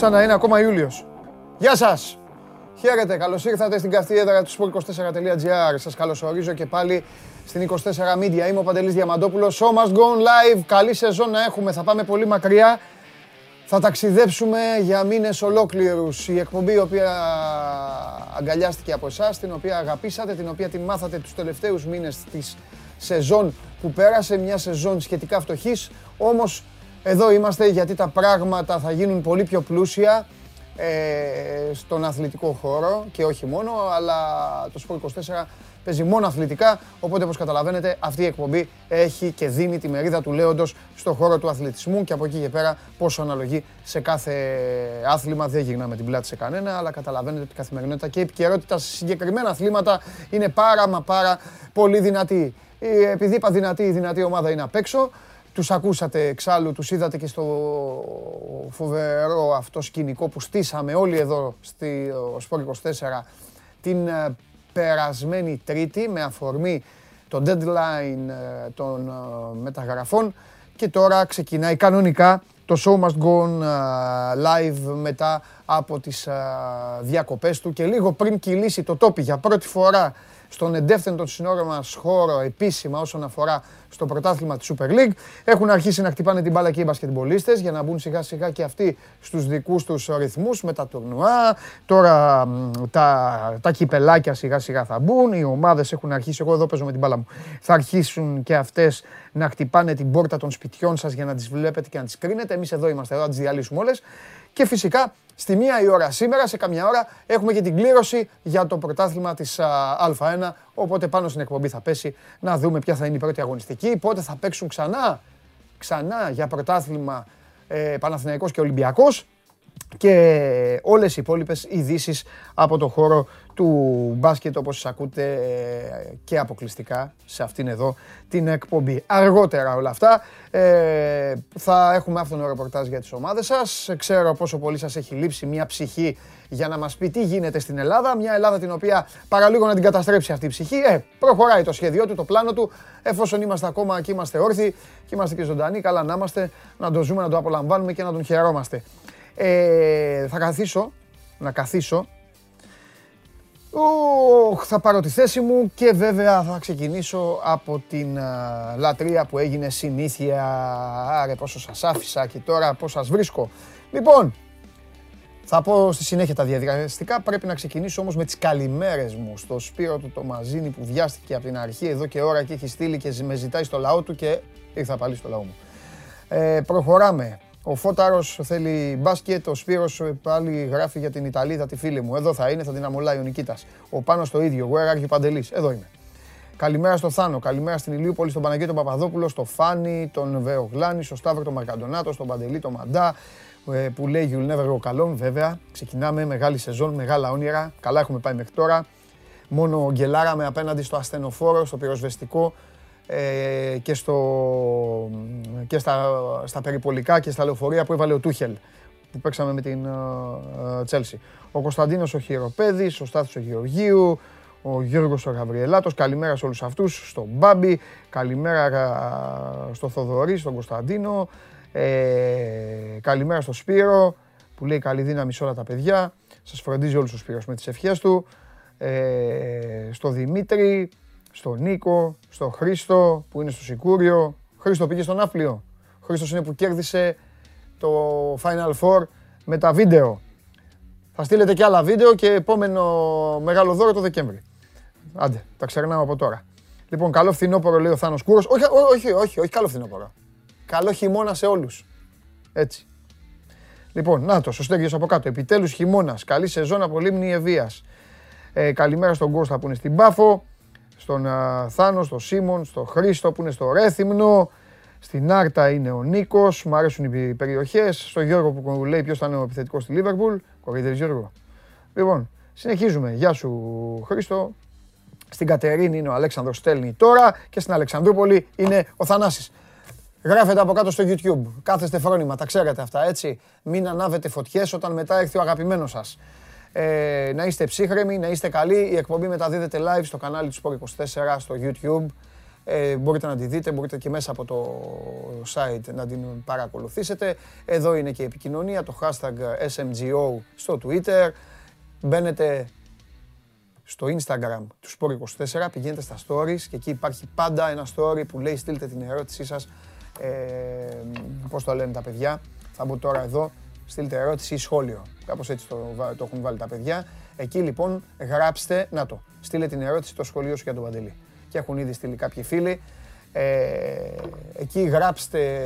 σαν να είναι ακόμα Ιούλιος. Γεια σας! Χαίρετε, καλώς ήρθατε στην καυτή έδρα του sport24.gr. Σας καλωσορίζω και πάλι στην 24 Media. Είμαι ο Παντελής Διαμαντόπουλος. Show must go live. Καλή σεζόν να έχουμε. Θα πάμε πολύ μακριά. Θα ταξιδέψουμε για μήνες ολόκληρους. Η εκπομπή η οποία αγκαλιάστηκε από εσάς, την οποία αγαπήσατε, την οποία την μάθατε τους τελευταίους μήνες της σεζόν που πέρασε. Μια σεζόν σχετικά φτωχής. Όμως εδώ είμαστε γιατί τα πράγματα θα γίνουν πολύ πιο πλούσια ε, στον αθλητικό χώρο και όχι μόνο, αλλά το Sport 24 παίζει μόνο αθλητικά, οπότε όπως καταλαβαίνετε αυτή η εκπομπή έχει και δίνει τη μερίδα του λέοντος στον χώρο του αθλητισμού και από εκεί και πέρα πόσο αναλογεί σε κάθε άθλημα, δεν γυρνάμε την πλάτη σε κανένα, αλλά καταλαβαίνετε ότι η καθημερινότητα και η επικαιρότητα σε συγκεκριμένα αθλήματα είναι πάρα μα πάρα πολύ δυνατή. Ε, επειδή είπα δυνατή, η δυνατή ομάδα είναι απ' έξω, τους ακούσατε εξάλλου, τους είδατε και στο φοβερό αυτό σκηνικό που στήσαμε όλοι εδώ στη Sport 24 την ε, περασμένη Τρίτη με αφορμή το deadline ε, των ε, μεταγραφών. Και τώρα ξεκινάει κανονικά το show must go on live μετά από τις διακοπές του. Και λίγο πριν κυλήσει το τόπι για πρώτη φορά στον εντεύθυντο συνόρων μας χώρο επίσημα όσον αφορά στο πρωτάθλημα της Super League. Έχουν αρχίσει να χτυπάνε την μπάλα και οι μπασκετμπολίστες για να μπουν σιγά σιγά και αυτοί στους δικούς τους ρυθμούς με τα τουρνουά. Τώρα τα, τα κυπελάκια σιγά σιγά θα μπουν. Οι ομάδες έχουν αρχίσει, εγώ εδώ παίζω με την μπάλα μου, θα αρχίσουν και αυτές να χτυπάνε την πόρτα των σπιτιών σας για να τις βλέπετε και να τις κρίνετε. Εμείς εδώ είμαστε, εδώ να τις διαλύσουμε όλες. Και φυσικά στη μία η ώρα σήμερα, σε καμιά ώρα, έχουμε και την κλήρωση για το πρωτάθλημα της Α1. Οπότε πάνω στην εκπομπή θα πέσει να δούμε ποια θα είναι η πρώτη αγωνιστική, πότε θα παίξουν ξανά, ξανά για πρωτάθλημα ε, Παναθηναϊκός και Ολυμπιακός και όλες οι υπόλοιπες ειδήσεις από το χώρο του μπάσκετ όπως σας ακούτε και αποκλειστικά σε αυτήν εδώ την εκπομπή. Αργότερα όλα αυτά ε, θα έχουμε αυτόν τον ρεπορτάζ για τις ομάδες σας. Ξέρω πόσο πολύ σας έχει λείψει μια ψυχή για να μας πει τι γίνεται στην Ελλάδα. Μια Ελλάδα την οποία παραλίγο να την καταστρέψει αυτή η ψυχή. Ε, προχωράει το σχέδιό του, το πλάνο του. Εφόσον είμαστε ακόμα και είμαστε όρθιοι και είμαστε και ζωντανοί, καλά να είμαστε, να το ζούμε, να το απολαμβάνουμε και να τον χαιρόμαστε. Ε, θα καθίσω, να καθίσω. θα πάρω τη θέση μου και βέβαια θα ξεκινήσω από την λατρεία που έγινε συνήθεια. Άρε πόσο σας άφησα και τώρα πώς σας βρίσκω. Λοιπόν, θα πω στη συνέχεια τα διαδικαστικά. Πρέπει να ξεκινήσω όμως με τις καλημέρες μου στο Σπύρο του το Μαζίνη που βιάστηκε από την αρχή εδώ και ώρα και έχει στείλει και με ζητάει στο λαό του και ήρθα πάλι στο λαό μου. Ε, προχωράμε. Ο Φώταρος θέλει μπάσκετ. Ο Σπύρος πάλι γράφει για την Ιταλίδα, τη φίλη μου. Εδώ θα είναι, θα την αμολάει ο Νικήτας. Ο Πάνος το ίδιο. Where are Παντελής; Εδώ είμαι. Καλημέρα στο Θάνο, καλημέρα στην Ηλίουπολη, στον Παναγιώτο Παπαδόπουλο, στο Φάνη, τον Βεογλάνη, στο Σταύρο τον Μαρκαντονάτο, στον Παντελή, τον Μαντά, ε, που λέει You'll never go καλόν, βέβαια. Ξεκινάμε, μεγάλη σεζόν, μεγάλα όνειρα. Καλά έχουμε πάει μέχρι τώρα. Μόνο γκελάραμε απέναντι στο ασθενοφόρο, στο πυροσβεστικό, ε, και, στο, και στα, στα περιπολικά και στα λεωφορεία που έβαλε ο Τούχελ που παίξαμε με την Τσέλσι. Ο Κωνσταντίνος ο Χειροπέδης, ο Στάθης ο Γεωργίου, ο Γιώργος ο Γαβριελάτος, καλημέρα σε όλους αυτούς, στον Μπάμπη, καλημέρα στο Θοδωρή, στον Κωνσταντίνο, ε, καλημέρα στο Σπύρο που λέει καλή δύναμη σε όλα τα παιδιά, σας φροντίζει όλους ο Σπύρος με τις ευχές του, ε, στο Δημήτρη, στον Νίκο, στον Χρήστο που είναι στο Σικούριο. Χρήστο πήγες στον Άφλιο. Χρήστος είναι που κέρδισε το Final Four με τα βίντεο. Θα στείλετε και άλλα βίντεο και επόμενο μεγάλο δώρο το Δεκέμβρη. Άντε, τα ξερνάω από τώρα. Λοιπόν, καλό φθινόπωρο λέει ο Θάνος Κούρος. Όχι, όχι, όχι, όχι, καλό φθινόπωρο. Καλό χειμώνα σε όλους. Έτσι. Λοιπόν, να το, ο Στέργιος από κάτω. Επιτέλους χειμώνας. Καλή σεζόν από Λίμνη Ευβίας. Ε, καλημέρα στον Κώστα που είναι στην Πάφο στον Θάνο, στον Σίμον, στον Χρήστο που είναι στο Ρέθυμνο. Στην Άρτα είναι ο Νίκος, μου αρέσουν οι περιοχές. Στο Γιώργο που λέει ποιος θα είναι ο επιθετικός στη Λίβερπουλ. Κοροϊδεύεις Γιώργο; Λοιπόν, συνεχίζουμε. Γεια σου Χρήστο. Στην Κατερίνη είναι ο Αλέξανδρος στέλνει τώρα και στην Αλεξανδρούπολη είναι ο Θανάσης. Γράφετε από κάτω στο YouTube. Κάθεστε φρόνημα, τα ξέρετε αυτά έτσι. Μην ανάβετε φωτιές όταν μετά έρθει ο αγαπημένος σας. Ε, να είστε ψύχρεμοι, να είστε καλοί. Η εκπομπή μεταδίδεται live στο κανάλι του Sport 24 στο YouTube. Ε, μπορείτε να τη δείτε, μπορείτε και μέσα από το site να την παρακολουθήσετε. Εδώ είναι και η επικοινωνία, το hashtag SMGO στο Twitter. Μπαίνετε στο Instagram του Sport24, πηγαίνετε στα stories και εκεί υπάρχει πάντα ένα story που λέει στείλτε την ερώτησή σας, ε, πώς το λένε τα παιδιά, θα μπω τώρα εδώ, στείλτε ερώτηση ή σχόλιο, κάπως έτσι το, το έχουν βάλει τα παιδιά. Εκεί λοιπόν γράψτε, να το, στείλτε την ερώτηση, το σχολείο σου για τον Παντελή. Και έχουν ήδη στείλει κάποιοι φίλοι. Ε, εκεί γράψτε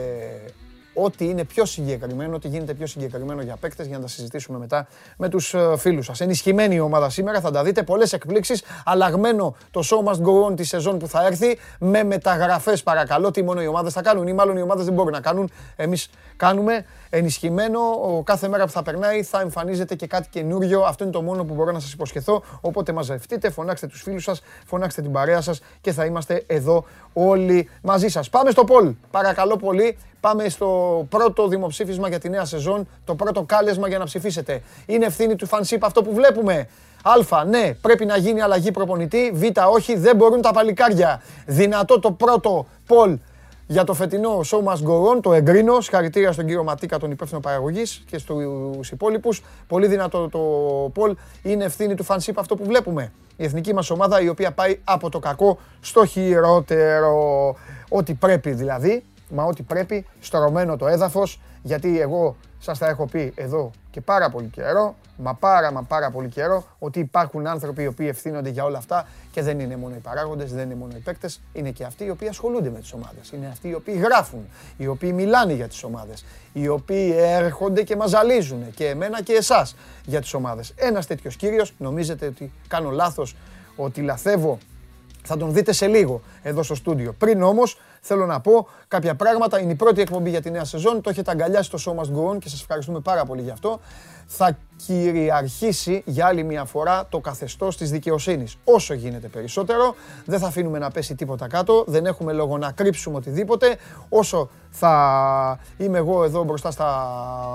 ό,τι είναι πιο συγκεκριμένο, ό,τι γίνεται πιο συγκεκριμένο για παίκτες για να τα συζητήσουμε μετά με τους ε, φίλους σας. Ενισχυμένη η ομάδα σήμερα, θα τα δείτε. Πολλές εκπλήξεις. Αλλαγμένο το show must go on τη σεζόν που θα έρθει. Με μεταγραφές, παρακαλώ. Τι μόνο οι ομάδες θα κάνουν, ή μάλλον οι ομάδες δεν μπορούν να κάνουν. Εμείς κάνουμε ενισχυμένο. Ο κάθε μέρα που θα περνάει θα εμφανίζεται και κάτι καινούριο. Αυτό είναι το μόνο που μπορώ να σας υποσχεθώ. Οπότε μαζευτείτε, φωνάξτε τους φίλους σας, φωνάξτε την παρέα σας και θα είμαστε εδώ όλοι μαζί σας. Πάμε στο Πολ. Παρακαλώ πολύ. Πάμε στο πρώτο δημοψήφισμα για τη νέα σεζόν. Το πρώτο κάλεσμα για να ψηφίσετε. Είναι ευθύνη του φανσίπ αυτό που βλέπουμε. Α, ναι, πρέπει να γίνει αλλαγή προπονητή. Β, όχι, δεν μπορούν τα παλικάρια. Δυνατό το πρώτο Πολ για το φετινό Show Must Go On. Το εγκρίνω. Συγχαρητήρια στον κύριο Ματίκα, τον υπεύθυνο παραγωγής και στους υπόλοιπους. Πολύ δυνατό το Πολ. Είναι ευθύνη του φανσίπ αυτό που βλέπουμε. Η εθνική μας ομάδα η οποία πάει από το κακό στο χειρότερο. Ό,τι πρέπει δηλαδή. Μα ό,τι πρέπει, στρωμένο το έδαφος, γιατί εγώ σας τα έχω πει εδώ και πάρα πολύ καιρό, μα πάρα μα πάρα πολύ καιρό, ότι υπάρχουν άνθρωποι οι οποίοι ευθύνονται για όλα αυτά και δεν είναι μόνο οι παράγοντες, δεν είναι μόνο οι παίκτες, είναι και αυτοί οι οποίοι ασχολούνται με τις ομάδες. Είναι αυτοί οι οποίοι γράφουν, οι οποίοι μιλάνε για τις ομάδες, οι οποίοι έρχονται και μας ζαλίζουν και εμένα και εσάς για τις ομάδες. Ένας τέτοιος κύριος, νομίζετε ότι κάνω λάθος, ότι λαθεύω, θα τον δείτε σε λίγο εδώ στο στούντιο. Πριν όμως θέλω να πω κάποια πράγματα. Είναι η πρώτη εκπομπή για τη νέα σεζόν. Το έχετε αγκαλιάσει το Show Must Go On και σας ευχαριστούμε πάρα πολύ γι' αυτό. Θα κυριαρχήσει για άλλη μια φορά το καθεστώς της δικαιοσύνης. Όσο γίνεται περισσότερο, δεν θα αφήνουμε να πέσει τίποτα κάτω, δεν έχουμε λόγο να κρύψουμε οτιδήποτε. Όσο θα είμαι εγώ εδώ μπροστά στα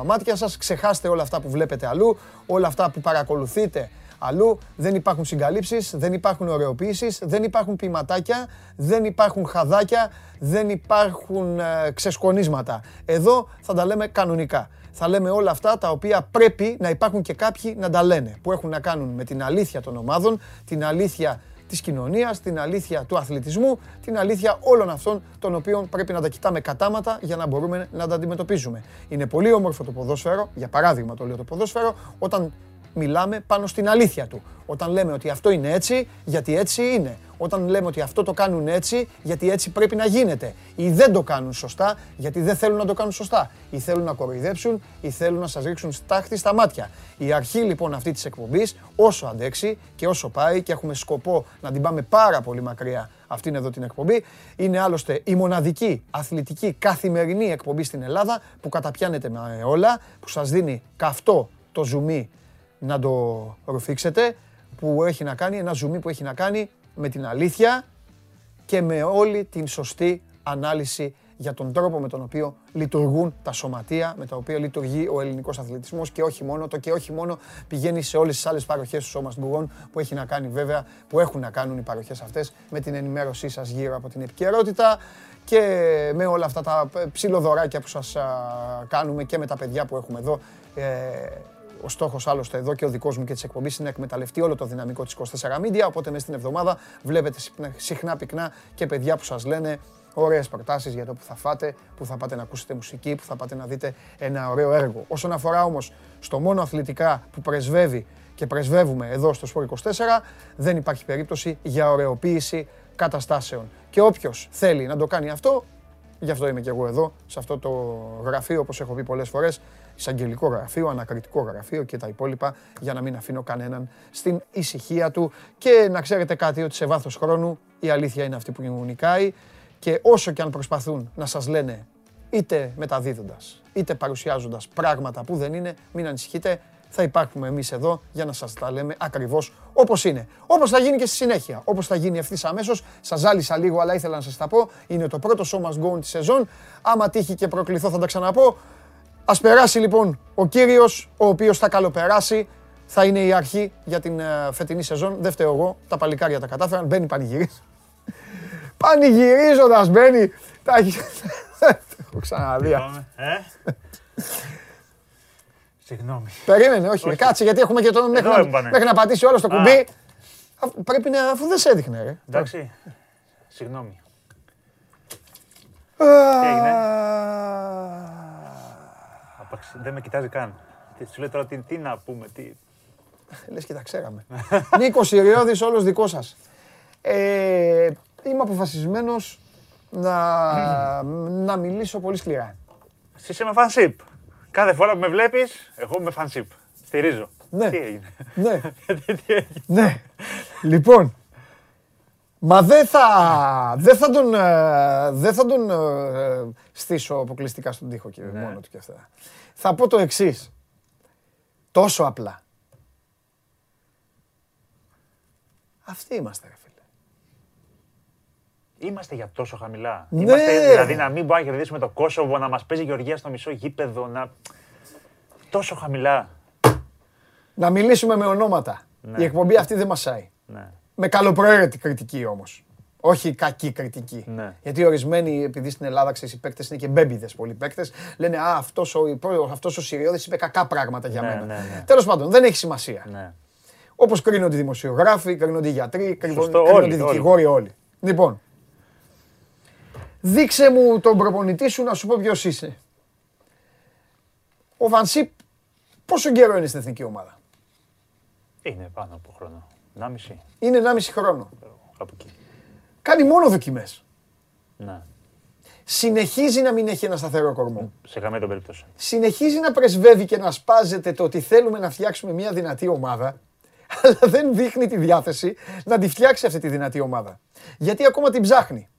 μάτια σας, ξεχάστε όλα αυτά που βλέπετε αλλού, όλα αυτά που παρακολουθείτε αλλού. Δεν υπάρχουν συγκαλύψεις, δεν υπάρχουν ωρεοποίησεις, δεν υπάρχουν ποιηματάκια, δεν υπάρχουν χαδάκια, δεν υπάρχουν ε, ξεσκονίσματα. Εδώ θα τα λέμε κανονικά. Θα λέμε όλα αυτά τα οποία πρέπει να υπάρχουν και κάποιοι να τα λένε. Που έχουν να κάνουν με την αλήθεια των ομάδων, την αλήθεια της κοινωνίας, την αλήθεια του αθλητισμού, την αλήθεια όλων αυτών των οποίων πρέπει να τα κοιτάμε κατάματα για να μπορούμε να τα αντιμετωπίζουμε. Είναι πολύ όμορφο το ποδόσφαιρο, για παράδειγμα το λέω το ποδόσφαιρο, όταν μιλάμε πάνω στην αλήθεια του. Όταν λέμε ότι αυτό είναι έτσι, γιατί έτσι είναι. Όταν λέμε ότι αυτό το κάνουν έτσι, γιατί έτσι πρέπει να γίνεται. Ή δεν το κάνουν σωστά, γιατί δεν θέλουν να το κάνουν σωστά. Ή θέλουν να κοροϊδέψουν, ή θέλουν να σας ρίξουν στάχτη στα μάτια. Η αρχή λοιπόν αυτή της εκπομπής, όσο αντέξει και όσο πάει και έχουμε σκοπό να την πάμε πάρα πολύ μακριά αυτήν εδώ την εκπομπή, είναι άλλωστε η μοναδική αθλητική καθημερινή εκπομπή στην Ελλάδα που καταπιάνεται με όλα, που σας δίνει καυτό το ζουμί να το ρουφήξετε, που έχει να κάνει, ένα ζουμί που έχει να κάνει με την αλήθεια και με όλη την σωστή ανάλυση για τον τρόπο με τον οποίο λειτουργούν τα σωματεία, με τα οποία λειτουργεί ο ελληνικός αθλητισμός και όχι μόνο το και όχι μόνο πηγαίνει σε όλες τις άλλες παροχές του σώμα Γκουγών που έχει να κάνει βέβαια, που έχουν να κάνουν οι παροχές αυτές με την ενημέρωσή σας γύρω από την επικαιρότητα και με όλα αυτά τα ψηλοδωράκια που σας κάνουμε και με τα παιδιά που έχουμε εδώ ε, ο στόχος άλλωστε εδώ και ο δικός μου και της εκπομπής είναι να εκμεταλλευτεί όλο το δυναμικό της 24 Media. Οπότε μέσα στην εβδομάδα βλέπετε συχνά πυκνά και παιδιά που σας λένε ωραίες προτάσεις για το που θα φάτε, που θα πάτε να ακούσετε μουσική, που θα πάτε να δείτε ένα ωραίο έργο. Όσον αφορά όμως στο μόνο αθλητικά που πρεσβεύει και πρεσβεύουμε εδώ στο Σπορ 24, δεν υπάρχει περίπτωση για ωρεοποίηση καταστάσεων. Και όποιος θέλει να το κάνει αυτό, γι' αυτό είμαι και εγώ εδώ, σε αυτό το γραφείο, όπως έχω πει πολλές φορές, εισαγγελικό γραφείο, ανακριτικό γραφείο και τα υπόλοιπα για να μην αφήνω κανέναν στην ησυχία του και να ξέρετε κάτι ότι σε βάθος χρόνου η αλήθεια είναι αυτή που νικάει και όσο και αν προσπαθούν να σας λένε είτε μεταδίδοντας είτε παρουσιάζοντας πράγματα που δεν είναι, μην ανησυχείτε, θα υπάρχουμε εμείς εδώ για να σας τα λέμε ακριβώς όπως είναι. Όπως θα γίνει και στη συνέχεια. Όπως θα γίνει ευθύς αμέσως. Σας ζάλισα λίγο, αλλά ήθελα να σας τα πω. Είναι το πρώτο show must go της σεζόν. Άμα τύχει και προκληθώ, θα τα ξαναπώ. Α περάσει λοιπόν ο κύριος, ο οποίος θα καλοπεράσει. Θα είναι η αρχή για την ε, φετινή σεζόν. Δεν φταίω εγώ. Τα παλικάρια τα κατάφεραν. Μπαίνει πανηγύρι. Πανηγυρίζοντας μπαίνει. Τα έχει... Έχω ξαναδεί. Συγγνώμη, ε; Συγγνώμη. Περίμενε, όχι. Κάτσε γιατί έχουμε και τον μέχρι, Εδώ να, έμπανε. μέχρι να πατήσει όλο το Α. κουμπί. Α, Πρέπει να, αφού δεν σε έδειχνε, ρε. Εντάξει. Συγγνώμη. Α, έγινε; Απαξ- Δεν με κοιτάζει καν. Τι σου λέει τώρα τι, τι να πούμε, τι. Λες και τα ξέραμε. Νίκος Συριώδης, όλος δικός σας. Ε, είμαι αποφασισμένος να, να μιλήσω πολύ σκληρά. Εσύ είσαι με φανσίπ. Κάθε φορά που με βλέπεις, εγώ είμαι φανσίπ. Στηρίζω. Ναι. Τι έγινε; Ναι, Τι έγινε; ναι. Λοιπόν, μα δεν θα, δεν θα τον, ε, δεν θα τον ε, στήσω αποκλειστικά στον τοίχο και Ναι. μόνο του και αυτά. Θα πω το εξής. Τόσο απλά. Αυτοί είμαστε, ρε φίλε. Είμαστε για τόσο χαμηλά. Ναι. Είμαστε δηλαδή να μην μπορούμε να κερδίσουμε το Κόσοβο, να μας παίζει Γεωργία στο μισό γήπεδο, να... Τόσο χαμηλά. Να μιλήσουμε με ονόματα. Ναι. Η εκπομπή αυτή δεν μασάει. Ναι. Με καλοπροαίρετη κριτική όμως. Όχι κακή κριτική. Ναι. Γιατί ορισμένοι, επειδή στην Ελλάδα ξέρεις, οι παίκτες είναι και μπέμπιδες πολλοί παίκτες, λένε Α, αυτός ο, αυτός ο Συριώδης είπε κακά πράγματα για Ναι, μένα. ναι, ναι. Τέλος πάντων, δεν έχει σημασία. ναι. Όπως κρίνονται οι δημοσιογράφοι, κρίνονται οι γιατροί, κρίνονται Σωστό, κρίνονται όλοι, οι όλοι. δικηγόροι όλοι. Λοιπόν, δείξε μου τον προπονητή σου να σου πω ποιος είσαι. Ο Βανσίπ πόσο καιρό είναι στην εθνική ομάδα; Είναι πάνω από χρόνο. 1,5. Είναι 1,5 χρόνο. Κάπου εκεί. Κάνει μόνο δοκιμές. Ναι. Συνεχίζει να μην έχει ένα σταθερό κορμό. Σε καμία τον περίπτωση. συνεχίζει να πρεσβεύει και να σπάζεται το ότι θέλουμε να φτιάξουμε μια δυνατή ομάδα, αλλά δεν δείχνει τη διάθεση να τη φτιάξει αυτή τη δυνατή ομάδα. Γιατί ακόμα την ψάχνει.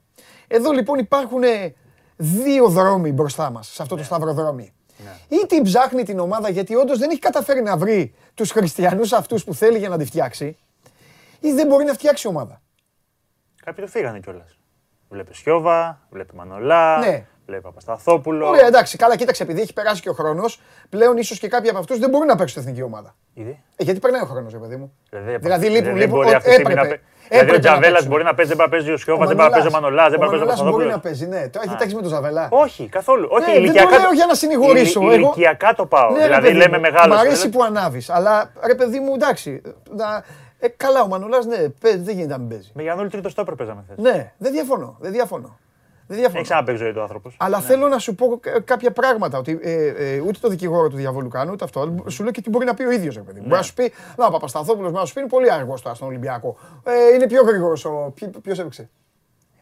Εδώ λοιπόν υπάρχουν δύο δρόμοι μπροστά μας, σε αυτό το σταυροδρόμι. Ή την ψάχνει την ομάδα γιατί όντως δεν έχει καταφέρει να βρει τους χριστιανούς αυτούς που θέλει για να τη φτιάξει, ή δεν μπορεί να φτιάξει ομάδα. Κάποιοι το φύγανε κιόλας. Βλέπεις Σιώβα, βλέπεις Μανολά, Ναι. βλέπεις Παπασταθόπουλο. Ωραία, εντάξει, καλά, κοίταξε, επειδή έχει περάσει και ο χρόνος, πλέον ίσως και κάποιοι από αυτούς δεν μπορούν να παίξουν στην εθνική ομάδα. Ήδη. Ε, γιατί περνάει ο χρόνος, ρε παιδί μου. Δηλαδή, Δηλαδή, δεν- λείπουν, δεν λείπουν. μπορεί ο- αυτή τη στιγμή να έπρεπε. παί- Δηλαδή ο Έπρεπε να Τζαβέλας παίξουν. μπορεί να παίζει, δεν μπορεί να παίζει ο Ο Σιώβα, δεν μπορεί να παίζει ο Μανολάς- Μανολάς, δεν ο μπορεί να παίζει ο Μανολάς μπορεί να Παπασταθόπουλος. παίζει, ναι. Το έχει τάξει με τον Ζαβελά. Όχι, καθόλου. Όχι, Ναι, δεν το ηλικιακά. λέω για να συνηγορήσω. ηλι- Εγώ- Ηλικιακά το πάω. Ναι, ρε Δηλαδή παιδί λέμε μου, μεγάλος. Μ' αρέσει που ανάβεις, αλλά ρε παιδί μου, εντάξει. Να... Ε, καλά, ο Μανολά, ναι, παίζει, δεν γίνεται να μην παίζει. Με Γιαννούλη τρίτο στόπερ παίζαμε χθες. Ναι, δεν διαφωνώ. Δεν διαφωνώ. Δεν διαφωνώ. Έχει ξαναπέξει ζωή του άνθρωπος. Αλλά θέλω να σου πω κα- κάποια πράγματα. Ότι ε, ε, ούτε το δικηγόρο του διαβόλου κάνω, ούτε αυτό. αλλά Σου λέω και τι μπορεί να πει ο ίδιος. Ρε παιδί. μου. Μπορεί να σου πει, Να, ο Παπασταθόπουλος μπορεί να σου πει είναι πολύ αργός τώρα στον Ολυμπιακό. Ε, είναι πιο γρήγορος. Ποιο έπαιξε;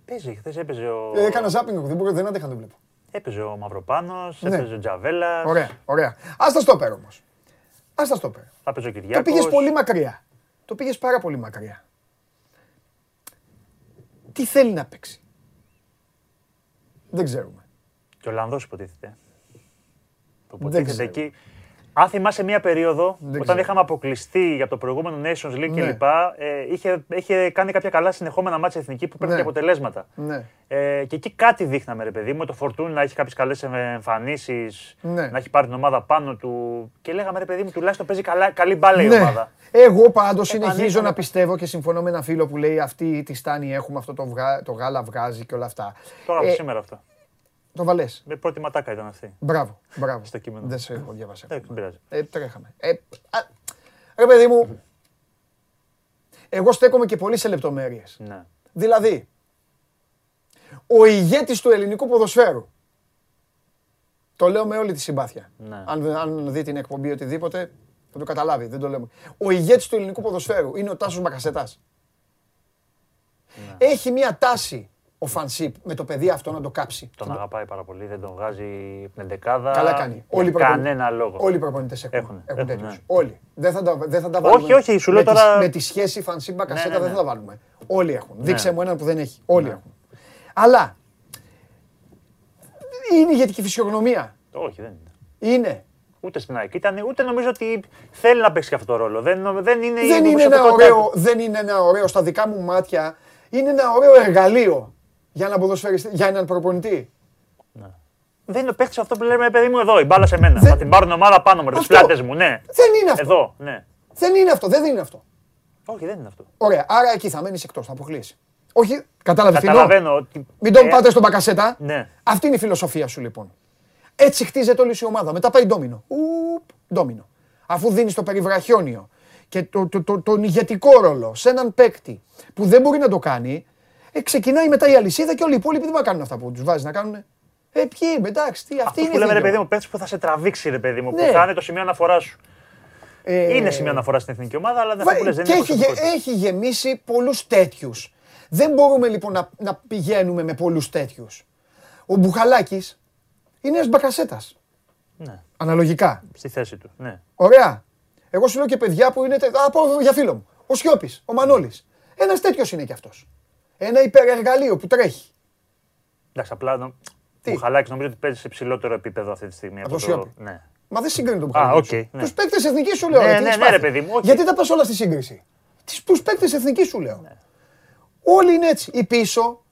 Παίζει, χθες έπαιζε ο. Ε, έκανα ζάπινγκ, δεν, μπορώ, δεν άντεχα να το βλέπω. Έπαιζε ο Μαυροπάνος, Ναι. έπαιζε ο Τζαβέλας. Ωραία, ωραία. Α τα στόπερ όμως. Α τα στόπερ. Θα παίζει ο Το Κυριάκος. πήγε πολύ μακριά. Το πήγες πάρα πολύ μακριά. Τι θέλει να παίξει; Δεν ξέρουμε. Και ο Ολλανδό υποτίθεται. Το Δεν υποτίθεται ξέρω. εκεί. Αν θυμάσαι μια περίοδο, Δεν όταν ξέρω. είχαμε αποκλειστεί για το προηγούμενο Nations League Ναι. κλπ., ε, είχε, είχε κάνει κάποια καλά συνεχόμενα μάτια εθνική που παίρνει Ναι. και αποτελέσματα. Ναι. Ε, και εκεί κάτι δείχναμε, ρε παιδί μου. Το Φορτούν να έχει κάποιες καλές εμφανίσεις, Ναι. να έχει πάρει την ομάδα πάνω του. Και λέγαμε, ρε παιδί μου, τουλάχιστον παίζει καλά, καλή μπάλα η Ναι. ομάδα. Εγώ πάντως συνεχίζω Επανήλθαμε. να πιστεύω και συμφωνώ με ένα φίλο που λέει αυτή τη στάνη έχουμε, αυτό το, βγα... το γάλα βγάζει και όλα αυτά. Τώρα Ε, σήμερα αυτό. Το βαλέ. Με πρώτη ματάκα ήταν αυτή. Μπράβο, μπράβο. Στο κείμενο. Δεν σε έχω διαβάσει. Εντάξει, δεν πειράζει. Ε, τρέχαμε. Ε, α, ρε παιδί μου, εγώ στέκομαι και πολύ σε λεπτομέρειες. Ναι. Δηλαδή, ο ηγέτης του ελληνικού ποδοσφαίρου. Το λέω με όλη τη συμπάθεια. Ναι. Αν, αν δει την εκπομπή οτιδήποτε, θα το καταλάβει. Δεν το λέμε. Ο ηγέτης του ελληνικού ποδοσφαίρου είναι ο Τάσος Μπακασετάς. Ναι. Έχει μια τάση ο Φανσίπ με το παιδί αυτό να το κάψει. Τον αγαπάει πάρα πολύ, δεν τον βγάζει από την εντεκάδα. Καλά κάνει. για Όλοι οι προπονητές- κανένα λόγο. Όλοι οι προπονητές έχουν, Έχουν, έχουν, έχουν, τέτοιους. ναι. Όλοι. Δεν θα τα, δεν θα τα Όχι, βάλουμε. όχι, σου λέω με τη- τώρα- με τη σχέση Φανσίμπα Μπακασέτα Ναι, ναι, δεν ναι. θα τα βάλουμε. Όλοι έχουν. Δείξε μου έναν που δεν έχει. Όλοι έχουν. Αλλά είναι ηγετική φυσιογνωμία. Όχι, δεν είναι. Είναι. Ούτε στην ΑΕΚ ήταν, ούτε νομίζω ότι θέλει να παίξει και αυτό το ρόλο. Δεν, δεν είναι, η Δεν είναι, ένα δημοσιοποιητικότητά ωραίο, του. δεν είναι ένα ωραίο, στα δικά μου μάτια, είναι ένα ωραίο εργαλείο για έναν ποδοσφαιριστή, για έναν προπονητή. Δεν είναι ο παίκτης αυτό που λέμε, παιδί μου, εδώ, η μπάλα σε μένα. Δεν- Θα την πάρουν ομάδα πάνω μου, τις Αυτό. πλάτες μου, ναι. Δεν είναι αυτό. Εδώ, ναι. Δεν είναι αυτό, δεν είναι αυτό. Όχι, δεν είναι αυτό. Ωραία, άρα εκεί θα μένεις εκτός, θα αποκλείσεις. Όχι, κατάλαβες τι Καταλαβαίνω ότι. Μην τον ε, πάτε στον Μπακασέτα. Ναι. Αυτή είναι η φιλοσοφία σου λοιπόν. Έτσι χτίζεται όλη σου η ομάδα. Μετά πάει ντόμινο. Ουπ, ντόμινο. Αφού δίνεις το περιβραχιόνιο και το, το, το, τον ηγετικό ρόλο σε έναν παίκτη που δεν μπορεί να το κάνει, ε, ξεκινάει μετά η αλυσίδα και όλοι οι υπόλοιποι δεν θα κάνουν αυτά που τους βάζεις να κάνουν. Ε, ποιοι είμαι, εντάξει, τι, αυτή Αυτό είναι που η λέμε ρε εθνική παιδί μου, παίκτη που θα σε τραβήξει ρε παιδί μου, Ναι. που θα είναι το σημείο αναφοράς σου. Ε, Είναι σημείο αναφοράς στην εθνική ομάδα, αλλά δεν Βα- θα που λες, δεν και είναι έχει, γε- προσωπικότητα. έχει γεμίσει πολλούς τέτοιους. Δεν μπορούμε λοιπόν να, να πηγαίνουμε με πολλούς τέτοιους. Ο Μπουχαλάκης είναι ένας μπακασέτας. Ναι, Αναλογικά. στη θέση του. Ναι. Ωραία. Εγώ σου λέω και παιδιά που είναι. τε- Α, πω για φίλο μου. Ο Σιώπης, ο Μανώλης. Ένας τέτοιος είναι κι αυτός. Ένα υπερεργαλείο που τρέχει. Εντάξει, απλά νο... Τι; ο Χαλάκης νομίζω ότι παίζει σε ψηλότερο επίπεδο αυτή τη στιγμή. Από το το- Σιώπη. Ναι. Μα δεν συγκρίνει τον Α, Μπουχαλάκη. οκ, ναι. Τους παίκτες εθνικής σου λέω. Ναι, ρε, τι ναι, έχεις ναι, ρε πάθει; παιδί μου, όχι. Γιατί τα πας όλα στη σύγκριση; Τους παίκτες εθνικής σου λέω. Ναι. Όλοι είναι έτσι. Η πίσω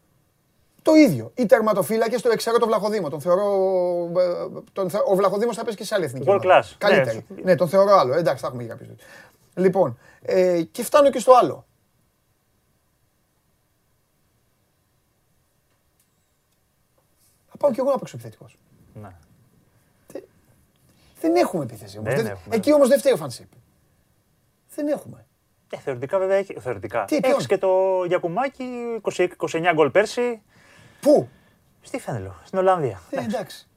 το ίδιο. Οι τερματοφύλακες το εξαιρώ το Βλαχοδήμο. Τον θεωρώ. ε, Τον, θε- ο Βλαχοδήμος θα παίζει και σε άλλη εθνική. World ομάδα. class. Καλύτερη. Ναι. Ναι, τον θεωρώ άλλο. Εντάξει, θα έχουμε και κάποιους. Λοιπόν, ε, και φτάνω και στο άλλο. Θα πάω κι εγώ να παίξω επιθετικός. Ναι. Δεν έχουμε επίθεση. όμως. Δεν Δεν- έχουμε. Εκεί όμως δεν φταίει ο Φανσίπ. Δεν έχουμε. Ε, θεωρητικά βέβαια έχει. Θεωρητικά. Τι, ποιον; Έχεις και το Γιακουμάκι, 20 29 γκολ πέρσι. Πού; Στη Φένελο, στην Ολλανδία. Ε, εντάξει.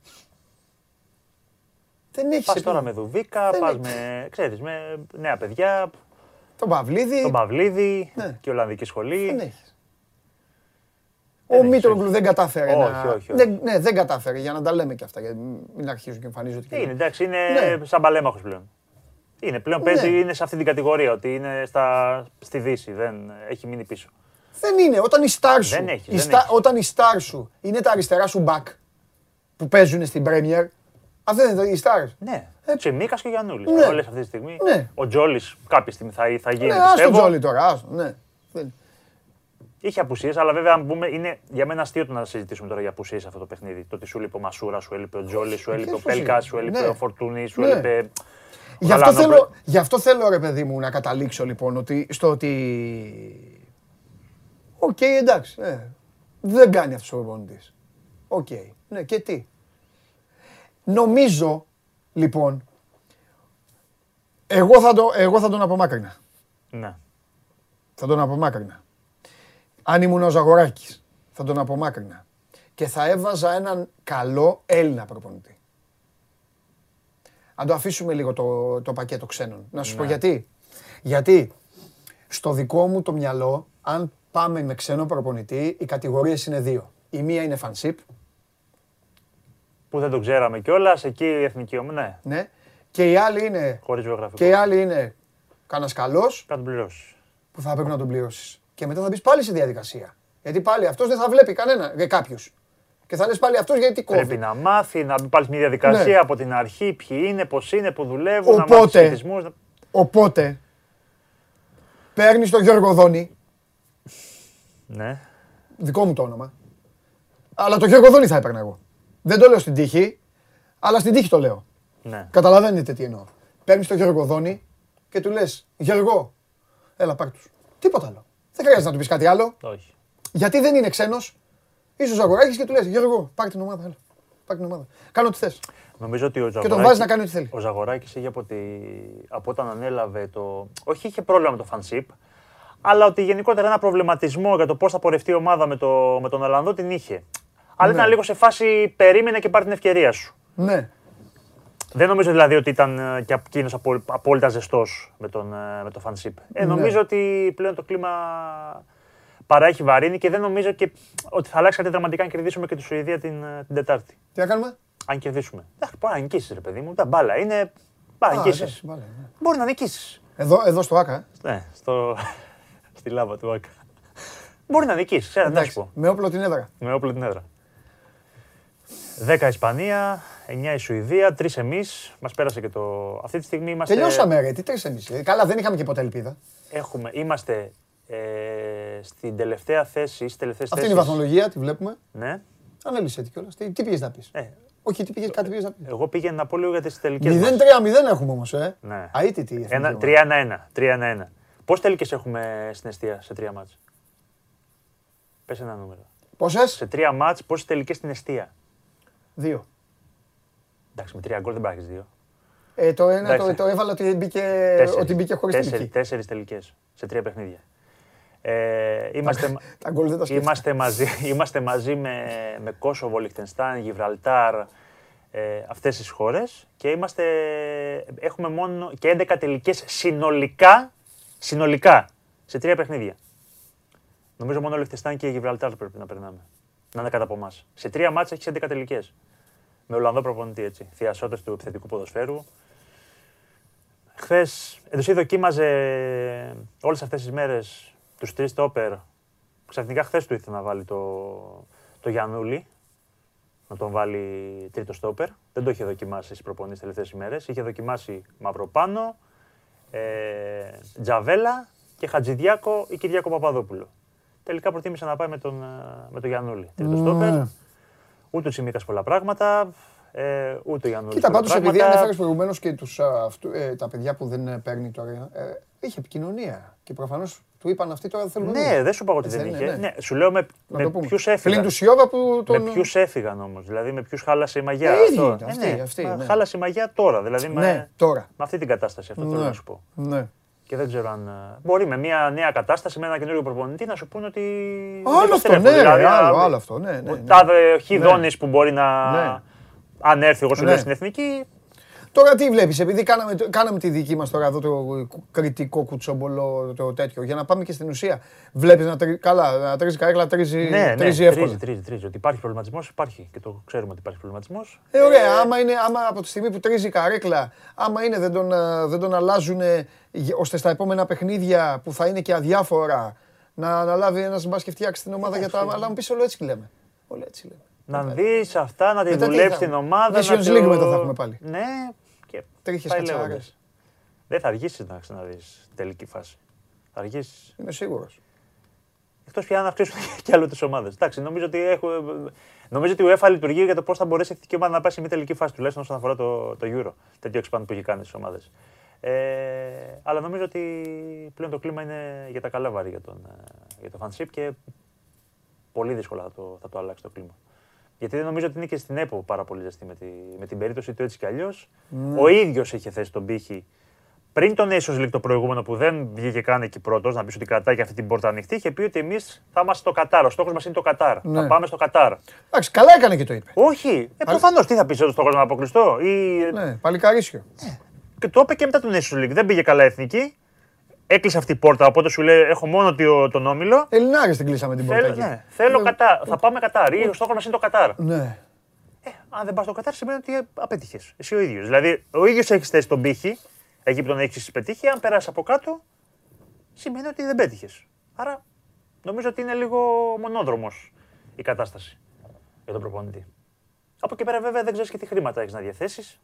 Δεν έχεις. Πας τώρα με Δουβίκα, Δεν πας έχει. με, ξέρεις, με νέα παιδιά, Τον Παυλίδη. τον Παυλίδη Ναι. και Ολλανδική σχολή. Δεν έχεις. Δεν Ο έχεις, Μήτρογλου όχι. δεν κατάφερε Όχι, να. όχι, όχι. Δεν, ναι, δεν κατάφερε για να τα λέμε και αυτά. Γιατί μην αρχίζουν και εμφανίζονται. και- Είναι, εντάξει, είναι Ναι. σαν παλέμαχος πλέον. Είναι πλέον Ναι. παίζει, είναι σε αυτή την κατηγορία ότι είναι στα, στη Δύση, δεν έχει μείνει πίσω. Δεν είναι. Όταν η στάρ σου, Δεν έχεις, η δεν στά- έχεις. όταν η στάρ σου είναι τα αριστερά σου back που παίζουν στην Premier, αυτά δεν είναι οι stars. Ναι. Ε, Τσιμίκα και Γιαννούλη. ναι. Όλες αυτή τη στιγμή. Ναι. Ο Τζόλης κάποια στιγμή θα, θα γίνει. Ναι, άστο πιστεύω. Τζόλι τώρα, άστο, ναι. Δεν- Είχε απουσίες, αλλά βέβαια αν πούμε, είναι για μένα αστείο το να συζητήσουμε τώρα για απουσίες αυτό το παιχνίδι. Το ότι σου έλειπε ο Μασούρα, σου έλειπε ο Τζόλη, σου έλειπε ο Ποιες απουσίες; Πέλκας, σου έλειπε Ναι. ο Φορτούνη, σου Ναι. έλειπε. ο Γι' αυτό, Γαλανόπουλος. θέλω, γι' αυτό θέλω ρε παιδί μου να καταλήξω λοιπόν ότι, στο ότι... Οκ, εντάξει, ναι. δεν κάνει αυτός ο προπονητής. Οκ, ναι και τι. Νομίζω λοιπόν, εγώ θα, το, εγώ θα τον απομάκρυνα. Ναι. Θα τον απομάκρυνα. Αν ήμουν ο Ζαγοράκης, θα τον απομάκρυνα. Και θα έβαζα έναν καλό Έλληνα προπονητή. Αν το αφήσουμε λίγο το, το πακέτο ξένων. Να σου πω γιατί. Γιατί στο δικό μου το μυαλό, αν πάμε με ξένο προπονητή, οι κατηγορίες είναι δύο. Η μία είναι φανσίπ, Που δεν το ξέραμε κιόλας, εκεί η εθνική ομάδα. Ναι, ναι, και η άλλη είναι, χωρίς βιογραφικό. και η άλλη είναι κανένας καλός, Κάτι πληρώσεις. που θα πρέπει να τον πληρώσεις. Και μετά θα μπεις πάλι στη διαδικασία. Γιατί πάλι αυτός δεν θα βλέπει κανένα, για κάποιου. Και θα λες πάλι αυτός γιατί κόβει. Πρέπει να μάθει, να μπει πάλι στη διαδικασία Ναι. από την αρχή, ποιοι είναι, πώς είναι, που δουλεύουν, να μάθει Οπότε- σχετισμούς, να- Οπότε παίρνεις τον Γιώργο Δόνη, Ναι. δικό μου το όνομα. Αλλά τον Γιώργο Δόνη θα έπαιρνα εγώ. Δεν το λέω στην τύχη, αλλά στην τύχη το λέω. ναι. Καταλαβαίνετε τι εννοώ. Παίρνεις τον Γιώργο Δόνη και του λες: Γιώργο, έλα πάρ' τους. Τίποτα άλλο. Δεν χρειάζεται να του πεις κάτι άλλο. Όχι. Γιατί δεν είναι ξένος. Είσαι ο Ζαγοράκη και του λες: Γιώργο, πάρ' την ομάδα. Έλα. Πάρ' την ομάδα. Κάνω ό,τι θες. Νομίζω ότι ο τον Ζαγοράκης, βάζεις να κάνει ό,τι θέλει. Ο Ζαγοράκης είχε από, τη... από όταν ανέλαβε το. Όχι, είχε πρόβλημα με το φανσίπ, αλλά ότι γενικότερα ένα προβληματισμό για το πώς θα πορευτεί η ομάδα με, το... με τον Ολλανδό την είχε. Αλλά Ναι. ήταν λίγο σε φάση περίμενε και πάρει την ευκαιρία σου. Ναι. Δεν νομίζω δηλαδή ότι ήταν ε, και εκείνος απόλυτα ζεστός με τον, ε, με το φανσίπ. Ε, Ναι. νομίζω ότι πλέον το κλίμα παρά έχει βαρύνει και δεν νομίζω και ότι θα αλλάξει κάτι δραματικά αν κερδίσουμε και τη Σουηδία την, ε, την Τετάρτη. Τι να κάνουμε; Αν κερδίσουμε. Εντάξει, μπορεί να νικήσεις, ρε παιδί μου. Τα μπάλα είναι. Πάει να Α, νικήσεις. εντάξει, βάλε, ναι. Μπορεί να νικήσεις. Εδώ, εδώ στο ΑΚΑ. ε. Ναι, στο... στη λάβα του Άκα. Μπορεί να νικήσεις, ξέρω να σου Εντάξει, πω. με όπλο την έδρα. Με όπλο την έδρα. 10 Ισπανία, 9 η Σουηδία, 3 εμείς. Μας πέρασε και το. Αυτή τη στιγμή είμαστε. Τελειώσαμε, ρε. Τι τρεις εμείς. Καλά, δεν είχαμε και ποτέ ελπίδα. Έχουμε, είμαστε ε, στην τελευταία θέση. Στις τελευταίες Αυτή είναι η θέσεις. βαθμολογία, τη βλέπουμε. Ναι. Ανέλησε τι κιόλας. Τι, τι πήγες να πεις; Ε, Όχι, τι πήγες, κάτι πήγες να πεις. εγώ πήγαινα να πω λίγο για τις τελικές. 0-3-0 έχουμε όμως, ε. Ναι. Αίτητη η εθνική ομάδα. 3-1-1. 3-1-1. Πώ τελικές έχουμε στην αιστεία σε τρία μάτια. Πες ένα νούμερο. Πόσες; Σε τρία μάτς, πόσες τελικές στην αιστεία. Δύο. Εντάξει, με τρία γκολ δεν πράγεις δύο. Ε, το ένα το, Εντάξει. το έβαλα ότι μπήκε, Τέσσερις. ότι μπήκε χωρίς Τέσσερις- τελική. Τέσσερις τελικές σε τρία παιχνίδια. Ε, είμαστε, Τα γκολ δεν τα σκέφτηκα. είμαστε, μαζί, είμαστε μαζί με, με Κόσοβο, Λιχτενστάν, Γιβραλτάρ, ε, αυτές τις χώρες και είμαστε, έχουμε μόνο και 11 τελικές συνολικά, συνολικά σε τρία παιχνίδια. Νομίζω μόνο Λιχτενστάν και Γιβραλτάρ πρέπει να περνάμε. Να είναι κατά από εμάς. Σε τρία μάτσα έχεις 11 τελικές. Με Ολλανδό προπονητή έτσι. Θειασότες του επιθετικού ποδοσφαίρου. Χθες εντοσύ δοκίμαζε όλες αυτές τις μέρες τους τρεις στόπερ. Ξαφνικά χθες του ήθελε να βάλει το, το Γιαννούλη. Να τον βάλει τρίτο στόπερ. Δεν το είχε δοκιμάσει στις προπονήσεις τελευταίες ημέρες. Είχε δοκιμάσει Μαυροπάνο, ε, Τζαβέλα και Χατζηδιάκο ή Κυριάκο Παπαδόπουλο. Τελικά προτίμησε να πάει με τον, ε, με τον Γιαννούλη. Τρίτο στόπερ. Ναι. Ούτε ο Τσιμίκα πολλά πράγματα. Ε, ούτε ο Γιαννούλη. Κοίτα, πολλά πάντως επειδή πράγματα. ανέφερες προηγουμένως και τους, α, αυτού- ε, τα παιδιά που δεν ε, παίρνει τώρα. Ε, είχε επικοινωνία. Και προφανώς του είπαν αυτοί τώρα δεν θέλουν να Ναι, δουν. δεν σου είπα ότι Έτσι δεν δεν είχε. είναι, ναι. Ναι, σου λέω με, Να με το πούμε. ποιους Φίλοι έφυγαν. τους Σιώδα που τον. Με ποιους έφυγαν όμως. Δηλαδή με ποιους χάλασε η μαγιά. Ε, ίδιοι αυτό. ήταν, Ε, αυτοί, ναι, αυτοί, μα ναι. Χάλασε η μαγιά τώρα. Δηλαδή με, Ναι, τώρα. με αυτή την κατάσταση. Αυτό θέλω Ναι. να σου πω. Ναι. Και δεν ξέρω αν. ε, Μπορεί με μια νέα κατάσταση, με ένα καινούριο προπονητή να σου πούνε ότι. Άλλο δεν αυτό, επιστρέφω. ναι, Δηλαδή, άλλο, α, άλλο αυτό, ναι, ναι, Ο ναι. τάδε χιδόνης που μπορεί να. Ναι. Αν έρθει, εγώ σου Ναι. λέω στην εθνική. Τώρα τι βλέπεις, επειδή κάναμε, κάναμε τη δική μας τώρα εδώ το κριτικό κουτσόμπολο το τέτοιο, για να πάμε και στην ουσία. Βλέπεις να τρίζει, καλά, να τρίζει καρέκλα, τρίζει, Ναι, ναι, τρίζει εύκολα. τρίζει, τρίζει, τρίζει. Ότι υπάρχει προβληματισμός, υπάρχει. Και το ξέρουμε ότι υπάρχει προβληματισμός. Ε, ωραία, άμα, είναι, άμα από τη στιγμή που τρίζει η καρέκλα, άμα είναι δεν τον, α, δεν τον αλλάζουν ώστε στα επόμενα παιχνίδια που θα είναι και αδιάφορα να αναλάβει ένας μπας και φτιάξει την ομάδα για τα... Αλλά μου πεις όλο έτσι λέμε. Όλο έτσι λέμε. Να δεις αυτά, να τη Μετά τι δουλέψει θα- την ομάδα. Nations να League μετά θα έχουμε πάλι. Ναι, και Τρίχες πάει κατσάρες. λέγοντας. Δεν θα αργήσεις να ξαναδείς τελική φάση. Θα αργήσεις. Είμαι σίγουρος. Εκτός πια να αυξήσουν και άλλο τις ομάδες. Εντάξει, νομίζω ότι, έχω, νομίζω ότι η UEFA λειτουργεί για το πώς θα μπορέσει η εθνική ομάδα να πάει σε μια τελική φάση, τουλάχιστον όσον αφορά το, το Euro. Τέτοιο expand που έχει κάνει στις ομάδες. Ε, αλλά νομίζω ότι πλέον το κλίμα είναι για τα καλά βάρη για τον, ε, για το fanship και πολύ δύσκολα θα το, θα το αλλάξει το κλίμα. Γιατί δεν νομίζω ότι είναι και στην ΕΠΟ πάρα πολύ ζεστή με, τη, με την περίπτωση του έτσι κι αλλιώς. Ο ίδιος είχε θέσει τον πύχη πριν τον Nations League το προηγούμενο που δεν βγήκε καν εκεί πρώτος, να πεις ότι κρατάει και αυτή την πόρτα ανοιχτή, είχε πει ότι εμείς θα είμαστε στο Κατάρ. Ο στόχος μας είναι το Κατάρ. Ναι. Θα πάμε στο Κατάρ. Εντάξει, καλά έκανε και το είπε. Όχι, ε, προφανώς τι θα πεις, ο στόχο να αποκλειστώ. Ή... Ναι, παλικαρίσιο. Και το είπε και μετά τον Nations League. Δεν πήγε καλά εθνική. Έκλεισε αυτή η πόρτα, οπότε σου λέει: Έχω μόνο το- τον όμιλο. Ελληνάρες την κλείσαμε την πόρτα Θέλω, εκεί. ναι, θέλω Ε, Κατάρ. Θα πάμε Κατάρ. Ή ο στόχος μας είναι το Κατάρ. Ναι. Ε, αν δεν πας στο Κατάρ, σημαίνει ότι απέτυχες. Εσύ ο ίδιος. Δηλαδή, ο ίδιος έχεις θέσει τον πύχη, εκεί που τον έχεις πετύχει. Αν περάσεις από κάτω, σημαίνει ότι δεν πέτυχες. Άρα, νομίζω ότι είναι λίγο μονόδρομος η κατάσταση για τον προπονητή. Από εκεί πέρα, βέβαια, δεν ξέρεις και τι χρήματα έχεις να διαθέσεις.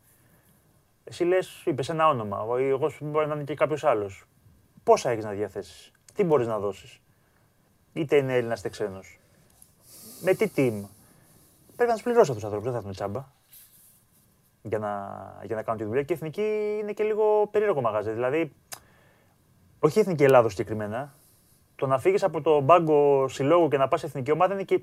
Εσύ λες, είπες ένα όνομα. ο- Εγώ σου μπορεί να είναι και κάποιος άλλος. Πόσα έχεις να διαθέσεις, τι μπορείς να δώσεις; Είτε είναι Έλληνας είτε ξένος. Με τι team; Πρέπει να τους πληρώσει αυτούς τους ανθρώπους, δεν θα έρθουν τσάμπα. Για να, για να κάνουν τη δουλειά. Και η εθνική είναι και λίγο περίεργο μαγαζί. Δηλαδή, όχι η εθνική Ελλάδος συγκεκριμένα. Το να φύγεις από τον πάγκο συλλόγου και να πας εθνική ομάδα είναι και,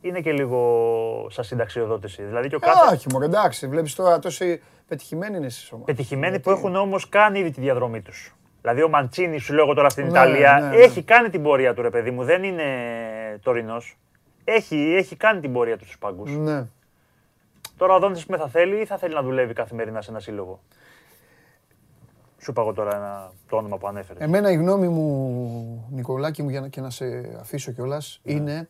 είναι και λίγο σαν συνταξιοδότηση. Δηλαδή και ο κάθε. Όχι, μωρέ, εντάξει, βλέπεις τώρα τόσοι πετυχημένοι είναι στις ομάδες. Πετυχημένοι που έχουν όμως κάνει ήδη τη διαδρομή τους. Δηλαδή ο Μαντσίνη, σου λέω εγώ τώρα στην Ναι, Ιταλία, ναι, ναι. έχει κάνει την πορεία του ρε παιδί μου. Δεν είναι τωρινός. Έχει, έχει κάνει την πορεία του στους πάγκους. Ναι. Τώρα ο Δόντη με θα θέλει ή θα θέλει να δουλεύει καθημερινά σε ένα σύλλογο; Σου είπα εγώ τώρα ένα, το όνομα που ανέφερες. Εμένα η γνώμη μου, Νικολάκη μου, για να, και να σε αφήσω κιόλας, Ναι. είναι.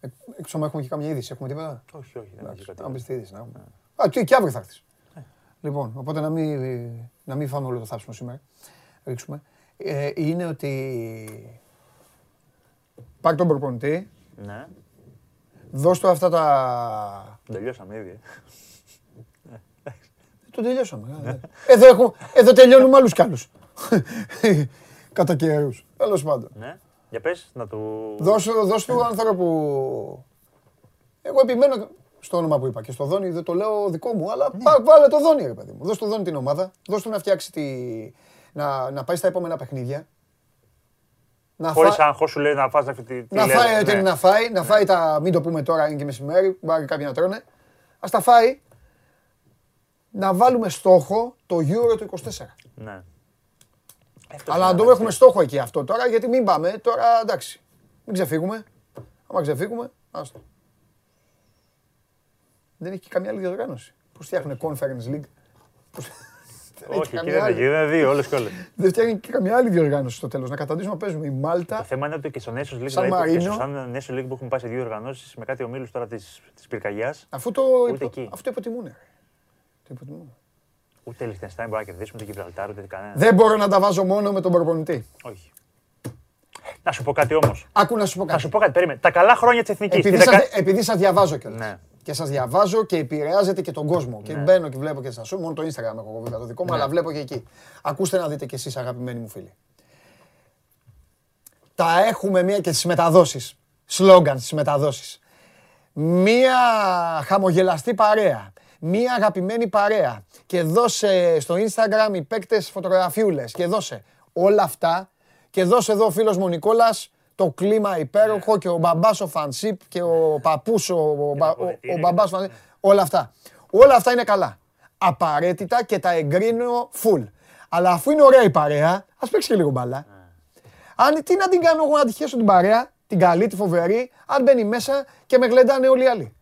Ε, Έξω μα έχουμε και κάμια είδηση, έχουμε τίποτα; όχι, όχι, δεν έχει κάτι. Να μπει τη είδηση να έχουμε. Α, τι, και αύριο θα έρθεις. Λοιπόν, οπότε να μην, να μην φάμε όλο το θάψιμο σήμερα. Ρίξουμε. Ε, είναι ότι. Πάρ τον προπονητή, Ναι, δώσ' του αυτά τα. τελειώσαμε ήδη. Το τελειώσαμε. ε, ναι. Εδώ, έχω, εδώ τελειώνουμε άλλους κι άλλους. Κατά καιρούς. Τέλος πάντων. Ναι, για πες, να του... Δώσ' του- δώσ' του άνθρωπου. Εγώ επιμένω στο όνομα που είπα και στο Δόνι δεν το λέω δικό μου, αλλά πά- βάλε το Δόνι, ρε παιδί μου. Δώσ' του Δόνι την ομάδα, δώσ' του να φτιάξει τη. Να, να πάει στα επόμενα παιχνίδια. Να Χωρίς φά- άγχος σου λέει να φας αυτή τη. τη Να λέζα, φάει ό,τι ναι. είναι να φάει, να φάει τα. Μην το πούμε τώρα, είναι και μεσημέρι, μπορεί κάποιοι να τρώνε. Α τα φάει. Να βάλουμε στόχο το Euro του 24. Ναι. Αυτό Αλλά να το είναι, έχουμε στόχο εκεί αυτό τώρα, γιατί μην πάμε τώρα, εντάξει. Μην ξεφύγουμε. Άμα ξεφύγουμε, άστο. Δεν έχει και καμιά άλλη διοργάνωση. Πώς φτιάχνουν Conference League; Πώς- Δεν έχει Όχι, εκεί καμιά δεν άλλη. έχει, είναι δύο όλες και όλες. Δεν φτιάχνει και καμιά άλλη διοργάνωση στο τέλος. Να καταντήσουμε να παίζουμε η Το Μάλτα. θέμα είναι ότι και στο Nations League, Σαν δηλαδή, και Μαρίνο. στο Σαν Nations League που έχουν πάει σε δύο οργανώσεις με κάτι ομίλους τώρα της πυρκαγιάς, Αφού το, Ούτε εκεί. αυτό υποτιμούν. ρε. Το υποτιμούν. ούτε Λιχτενστάιν μπορεί να κερδίσουμε, ούτε Γιβραλτάρ, ούτε κανένας. Δεν μπορώ να τα βάζω μόνο με τον προπονητή. Όχι. Να σου πω κάτι όμως. Άκου να σου πω Να κάτι. σου πω κάτι, περίμενε. Τα καλά χρόνια της εθνικής. Επειδή, σας, επειδή σας διαβάζω κιόλας. Ναι. Και σας διαβάζω και επηρεάζετε και τον κόσμο. Και Ναι. μπαίνω και βλέπω και στα σου, μόνο το Instagram έχω εγώ βέβαια το δικό μου, Ναι. αλλά βλέπω και εκεί. Ακούστε να δείτε κι εσείς αγαπημένοι μου φίλοι. Τα έχουμε μία και στις μεταδόσεις. Σλόγγαν στις μεταδόσεις. Μία χαμογελαστή παρέα. Μία αγαπημένη παρέα. Και δώσε στο Instagram οι παίκτες φωτογραφιούλες. Και δώσε όλα αυτά. Και δώσε εδώ ο φίλος μου ο Νικόλας το κλίμα υπέροχο και ο μπαμπάς ο Φανσίπ και ο παππούς ο, ο, μπα- ο, ο μπαμπάς ο Φανσίπ. Όλα αυτά. Όλα αυτά είναι καλά. Απαραίτητα και τα εγκρίνω full. Αλλά αφού είναι ωραία η παρέα, ας παίξει και λίγο μπάλα. Αν, τι να την κάνω εγώ να τη χέσω την παρέα, την καλή, τη φοβερή, αν μπαίνει μέσα και με γλεντάνε όλοι οι άλλοι.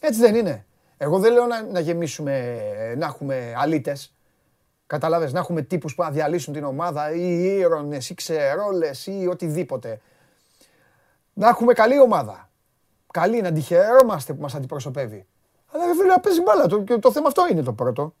Έτσι δεν είναι. Εγώ δεν λέω να, να γεμίσουμε, να έχουμε αλήτες. Καταλάβες, να έχουμε τύπους που να διαλύσουν την ομάδα ή ήρωνες ή ξερόλες ή οτιδήποτε. Να έχουμε καλή ομάδα. Καλή, να τη χαιρόμαστε που μας αντιπροσωπεύει. Αλλά ρε φίλε, να παίζει μπάλα. Το, και το θέμα αυτό είναι το πρώτο.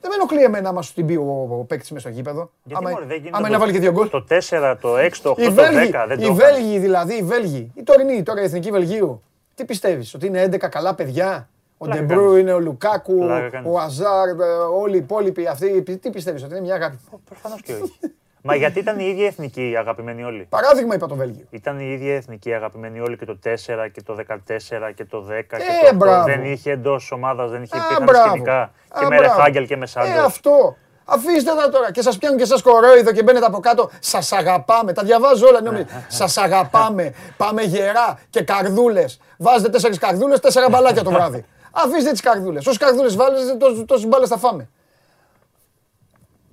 Δεν με ενοχλεί εμένα άμα σου την πει ο, ο παίκτης μες στο γήπεδο. Γιατί άμα μωρέ, δεν γίνεται άμα το- είναι να βάλει και δύο γκολ. Το 4, το 6, το 8, Οι το Βέλγοι, 10 δεν οι το έκαναν. Βέλγοι δηλαδή, οι Βέλγοι, η τωρινή, τώρα η εθνική Βελγίου. Τι πιστεύεις, ότι είναι 11 καλά παιδιά, ο Πλάκα Ντεμπρού είναι ο Λουκάκου, Πλάκα κάνεις. ο Αζάρ, ε, όλοι οι υπόλοιποι αυτοί. Τι πιστεύεις, ότι είναι μια αγάπη; Προφανώς και όχι. Μα γιατί ήταν η ίδια εθνική αγαπημένοι όλοι; Παράδειγμα είπα το Βέλγιο. Ήταν η ίδια εθνική αγαπημένη όλοι και το 4 και το 14 και το 10 και Ε, το 8. μπράβο. Δεν είχε εντός ομάδας, δεν είχε Α, υπήρχαν μπράβο. σκηνικά. Α, Και με μπράβο. Ρεχάγκελ και με Ε, Σάντο. αυτό. Αφήστε τα τώρα και σας πιάνουν και εσάς κορόιδο και μπαίνετε από κάτω. Σας αγαπάμε. Τα διαβάζω όλα. νομίζω. Σας αγαπάμε. Πάμε γερά και καρδούλες. Βάζετε τέσσερις καρδούλες, τέσσερα μπαλάκια το βράδυ. Αφήστε τις καρδούλες. Όσες καρδούλες βάλετε, τόσες- τόσες μπάλες θα φάμε.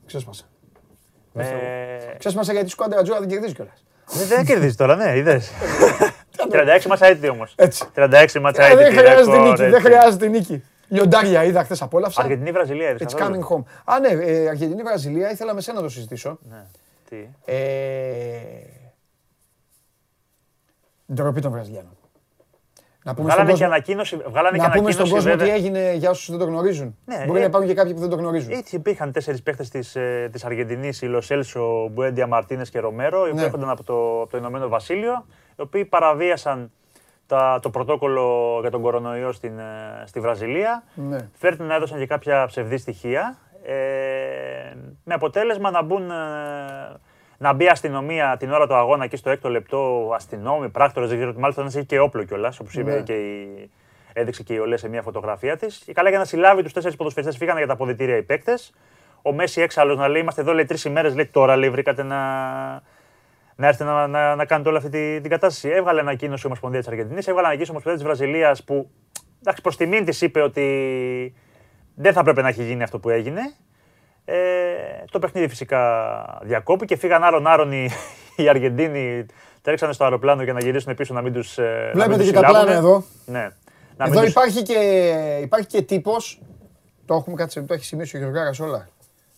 Ξέσπασα. Με... Ξέσπασα γιατί η σκουάντα Τζούρα δεν κερδίζει κιόλας. Δεν, δεν κερδίζει τώρα, ναι, είδες. 36 μάτσα έτη όμως. Έτσι. 36 μάτσα Ε, έτη. δεν χρειάζεται νίκη. Δεν χρειάζεται νίκη. Λιοντάρια είδα χθες απόλαυσα. Αργεντινή Βραζιλία είδες. It's coming home. Α, ναι, ε, Αργεντινή Βραζιλία ήθελα με σένα να το συζητήσω. Ναι. Τι; Ε, Ντροπή των Βραζιλιάνων. Να πούμε στον Βγάλανε και κόσμο, ανακοίνωση. Βγάλανε και να πούμε στον ανακοίνωση κόσμο τι βέβαια. έγινε για όσους δεν το γνωρίζουν. Ναι, Μπορεί ε, να υπάρχουν και κάποιοι που δεν το γνωρίζουν. Έτσι υπήρχαν τέσσερις παίχτες της της Αργεντινής, η Λοσέλσο, Μπουέντια, Μαρτίνες και Ρομέρο, οι οποίοι Ναι. έρχονταν από το, από το Ηνωμένο Βασίλειο, οι οποίοι παραβίασαν τα, το πρωτόκολλο για τον κορονοϊό στην, ε, στη Βραζιλία. Ναι. Φέρνουν να έδωσαν και κάποια ψευδή στοιχεία. Ε, με αποτέλεσμα να μπουν. ε, να μπει αστυνομία την ώρα του αγώνα εκεί στο έκτο λεπτό, αστυνόμοι, πράκτορες, δεν ξέρω τι, μάλιστα να έχει και όπλο κιόλας, όπως είπε Ναι. και η, έδειξε και η Ολέ σε μια φωτογραφία της. Και καλά για να συλλάβει τους τέσσερις ποδοσφαιριστές φύγανε για τα αποδητήρια οι παίκτες. Ο Μέση έξαλλος να λέει: Είμαστε εδώ λέει τρεις ημέρες, λέει τώρα λέει, βρήκατε να, να έρθετε να, να, να κάνετε όλη αυτή τη- την κατάσταση. Έβγαλε ανακοίνωση η Ομοσπονδία της Αργεντινής, έβγαλε ανακοίνωση η Ομοσπονδία της Βραζιλίας που εντάξει, προς τιμήν της είπε ότι δεν θα πρέπει να έχει γίνει αυτό που έγινε. Ε, το παιχνίδι φυσικά διακόπη και φύγαν άρον άρον οι, οι Αργεντίνοι. Τρέξανε στο αεροπλάνο για να γυρίσουν πίσω να μην τους. Βλέπετε και τα πλάνα εδώ. Ναι. Να μην Εδώ τους- υπάρχει και, υπάρχει και τύπος, το έχουμε κάτσε, το έχει σημειώσει ο Γιωργάρας όλα.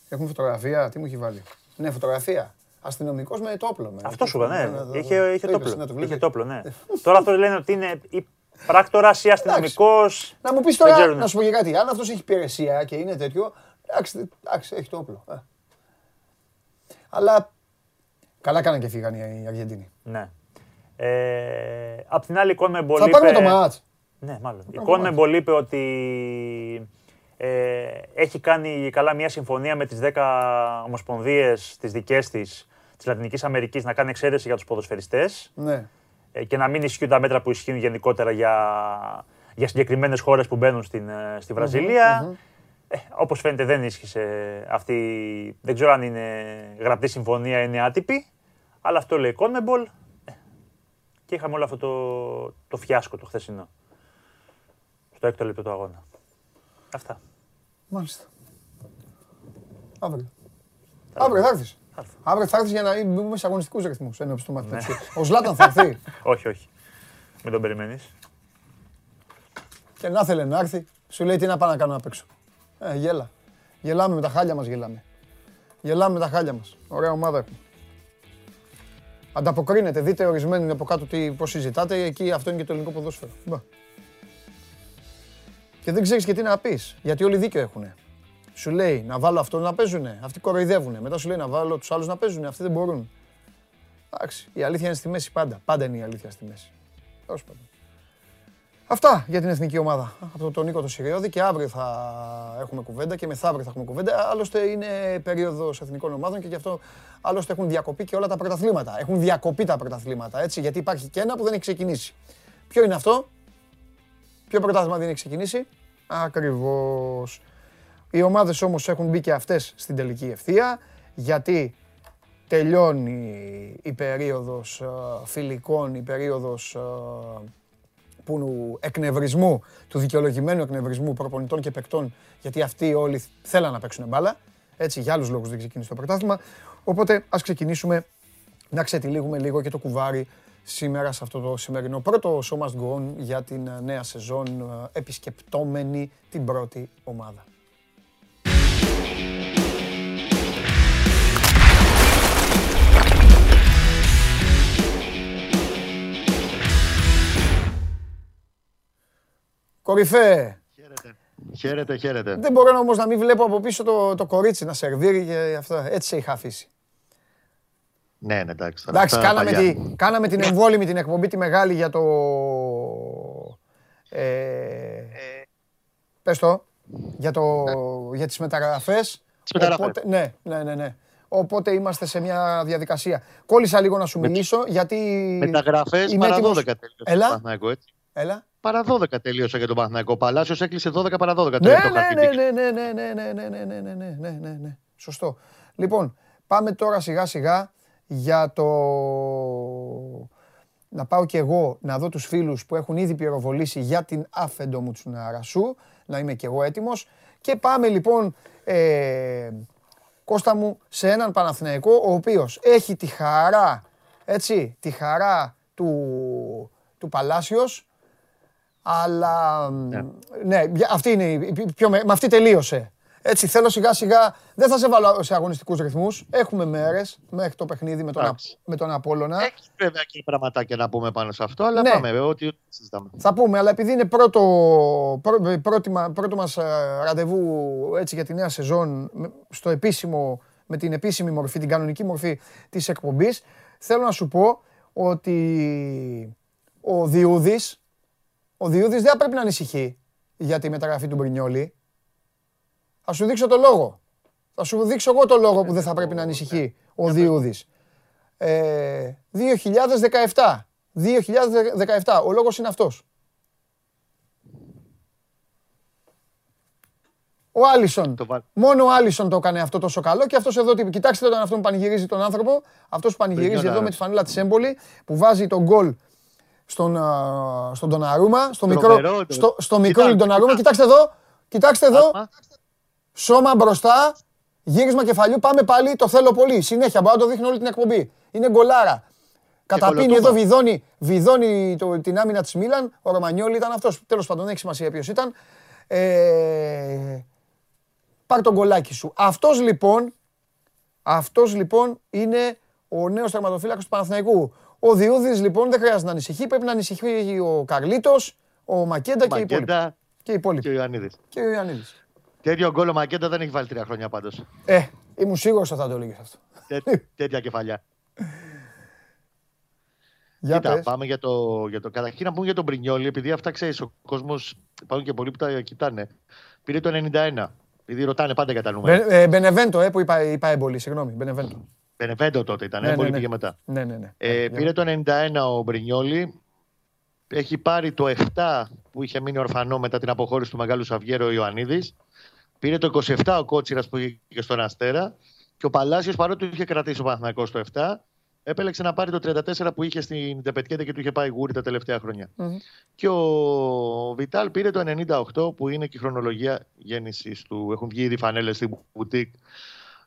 Έχουμε φωτογραφία, τι μου έχει βάλει. Ναι, φωτογραφία. Αστυνομικός με το όπλο. με. Αυτό σου είπα, ναι. ναι, Είχε, ναι. είχε Το το είπες, ναι, όπλο. το βλέπεις. Είχε το όπλο, ναι. Τώρα αυτός λένε ότι είναι ή πράκτορας ή αστυνομικός. Να μου πεις Δεν τώρα, ξέρουν. να σου πω και κάτι, αν αυτός έχει υπηρεσία και είναι τέτοιο, εντάξει, εντάξει έχει το όπλο. ε. Αλλά καλά κάναν και φύγαν οι Αργεντίνοι. Ναι. Ε, απ' την άλλη, η Κόνμεμπολ Θα είπε... πάρουμε το ματς. Ναι, μάλλον. Η πάρουμε Κόνμεμπολ είπε ότι ε, έχει κάνει καλά μια συμφωνία με τις 10 ομοσπονδίες τις δικές της της Λατινικής Αμερικής να κάνει εξαίρεση για τους ποδοσφαιριστές Ναι. ε, και να μην ισχύουν τα μέτρα που ισχύουν γενικότερα για, για συγκεκριμένες χώρες που μπαίνουν στην, ε, στη βραζιλια Ε, όπως φαίνεται δεν ίσχυσε αυτή, δεν ξέρω αν είναι γραπτή συμφωνία ή είναι άτυπη, Αλλά αυτό λέει Κόνεμπολ. Και είχαμε όλο αυτό το, το φιάσκο το χθεσινό. Στο έκτο λεπτό του αγώνα. Αυτά. Μάλιστα. Αύριο. Αύριο θα έρθεις. Αύριο θα έρθεις για να μπούμε σε αγωνιστικούς ρυθμούς ενώπιση του μαθηματικού. Ο Ζλάταν θα έρθει. όχι, όχι. Μην τον περιμένεις. Και να θέλει να έρθει, σου λέει τι να πάω να κάνω απ' έξω. Ε, γέλα. Γελάμε με τα χάλια μας, γελάμε. Γελάμε με τα χάλια μας. Ωραία ομάδα έχουμε. Ανταποκρίνεται, δείτε ορισμένοι από κάτω πώς συζητάτε. Εκεί αυτό είναι και το ελληνικό ποδόσφαιρο. Μπα. Και δεν ξέρεις και τι να πεις. Γιατί όλοι δίκιο έχουν. Σου λέει να βάλω αυτό να παίζουνε. Αυτοί κοροϊδεύουνε. Μετά σου λέει να βάλω τους άλλους να παίζουνε. Αυτοί δεν μπορούν. Εντάξει. Η αλήθεια είναι στη μέση πάντα. Πάντα είναι η αλήθεια στη μέση. Τέλος πάντων. Αυτά για την εθνική ομάδα. Από τον Νίκο το Σιριώδη και αύριο θα έχουμε κουβέντα και μεθαύριο θα έχουμε κουβέντα. Άλλωστε είναι περίοδος εθνικών ομάδων και γι' αυτό άλλωστε έχουν διακοπεί και όλα τα πρωταθλήματα. Έχουν διακοπεί τα πρωταθλήματα έτσι γιατί υπάρχει και ένα που δεν έχει ξεκινήσει. Ποιο είναι αυτό, Ποιο πρωτάθλημα δεν έχει ξεκινήσει, Ακριβώς. Οι ομάδες όμως έχουν μπει και αυτές στην τελική ευθεία γιατί τελειώνει η περίοδος ε, φιλικών, η περίοδος ε, που εκνευρισμού, του δικαιολογημένου εκνευρισμού προπονητών και παικτών, γιατί αυτοί όλοι θέλαν να παίξουν μπάλα. Έτσι, για άλλους λόγους δεν ξεκίνησε το πρωτάθλημα. Οπότε ας ξεκινήσουμε να ξετυλίγουμε λίγο και το κουβάρι σήμερα σε αυτό το σημερινό πρώτο show must go on για την νέα σεζόν ε, επισκεπτόμενη την πρώτη ομάδα. Κορυφέ. Χαίρετε. Χαίρετε, χαίρετε. Δεν μπορώ όμως να μην βλέπω από πίσω το, το κορίτσι να σερβίρει και αυτό. Έτσι σε είχα αφήσει. Ναι, ναι, εντάξει. Εντάξει, κάναμε, τη, κάναμε την εμβόλυμη την εκπομπή τη μεγάλη για το... Ε, ε, πες το. Για, το, ναι. για τις μεταγραφές. Τις μεταγραφές. Οπότε, ναι, ναι, ναι, ναι. Οπότε είμαστε σε μια διαδικασία. Κόλλησα λίγο να σου μιλήσω γιατί... Μεταγραφές παρά 12 τέλειο. Έλα. έτσι. Έλα. Παρά 12 τελείωσε για τον Παναθηναϊκό. Παλάσιο έκλεισε 12 παρά 12. Ναι, ναι, ναι, ναι, ναι, ναι, ναι, ναι, ναι, ναι, ναι, ναι, ναι, ναι, ναι. Σωστό. Λοιπόν, πάμε τώρα σιγά σιγά για το... Να πάω κι εγώ να δω τους φίλους που έχουν ήδη πυροβολήσει για την άφεντο μου σου, να είμαι κι εγώ έτοιμος. Και πάμε λοιπόν, ε, Κώστα μου, σε έναν Παναθηναϊκό, ο οποίος έχει τη χαρά, έτσι, τη χαρά του, του Παλάσιος, αλλά ναι, ναι αυτή είναι, πιο, με αυτή τελείωσε. Έτσι, θέλω σιγά σιγά, δεν θα σε βάλω σε αγωνιστικούς ρυθμούς. Έχουμε μέρες μέχρι το παιχνίδι με τον, με τον Απόλλωνα. Έχεις βέβαια και πραγματάκια να πούμε πάνω σε αυτό, αλλά ναι. πάμε, ό,τι συζητάμε. Θα πούμε, αλλά επειδή είναι πρώτο, πρώ, πρώτη, πρώτο μας ε, ραντεβού έτσι, για τη νέα σεζόν στο επίσημο, με την επίσημη μορφή, την κανονική μορφή της εκπομπής, θέλω να σου πω ότι ο Διούδης, ο Διούδης δεν πρέπει να ανησυχεί για τη μεταγραφή του Μπρινιόλη. Θα σου δείξω το λόγο. Θα σου δείξω εγώ το λόγο που δεν θα πρέπει να ανησυχεί ο Διούδης. 2017. Ε, 2017. Ο λόγος είναι αυτός. Ο Άλισον. Μόνο ο Άλισον το έκανε αυτό τόσο καλό και αυτός εδώ. Κοιτάξτε τον αυτό που πανηγυρίζει τον άνθρωπο. Αυτός που πανηγυρίζει εδώ με τη φανίλα της Έμπολη που βάζει τον γκολ στον, στον Τοναρούμα, στο μικρό, στο, στο μικρό Τοναρούμα. Κοιτάξτε εδώ, κοιτάξτε εδώ, σώμα μπροστά, γύρισμα κεφαλιού, πάμε πάλι, το θέλω πολύ. Συνέχεια, μπορώ να το δείχνω όλη την εκπομπή. Είναι γκολάρα. Καταπίνει εδώ, βιδώνει, βιδώνει το, την άμυνα της Μίλαν. Ο Ρωμανιόλη ήταν αυτός. Τέλος πάντων, δεν έχει σημασία ποιος ήταν. Ε, πάρ τον γκολάκι σου. Αυτός λοιπόν, αυτός λοιπόν είναι ο νέος τερματοφύλακας του Παναθηναϊκού. Ο Διούδης λοιπόν δεν χρειάζεται να ανησυχεί, πρέπει να ανησυχεί ο Καρλίτος, ο Μακέντα και οι υπόλοιποι. Και οι υπόλοιποι. Και ο Ιωαννίδης. Και ο Ιωαννίδης. Τέτοιο γκολ ο Μακέντα δεν έχει βάλει τρία χρόνια πάντως. Ε, ήμουν σίγουρος ότι θα το έλεγες αυτό. τέτοια κεφαλιά. Για Κοίτα, πάμε για το, για το. Καταρχήν να πούμε για τον Μπρινιόλι, επειδή αυτά ξέρεις, ο κόσμος. Υπάρχουν και πολλοί που τα κοιτάνε. Πήρε το 91. Επειδή ρωτάνε πάντα για τα νούμερα. Ε, Μπενεβέντο, ε, που είπα, είπα έμπολη, συγγνώμη. Μπενεβέντο. Μπενεβέντο τότε ήταν, ναι, έμπολη ναι, ναι. πήγε μετά. Ναι, ναι, ναι. Ε, πήρε το 91 ο Μπρινιόλι. Έχει πάρει το 7 που είχε μείνει ορφανό μετά την αποχώρηση του Μεγάλου Σαβιέρο Ιωαννίδης. Πήρε το 27 ο Κότσιρας που είχε στον Αστέρα. Και ο Παλάσιος παρότι είχε κρατήσει ο Παναθηναϊκός το 7, Επέλεξε να πάρει το 34 που είχε στην Τεπετιέτα και του είχε πάει γούρι τα τελευταία χρόνια. Μμμ. Και ο Βιτάλ πήρε το 98 που είναι και η χρονολογία γέννησης του. Έχουν βγει ήδη φανέλες στην μπουτίκ.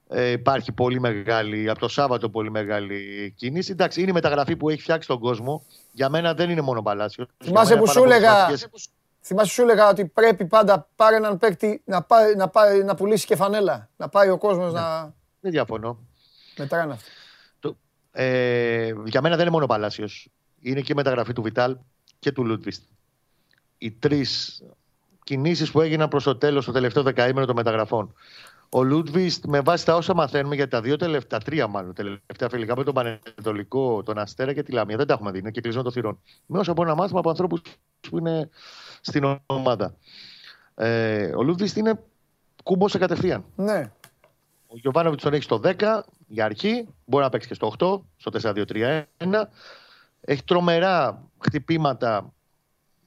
Ε, υπάρχει πολύ μεγάλη, από το Σάββατο πολύ μεγάλη κίνηση. Εντάξει, είναι η μεταγραφή που έχει φτιάξει τον κόσμο. Για μένα δεν είναι μόνο Παλάσιος. Θυμάσαι που σου έλεγα, θυμάσαι που σου έλεγα ότι πρέπει πάντα πάρε έναν παίκτη να, πάει, να, πάει, να πουλήσει και φανέλα. Να πάει ο κόσμος να Δεν διαφωνώ. μετράνε αυτό. Το, ε, για μένα δεν είναι μόνο ο Παλάσιος. Είναι και η μεταγραφή του Βιτάλ και του Λούτβιστ. Οι τρεις κινήσεις που έγιναν προς το τέλος, το τελευταίο δεκαήμερο των μεταγραφών. Ο Λούτβιστ, με βάση τα όσα μαθαίνουμε για τα δύο τελευταία, τρία μάλλον τελευταία φιλικά με τον Πανετολικό, τον Αστέρα και τη Λαμία. Δεν τα έχουμε δει, είναι και κλεισμένο των θυρών. Με όσα μπορούμε να μάθουμε από ανθρώπους που είναι στην ομάδα. Ε, ο Λούτβιστ είναι κούμπος κατευθείαν. Ναι. Ο Γιωβάνοβιτς τον έχει στο 10 για αρχή. Μπορεί να παίξει και στο 8, στο 4-2-3-1. Έχει τρομερά χτυπήματα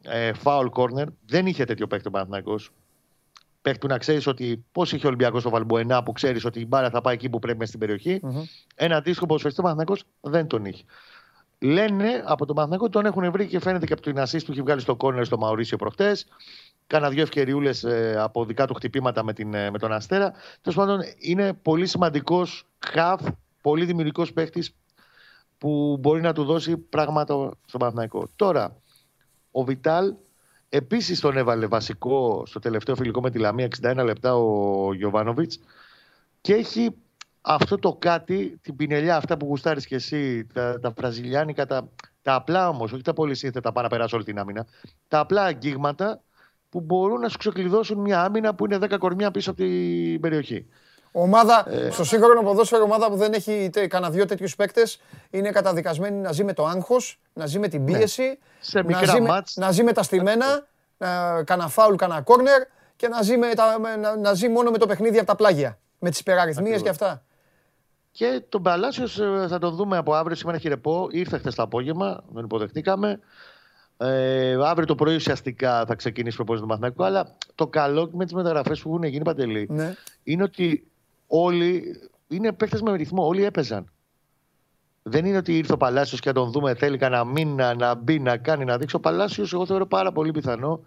ε, foul corner. Δεν είχε τέτοιο παίκτη ο Παναθηναϊκός. Παίκτη που να ξέρεις ότι πώς είχε ο Ολυμπιακός στο Βαλμποενά που ξέρεις ότι η μπάρα θα πάει εκεί που πρέπει μες στην περιοχή. Μμμ. Ένα αντίστοιχο ποδοσφαιριστή ο Παναθηναϊκός δεν τον είχε. Λένε από τον Παναθηναϊκό ότι τον έχουν βρει και φαίνεται και από την assist που έχει βγάλει στο κόρνερ στο Μαουρίσιο προχτές. Κάνα δύο ευκαιριούλες από δικά του χτυπήματα με, την, ε, με τον Αστέρα. Τέλος πάντων, είναι πολύ σημαντικός χαφ, πολύ δημιουργικός παίκτης που μπορεί να του δώσει πράγματα στον Παναθηναϊκό. Τώρα, ο Βιτάλ επίσης τον έβαλε βασικό στο τελευταίο φιλικό με τη Λαμία 61 λεπτά ο Γιωβάνοβιτς και έχει αυτό το κάτι, την πινελιά αυτά που γουστάρεις και εσύ, τα, τα βραζιλιάνικα, τα, τα απλά όμως, όχι τα πολύ σύνθετα πάνω να περάσει όλη την άμυνα, τα απλά αγγίγματα που μπορούν να σου ξεκλειδώσουν μια άμυνα που είναι 10 κορμιά πίσω από την περιοχή. Ομάδα, Ε. στο σύγχρονο ποδόσφαιρο, ομάδα που δεν έχει τε- κανένα δύο τέτοιους παίκτες είναι καταδικασμένη να ζει με το άγχος, να ζει με την πίεση, Ναι. Σε να, μικρά ζει με, μάτς. να ζει με τα στημένα, να, κανένα φάουλ, κανένα κόρνερ και να ζει, με τα, με- να, να ζει μόνο με το παιχνίδι από τα πλάγια. Με τις υπεραριθμίε και αυτά. Και τον Παλάσιο θα τον δούμε από αύριο. Σήμερα έχει ρεπό. Ήρθε χθες το απόγευμα, τον υποδεχτήκαμε. Ε, αύριο το πρωί ουσιαστικά θα ξεκινήσει η προπόνηση του Μαθηνακού. Αλλά το καλό με τις μεταγραφές που έχουν γίνει παντελή Ναι. είναι ότι όλοι είναι παίχτε με ρυθμό. Όλοι έπαιζαν. Δεν είναι ότι ήρθε ο Παλάσιος και να τον δούμε, θέλει κανένα μήνα να μπει, να κάνει, να δείξει. Ο Παλάσιος, εγώ θεωρώ πάρα πολύ πιθανό.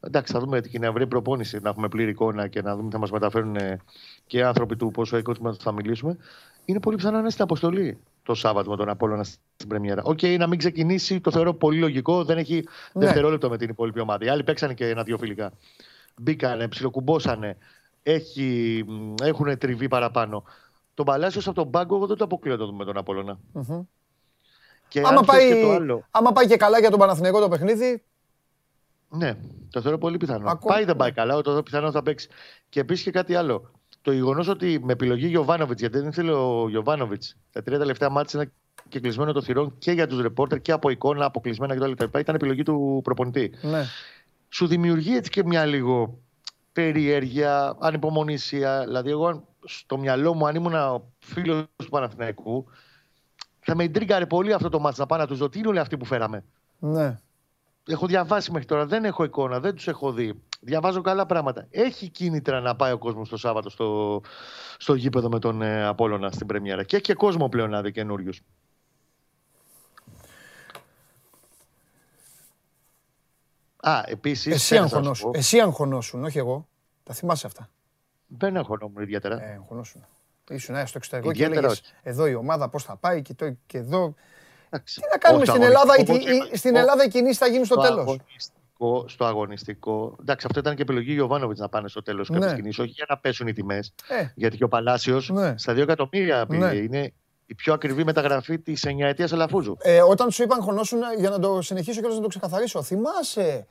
Εντάξει, θα δούμε την ευρύ προπόνηση, να έχουμε πλήρη εικόνα και να δούμε τι θα μας μεταφέρουν ε, και άνθρωποι του πόσο εικόνα θα μιλήσουμε. Είναι πολύ πιθανό να είναι στην αποστολή το Σάββατο με τον Απόλλωνα στην Πρεμιέρα. Οκ, να μην ξεκινήσει, το θεωρώ πολύ λογικό. Δεν έχει Ναι. δευτερόλεπτο με την υπόλοιπη ομάδα. Οι άλλοι παίξανε και ένα-δύο φιλικά. Μπήκανε, ψιλοκουμπώσανε, έχει, μ, έχουν τριβή παραπάνω. Τον Παλάσιο από τον πάγκο, εγώ δεν το αποκλείω να το δούμε με τον Απόλλωνα. Μμμ. Και Άμα αν θες και το πάει, άλλο. άμα πάει και καλά για τον Παναθηναϊκό το παιχνίδι, Ναι, το θεωρώ πολύ πιθανό. Ακόμα- Πάει δεν πάει καλά, το θεωρώ πιθανό θα παίξει. Και επίσης και κάτι άλλο. Το γεγονός ότι με επιλογή Γιωβάνοβιτς, γιατί δεν ήθελε ο Γιωβάνοβιτς, τα τρία τελευταία μάτια είναι και κλεισμένο το θυρών και για τους ρεπόρτερ και από εικόνα, αποκλεισμένα κτλ. Ήταν επιλογή του προπονητή. ναι. Σου δημιουργεί έτσι και μια λίγο περιέργεια, ανυπομονησία. Δηλαδή, εγώ αν- στο μυαλό μου, αν ήμουν φίλος του Παναθηναϊκού, θα με εντρίγκαρε πολύ αυτό το μάτς να πάω να τους δω τι είναι όλοι αυτοί που φέραμε; ναι. Έχω διαβάσει μέχρι τώρα, δεν έχω εικόνα, δεν τους έχω δει. Διαβάζω καλά πράγματα. Έχει κίνητρα να πάει ο κόσμος το Σάββατο στο, στο γήπεδο με τον ε, Απόλλωνα στην Πρεμιέρα. Και έχει και κόσμο πλέον να δει καινούριους. Α, επίσης. Εσύ αγχωνόσουν. Εσύ αγχωνόσουν, όχι εγώ. Τα θυμάσαι αυτά; Δεν αγχωνόμουν ιδιαίτερα. Ε, αγχωνόσουν. Ήσουν ε, στο εξωτερικό και Ιδιαίτερα έλεγες όχι. εδώ η ομάδα πώς θα πάει και, το, και εδώ. Εντάξει. Τι να κάνουμε Όχι, στην το Ελλάδα, η, αγωνιστικό, η- όπως είπα, στην στο- Ελλάδα οι κινήσεις θα γίνουν στο στο τέλος; Αγωνιστικό, στο αγωνιστικό. Εντάξει, αυτό ήταν και επιλογή Γιωβάνοβιτς να πάνε στο τέλος Ναι. κάποιε κινήσει. Όχι για να πέσουν οι τιμές. Ε, Γιατί και ο Παλάσιος Ναι. στα 2 εκατομμύρια πήγε. Ναι. Είναι η πιο ακριβή μεταγραφή της 9 ετίας Αλαφούζου. ε, όταν σου είπαν χωνόσουν, για να το συνεχίσω και να το ξεκαθαρίσω, θυμάσαι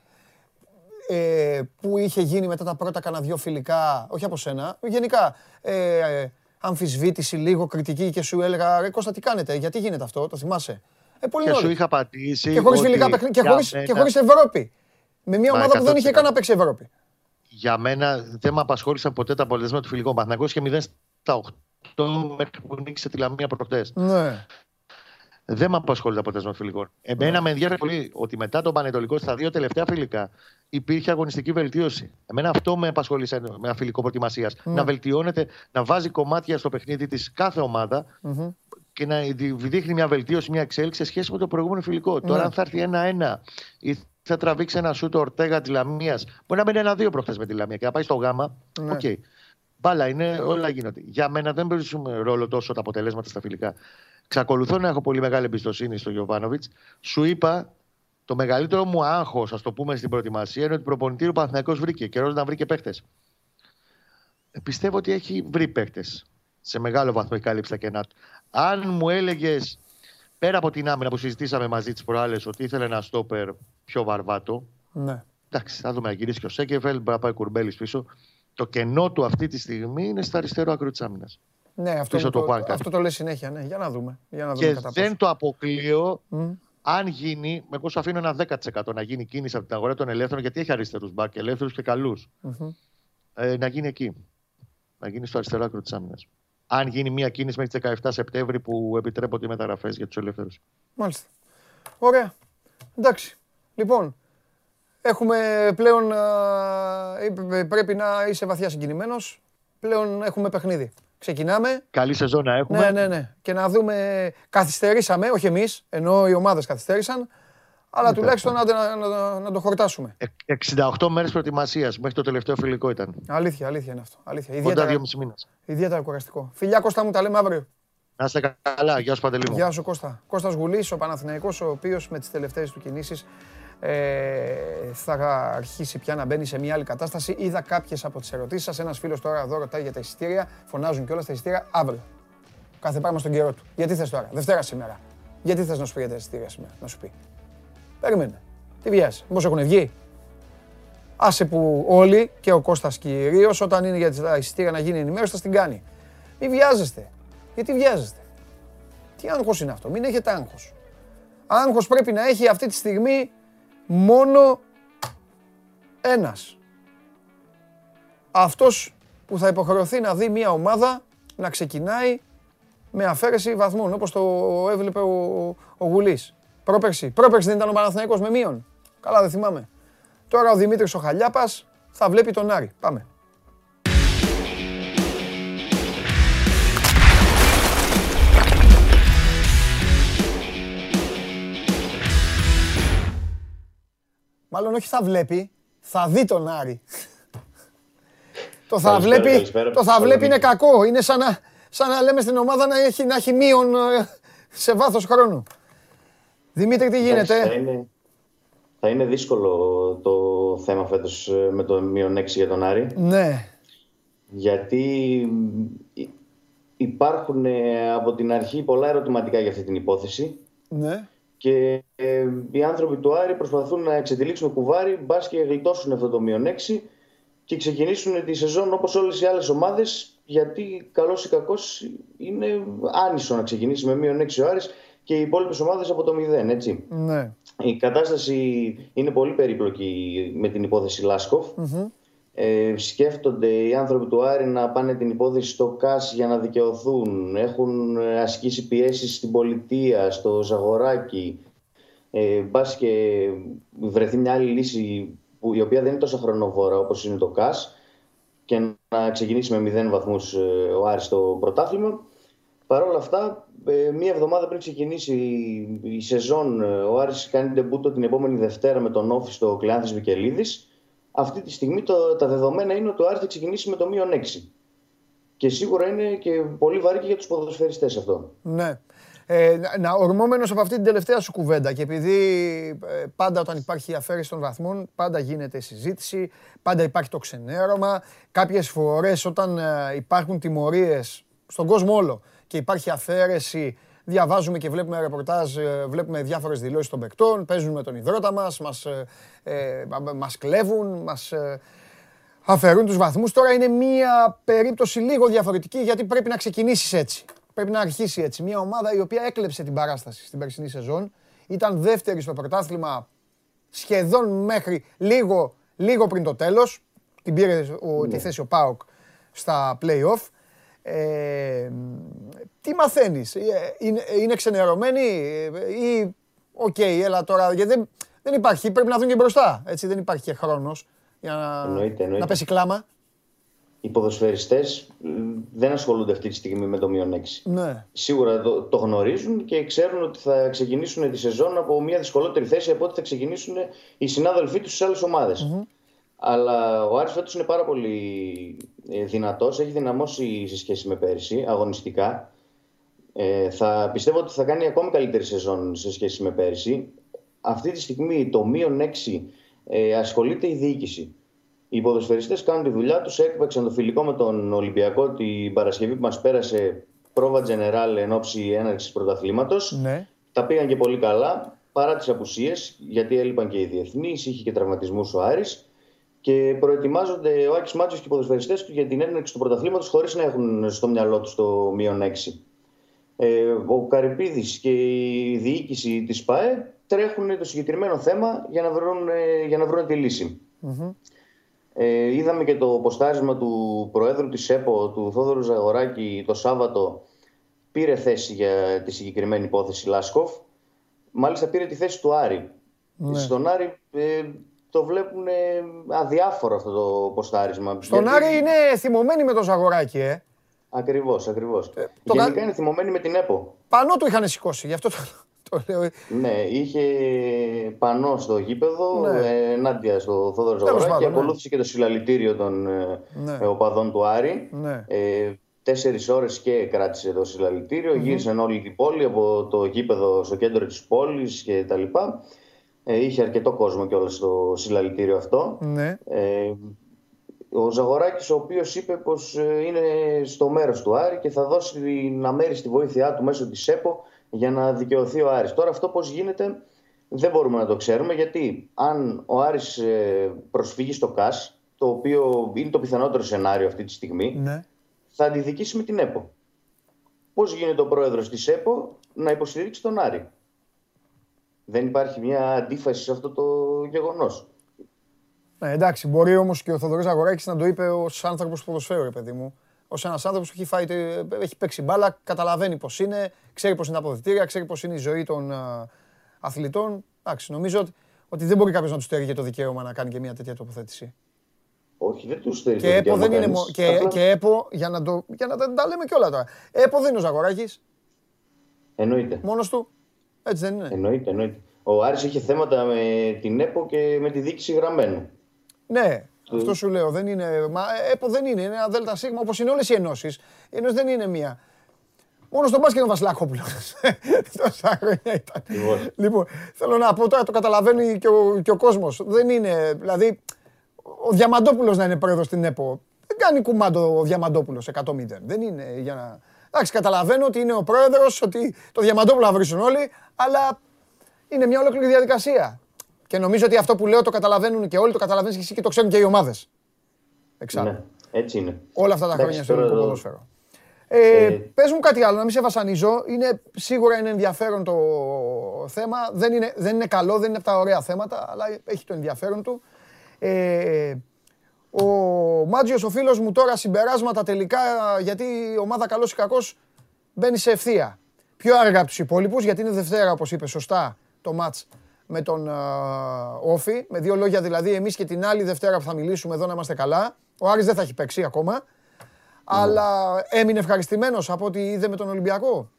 ε, που είχε γίνει μετά τα πρώτα κανένα δυο φιλικά, όχι από σένα, γενικά, ε, ε, αμφισβήτηση, λίγο κριτική και σου έλεγα, ρε Κώστα τι κάνετε, γιατί γίνεται αυτό, το θυμάσαι; Ε, πολύ Και σου νωρίς. είχα πατήσει. Και χωρίς ότι φιλικά παιχνίδια και για χωρίς, μένα- και χωρίς Ευρώπη. Με μια Μα, ομάδα που δεν είχε 100%. καν να παίξει Ευρώπη. Για μένα δεν με απασχόλησαν ποτέ τα αποτελέσματα του φιλικού. Παναθηναϊκός και 0 στα 8 μέχρι που νίκησε τη Λαμία προχτές. Ναι. Δεν με απασχολεί τα αποτελέσματα των φιλικών. Εμένα με ενδιαφέρει πολύ ότι μετά τον Πανετολικό στα δύο τελευταία φιλικά υπήρχε αγωνιστική βελτίωση. Εμένα αυτό με απασχολεί σε ένα φιλικό προετοιμασίας. Ναι. Να βελτιώνεται, να βάζει κομμάτια στο παιχνίδι της κάθε ομάδα Μμμ. και να δείχνει μια βελτίωση, μια εξέλιξη σε σχέση με το προηγούμενο φιλικό. Τώρα, Ναι. αν θα έρθει ένα-ένα ή θα τραβήξει ένα σουτ ο Ορτέγα της Λαμίας, μπορεί να μείνει ένα-δύο προχθές με τη Λαμία και να πάει στο γάμα. Ναι. Οκ. Μπάλα είναι, όλα γίνονται. Για μένα δεν παίζουν ρόλο τόσο τα αποτελέσματα στα φιλικά. Ξακολουθώ να έχω πολύ μεγάλη εμπιστοσύνη στον Γιωβάνοβιτς. Σου είπα, το μεγαλύτερο μου άγχος, ας το πούμε στην προετοιμασία, είναι ότι προπονητή ο Παναθηναϊκός βρήκε. Καιρός να βρει και παίχτε. Πιστεύω ότι έχει βρει παίχτε. Σε μεγάλο βαθμό έχει καλύψει τα κενά του. Αν μου έλεγες πέρα από την άμυνα που συζητήσαμε μαζί τις προάλλες ότι ήθελε ένα στόπερ πιο βαρβάτο. Ναι. Εντάξει, θα δούμε να γυρίσει και ο Σέκεφελ, μπορεί να πάει κουρμπέλης πίσω. Το κενό του αυτή τη στιγμή είναι στο αριστερό άκρο της άμυνας. Ναι, αυτό, Πίσω μου το το, Juan Carlos. αυτό το λέει συνέχεια. Ναι. Για να δούμε. Για να δούμε Και κατά δεν πόσο. το αποκλείω Μμ. Αν γίνει, εγώ σου αφήνω ένα 10% να γίνει κίνηση από την αγορά των ελεύθερων, γιατί έχει αριστερούς μπακ, ελεύθερους και καλούς. Μμμ. Ε, να γίνει εκεί. Να γίνει στο αριστερό άκρο της άμυνας. Αν γίνει μια κίνηση μέχρι τις 17 Σεπτέμβρη που επιτρέπονται οι μεταγραφές για τους ελεύθερους. Μάλιστα. Ωραία. Εντάξει. Λοιπόν, έχουμε πλέον. α, ε, πρέπει να είσαι βαθιά συγκινημένος. Πλέον έχουμε παιχνίδι. Ξεκινάμε. Καλή σεζόν να έχουμε. Ναι, ναι, ναι. Και να δούμε. Καθυστερήσαμε, όχι εμείς, ενώ οι ομάδες καθυστέρησαν. Αλλά τουλάχιστον να, να, να, να το χορτάσουμε. Ε, 68 μέρες προετοιμασίας μέχρι το τελευταίο φιλικό ήταν. Αλήθεια, αλήθεια είναι αυτό. Αλήθεια. Κοντά Ιδιαίτερα, 2,5 μήνε. ιδιαίτερα κουραστικό. Φιλιά Κώστα μου, τα λέμε αύριο. Να είστε καλά. Γεια σου Παντελή μου. Γεια σου Κώστα. Κώστας Γουλής, ο Παναθηναϊκός, ο οποίος με τις τελευταίες του κινήσεις ε, θα αρχίσει πια να μπαίνει σε μια άλλη κατάσταση. Είδα κάποιες από τις ερωτήσεις σας. Ένας φίλος τώρα εδώ ρωτάει για τα εισιτήρια. Φωνάζουν κιόλας τα εισιτήρια αύριο. Κάθε πράγμα στον καιρό του. Γιατί θες τώρα, Δευτέρα σήμερα. Γιατί θες να σου πει για τα εισιτήρια σήμερα, να σου πει; Περίμενε. Τι βιάζεις, μήπως έχουν βγει; Άσε που όλοι και ο Κώστας κυρίως όταν είναι για τα εισιτήρια να γίνει ενημέρωση θα την κάνει. Μην βιάζεστε. Γιατί βιάζεστε; Τι άγχος είναι αυτό, μην έχετε άγχος. Άγχος πρέπει να έχει αυτή τη στιγμή μόνο ένας. Αυτός που θα υποχρεωθεί να δει μια ομάδα να ξεκινάει με αφαίρεση βαθμών, όπως το έβλεπε ο, ο Γουλής. Πρόπερση. Πρόπερση δεν ήταν ο Παναθηναϊκός με μείον. Καλά δεν θυμάμαι. Τώρα ο Δημήτρης ο Χαλιάπας θα βλέπει τον Άρη. Πάμε. Μάλλον όχι θα βλέπει, θα δει τον Άρη. το θα Καλησπέρα, βλέπει, καλησπέρα. το θα βλέπει είναι κακό. Είναι σαν να, σαν να λέμε στην ομάδα να έχει, να έχει μείον ε, σε βάθος χρόνου. Δημήτρη, τι Εντάξει, Θα γίνεται. είναι, θα είναι δύσκολο το θέμα φέτος ε, με το μείον 6 για τον Άρη. Ναι, Γιατί υ- υπάρχουν ε, από την αρχή πολλά ερωτηματικά για αυτή την υπόθεση. ναι. Και ε, οι άνθρωποι του Άρη προσπαθούν να εξετυλίξουν κουβάρι, μπας και γλιτώσουν αυτό το μείον 6 και ξεκινήσουν τη σεζόν όπως όλες οι άλλες ομάδες γιατί καλός ή κακός είναι άνισο να ξεκινήσει με μείον 6 ο Άρης και οι υπόλοιπες ομάδες από το 0, έτσι. Ναι. Η κατάσταση είναι πολύ περίπλοκη με την υπόθεση Λάσκοφ. Ε, σκέφτονται οι άνθρωποι του Άρη να πάνε την υπόθεση στο ΚΑΣ για να δικαιωθούν. Έχουν ε, ασκήσει πιέσεις στην πολιτεία, στο Ζαγοράκι. Ε, μπας και βρεθεί μια άλλη λύση που, η οποία δεν είναι τόσο χρονοβόρα όπως είναι το ΚΑΣ και να ξεκινήσει με μηδέν βαθμούς ε, ο Άρης στο πρωτάθλημα. Παρ' όλα αυτά, ε, μία εβδομάδα πριν ξεκινήσει η- η σεζόν, ε, ο Άρης κάνει ντεμπούτο την επόμενη Δευτέρα με τον Όφη στο Κλεάνθης Βικελίδης. Αυτή τη στιγμή το, τα δεδομένα είναι ότι ο Άρης θα ξεκινήσει με το μείον 6. Και σίγουρα είναι και πολύ βαρύ και για τους ποδοσφαιριστές αυτό. Ναι. Ε, να- να ορμόμενος από αυτή την τελευταία σου κουβέντα και επειδή ε, πάντα όταν υπάρχει αφαίρεση των βαθμών πάντα γίνεται η συζήτηση, πάντα υπάρχει το ξενέρωμα. Κάποιες φορές όταν ε, υπάρχουν τιμωρίες στον κόσμο όλο και υπάρχει αφαίρεση διαβάζουμε και βλέπουμε ρεπορτάζ, ε, βλέπουμε διάφορες δηλώσεις των παικτών, παίζουν με τον υδρότα μας, μας, ε, ε, μα- μας κλέβουν, μας ε, αφαιρούν τους βαθμούς. Τώρα είναι μια περίπτωση λίγο διαφορετική γιατί πρέπει να ξεκινήσεις έτσι. Πρέπει να αρχίσει έτσι. Μια ομάδα η οποία έκλεψε την παράσταση στην περσινή σεζόν. Ήταν δεύτερη στο πρωτάθλημα σχεδόν μέχρι λίγο, λίγο πριν το τέλος. Την πήρε ο, τη θέση ο Πάοκ στα play-off. Ε, τι μαθαίνεις, Ε, είναι, είναι ξενερωμένοι ε, ή οκ, έλα τώρα, γιατί δεν, δεν υπάρχει, πρέπει να δουν και μπροστά, έτσι, δεν υπάρχει και χρόνος για να, Εννοείται, εννοείται. να πέσει κλάμα. Οι ποδοσφαιριστές ε, δεν ασχολούνται αυτή τη στιγμή με το μείον 6. Ναι. Σίγουρα το, το γνωρίζουν και ξέρουν ότι θα ξεκινήσουν τη σεζόν από μια δυσκολότερη θέση από ό,τι θα ξεκινήσουν οι συνάδελφοί τους στις άλλες Αλλά ο Άρης φέτος είναι πάρα πολύ ε, δυνατός, έχει δυναμώσει σε σχέση με πέρυσι, αγωνιστικά. Ε, θα πιστεύω ότι θα κάνει ακόμη καλύτερη σεζόν σε σχέση με πέρυσι. Αυτή τη στιγμή το μείον 6 ε, ασχολείται η διοίκηση. Οι ποδοσφαιριστές κάνουν τη δουλειά τους, έκπαιξαν το φιλικό με τον Ολυμπιακό την Παρασκευή που μας πέρασε πρόβα General εν ώψη έναρξης πρωταθλήματος. Ναι. Τα πήγαν και πολύ καλά παρά τις απουσίες, γιατί έλειπαν και οι διεθνείς, είχε και τραυματισμούς ο Άρης και προετοιμάζονται ο Άκης Μάτσος και οι ποδοσφαιριστές του για την έναρξη του πρωταθλήματος χωρίς να έχουν στο μυαλό τους το μείον 6. Ε, ο Καρυπίδη και η διοίκηση της ΠΑΕ τρέχουν το συγκεκριμένο θέμα για να βρουν, ε, για να βρουν τη λυση Ε, είδαμε και το ποστάρισμα του Προέδρου της ΕΠΟ, του Θόδωρου Ζαγοράκη, το Σάββατο. Πήρε θέση για τη συγκεκριμένη υπόθεση Λάσκοφ. Μάλιστα πήρε τη θέση του Άρη. Ναι. Στον Άρη ε, το βλέπουν ε, αδιάφορο αυτό το ποστάρισμα. Στον γιατί... Άρη είναι θυμωμένοι με τον Ζαγοράκη, ε. Ακριβώς, ακριβώς. Ε, Γενικά είναι θυμωμένοι με την ΕΠΟ. Πανώ του είχαν σηκώσει, γι' αυτό το... Ναι, είχε πανό στο γήπεδο ναι. ενάντια στο Θόδωρο Ζαγοράκη και ναι. ακολούθησε και το συλλαλητήριο των ε, ναι. Ε, οπαδών του Άρη. Ναι. Ε, Τέσσερις ώρες και κράτησε το συλλαλητήριο, mm-hmm. γύρισαν όλη την πόλη από το γήπεδο στο κέντρο της πόλης και τα λοιπά. Ε, είχε αρκετό κόσμο και όλο στο συλλαλητήριο αυτό. Ναι. Ε, ο Ζαγοράκης ο οποίος είπε πως είναι στο μέρος του Άρη και θα δώσει την αμέριστη βοήθειά του μέσω της ΕΠΟ για να δικαιωθεί ο Άρης. Τώρα αυτό πώς γίνεται δεν μπορούμε να το ξέρουμε γιατί αν ο Άρης ε, προσφύγει στο ΚΑΣ, το οποίο είναι το πιθανότερο σενάριο αυτή τη στιγμή, ναι. θα αντιδικήσει με την ΕΠΟ. Πώς γίνεται ο πρόεδρος της ΕΠΟ να υποστηρίξει τον Άρη; Δεν υπάρχει μια αντίφαση σε αυτό το γεγονός. Ναι, εντάξει, μπορεί όμως και ο Θοδωρής Αγοράκης να το είπε ως άνθρωπος ποδοσφαίρου, ρε παιδί μου ως ένας άνθρωπος που έχει, φάει, έχει παίξει μπάλα, καταλαβαίνει πώς είναι, ξέρει πώς είναι τα αποδητήρια, ξέρει πώς είναι η ζωή των αθλητών. Εντάξει, νομίζω ότι, ότι δεν μπορεί κάποιος να τους στέλνει το δικαίωμα να κάνει και μια τέτοια τοποθέτηση. Όχι, δεν τους στέλνει. Και ΕΠΟ δεν είναι. Μο... Και, και ΕΠΟ, για να, το, για να τα, τα λέμε και όλα τώρα. ΕΠΟ δεν είναι ο Ζαγοράκης. Εννοείται. Μόνος του. Έτσι δεν είναι. Εννοείται, εννοείται. Ο Άρης είχε θέματα με την ΕΠΟ και με τη δίκηση γραμμένου. Ναι, αυτό σου λέω. Δεν είναι, μα, ΕΠΟ δεν είναι. Είναι ένα ΔΣ όπως είναι όλες οι ενώσεις. Η ενώση δεν είναι μία. Μόνο στον μπάσκετ είναι ο Βασιλάκοπουλος. Τόσα χρόνια ήταν. Λοιπόν, θέλω να πω τώρα το καταλαβαίνει και ο, και ο κόσμος. Δεν είναι. Δηλαδή, ο Διαμαντόπουλος να είναι πρόεδρος στην ΕΠΟ. Δεν κάνει κουμάντο ο Διαμαντόπουλος 100 Δεν είναι για να. Εντάξει, καταλαβαίνω ότι είναι ο πρόεδρος, ότι το Διαμαντόπουλο θα βρίσκουν όλοι, αλλά είναι μια ολόκληρη διαδικασία. Και νομίζω ότι αυτό που λέω το καταλαβαίνουν και όλοι, το καταλαβαίνεις και εσύ και το ξέρουν και οι ομάδες. Εξάλλου. Ναι, έτσι είναι. Όλα αυτά τα χρόνια στο ελληνικό ποδόσφαιρο. Ε, ε, πες μου κάτι άλλο, να μην σε βασανίζω. Είναι, σίγουρα είναι ενδιαφέρον το θέμα. Δεν είναι, δεν είναι καλό, δεν είναι από τα ωραία θέματα, αλλά έχει το ενδιαφέρον του. Ε, ο Μάτζιος, ο φίλος μου τώρα συμπεράσματα τελικά, γιατί η ομάδα καλός ή κακός μπαίνει σε ευθεία. Πιο αργά από τους υπόλοιπους, γιατί είναι Δευτέρα, όπως είπες σωστά, το μάτς με τον Όφη. Με δύο λόγια δηλαδή, εμείς και την άλλη Δευτέρα που θα μιλήσουμε εδώ να είμαστε καλά. Ο Άρης δεν θα έχει παίξει ακόμα. Ναι. Αλλά έμεινε ευχαριστημένος από ό,τι είδε με τον Ολυμπιακό;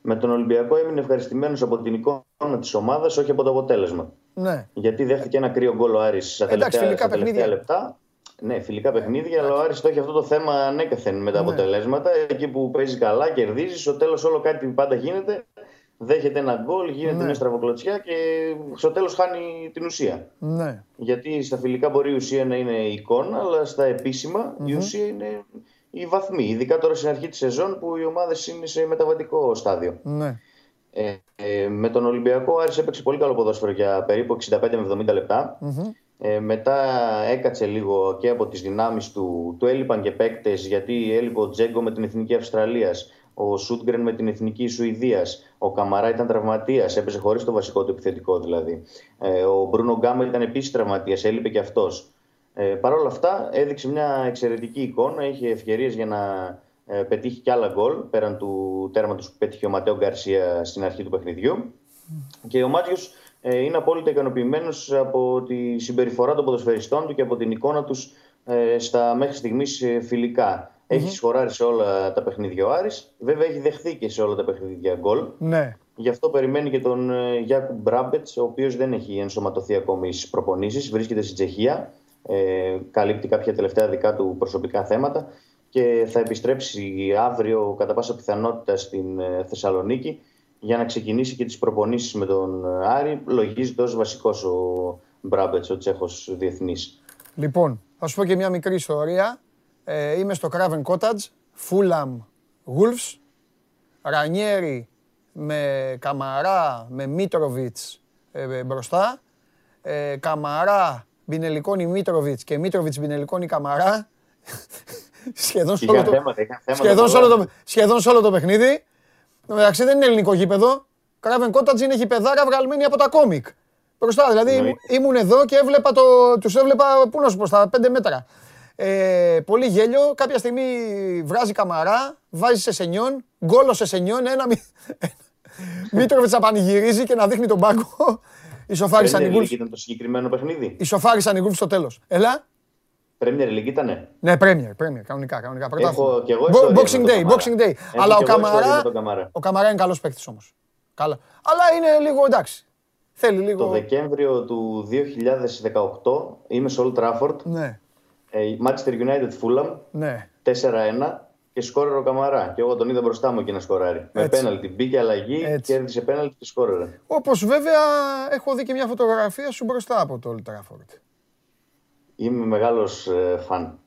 Με τον Ολυμπιακό έμεινε ευχαριστημένος από την εικόνα της ομάδας, όχι από το αποτέλεσμα. Ναι. Γιατί δέχτηκε ένα κρύο γκολ ο Άρης στα τελευταία, στα τελευταία λεπτά. Ναι, φιλικά παιχνίδια, αλλά ο Άρης το έχει αυτό το θέμα ανέκαθεν με τα ναι. αποτελέσματα. Εκεί που παίζει καλά, κερδίζεις. Στο τέλος όλο κάτι πάντα γίνεται δέχεται ένα γκολ, γίνεται ναι. μια στραβοκλωτσιά και στο τέλος χάνει την ουσία. Ναι. Γιατί στα φιλικά μπορεί η ουσία να είναι εικόνα, αλλά στα επισημα η ουσία είναι η βαθμή. Ειδικά τώρα στην αρχή της σεζόν που οι ομάδες είναι σε μεταβατικό στάδιο. Ναι. Ε, ε, με τον Ολυμπιακό Άρης έπαιξε πολύ καλό ποδόσφαιρο για περίπου 65 με 70 λεπτα Ε, μετά έκατσε λίγο και από τις δυνάμεις του, του έλειπαν και παίκτες γιατί έλειπε ο Τζέγκο με την Εθνική Αυστραλίας ο Σούτγκρεν με την εθνική Σουηδίας. Ο Καμαρά ήταν τραυματίας, έπαιζε χωρίς το βασικό του επιθετικό δηλαδή. Ε, ο Μπρούνο Γκάμα ήταν επίσης τραυματίας, έλειπε και αυτός. Ε, Παρ' όλα αυτά έδειξε μια εξαιρετική εικόνα, είχε ευκαιρίες για να ε, πετύχει κι άλλα γκολ πέραν του τέρματο που πέτυχε ο Ματέο Γκαρσία στην αρχή του παιχνιδιού. Και ο Μάτιος ε, είναι απόλυτα ικανοποιημένος από τη συμπεριφορά των ποδοσφαιριστών του και από την εικόνα τους ε, στα μέχρι στιγμής ε, φιλικά. Έχει σκοράρει σε όλα τα παιχνίδια ο Άρης. Βέβαια έχει δεχθεί και σε όλα τα παιχνίδια γκολ. Ναι. Γι' αυτό περιμένει και τον ε, Γιάκου Μπράμπετ, ο οποίος δεν έχει ενσωματωθεί ακόμη στις προπονήσεις. Βρίσκεται στην Τσεχία. Ε, καλύπτει κάποια τελευταία δικά του προσωπικά θέματα και θα επιστρέψει αύριο κατά πάσα πιθανότητα στην ε, Θεσσαλονίκη για να ξεκινήσει και τις προπονήσεις με τον ε, Άρη. Λογίζεται ως βασικός ο Μπράμπετς, ο Τσέχος διεθνής. Λοιπόν, θα σου πω και μια μικρή ιστορία. Ε, είμαι στο Craven Cottage, Fulham Wolves, Ρανιέρι με Καμαρά, με Μίτροβιτς ε, μπροστά, ε, Καμαρά, Μπινελικόνη Μίτροβιτς και Μίτροβιτς Μπινελικόνη Καμαρά. σχεδόν, σε όλο, το, σχεδόν, σε όλο το, σχεδόν σε όλο το παιχνίδι. Εντάξει δεν είναι ελληνικό γήπεδο. Craven Cottage είναι γηπεδάρα βγαλμένη από τα κόμικ. Μπροστά, δηλαδή ήμουν εδώ και έβλεπα το, τους έβλεπα, πού να σου πω, στα πέντε μέτρα. Ε, πολύ γέλιο, κάποια στιγμή βράζει καμαρά, βάζει σε σενιόν, γκόλος σε σενιόν, ένα μη... Μήτροβιτς να πανηγυρίζει και να δείχνει τον πάγκο. Ισοφάρισαν οι Wolves. ήταν το συγκεκριμένο παιχνίδι; Ισοφάρισαν οι Wolves στο τέλος. Έλα. Premier League ήτανε; Ναι, Premier, Premier, κανονικά, κανονικά. Έχω και εγώ Boxing Day, Boxing Day. Αλλά ο Καμαρά, ο Καμαρά είναι καλός παίκτης όμως. Καλά. Αλλά είναι λίγο εντάξει. Θέλει λίγο... Το Δεκέμβριο του 2018 είμαι σε Old Trafford. Ναι. Ε, Manchester United Fulham. Ναι. 4-1 και σκόρερε ο Καμαρά. Και εγώ τον είδα μπροστά μου εκεί να σκοράρει. Με πέναλτι. Μπήκε αλλαγή, Έτσι. κέρδισε πέναλτι και σκόρερε. Όπως βέβαια έχω δει και μια φωτογραφία σου μπροστά από το Old Trafford. Είμαι μεγάλος ε, φαν.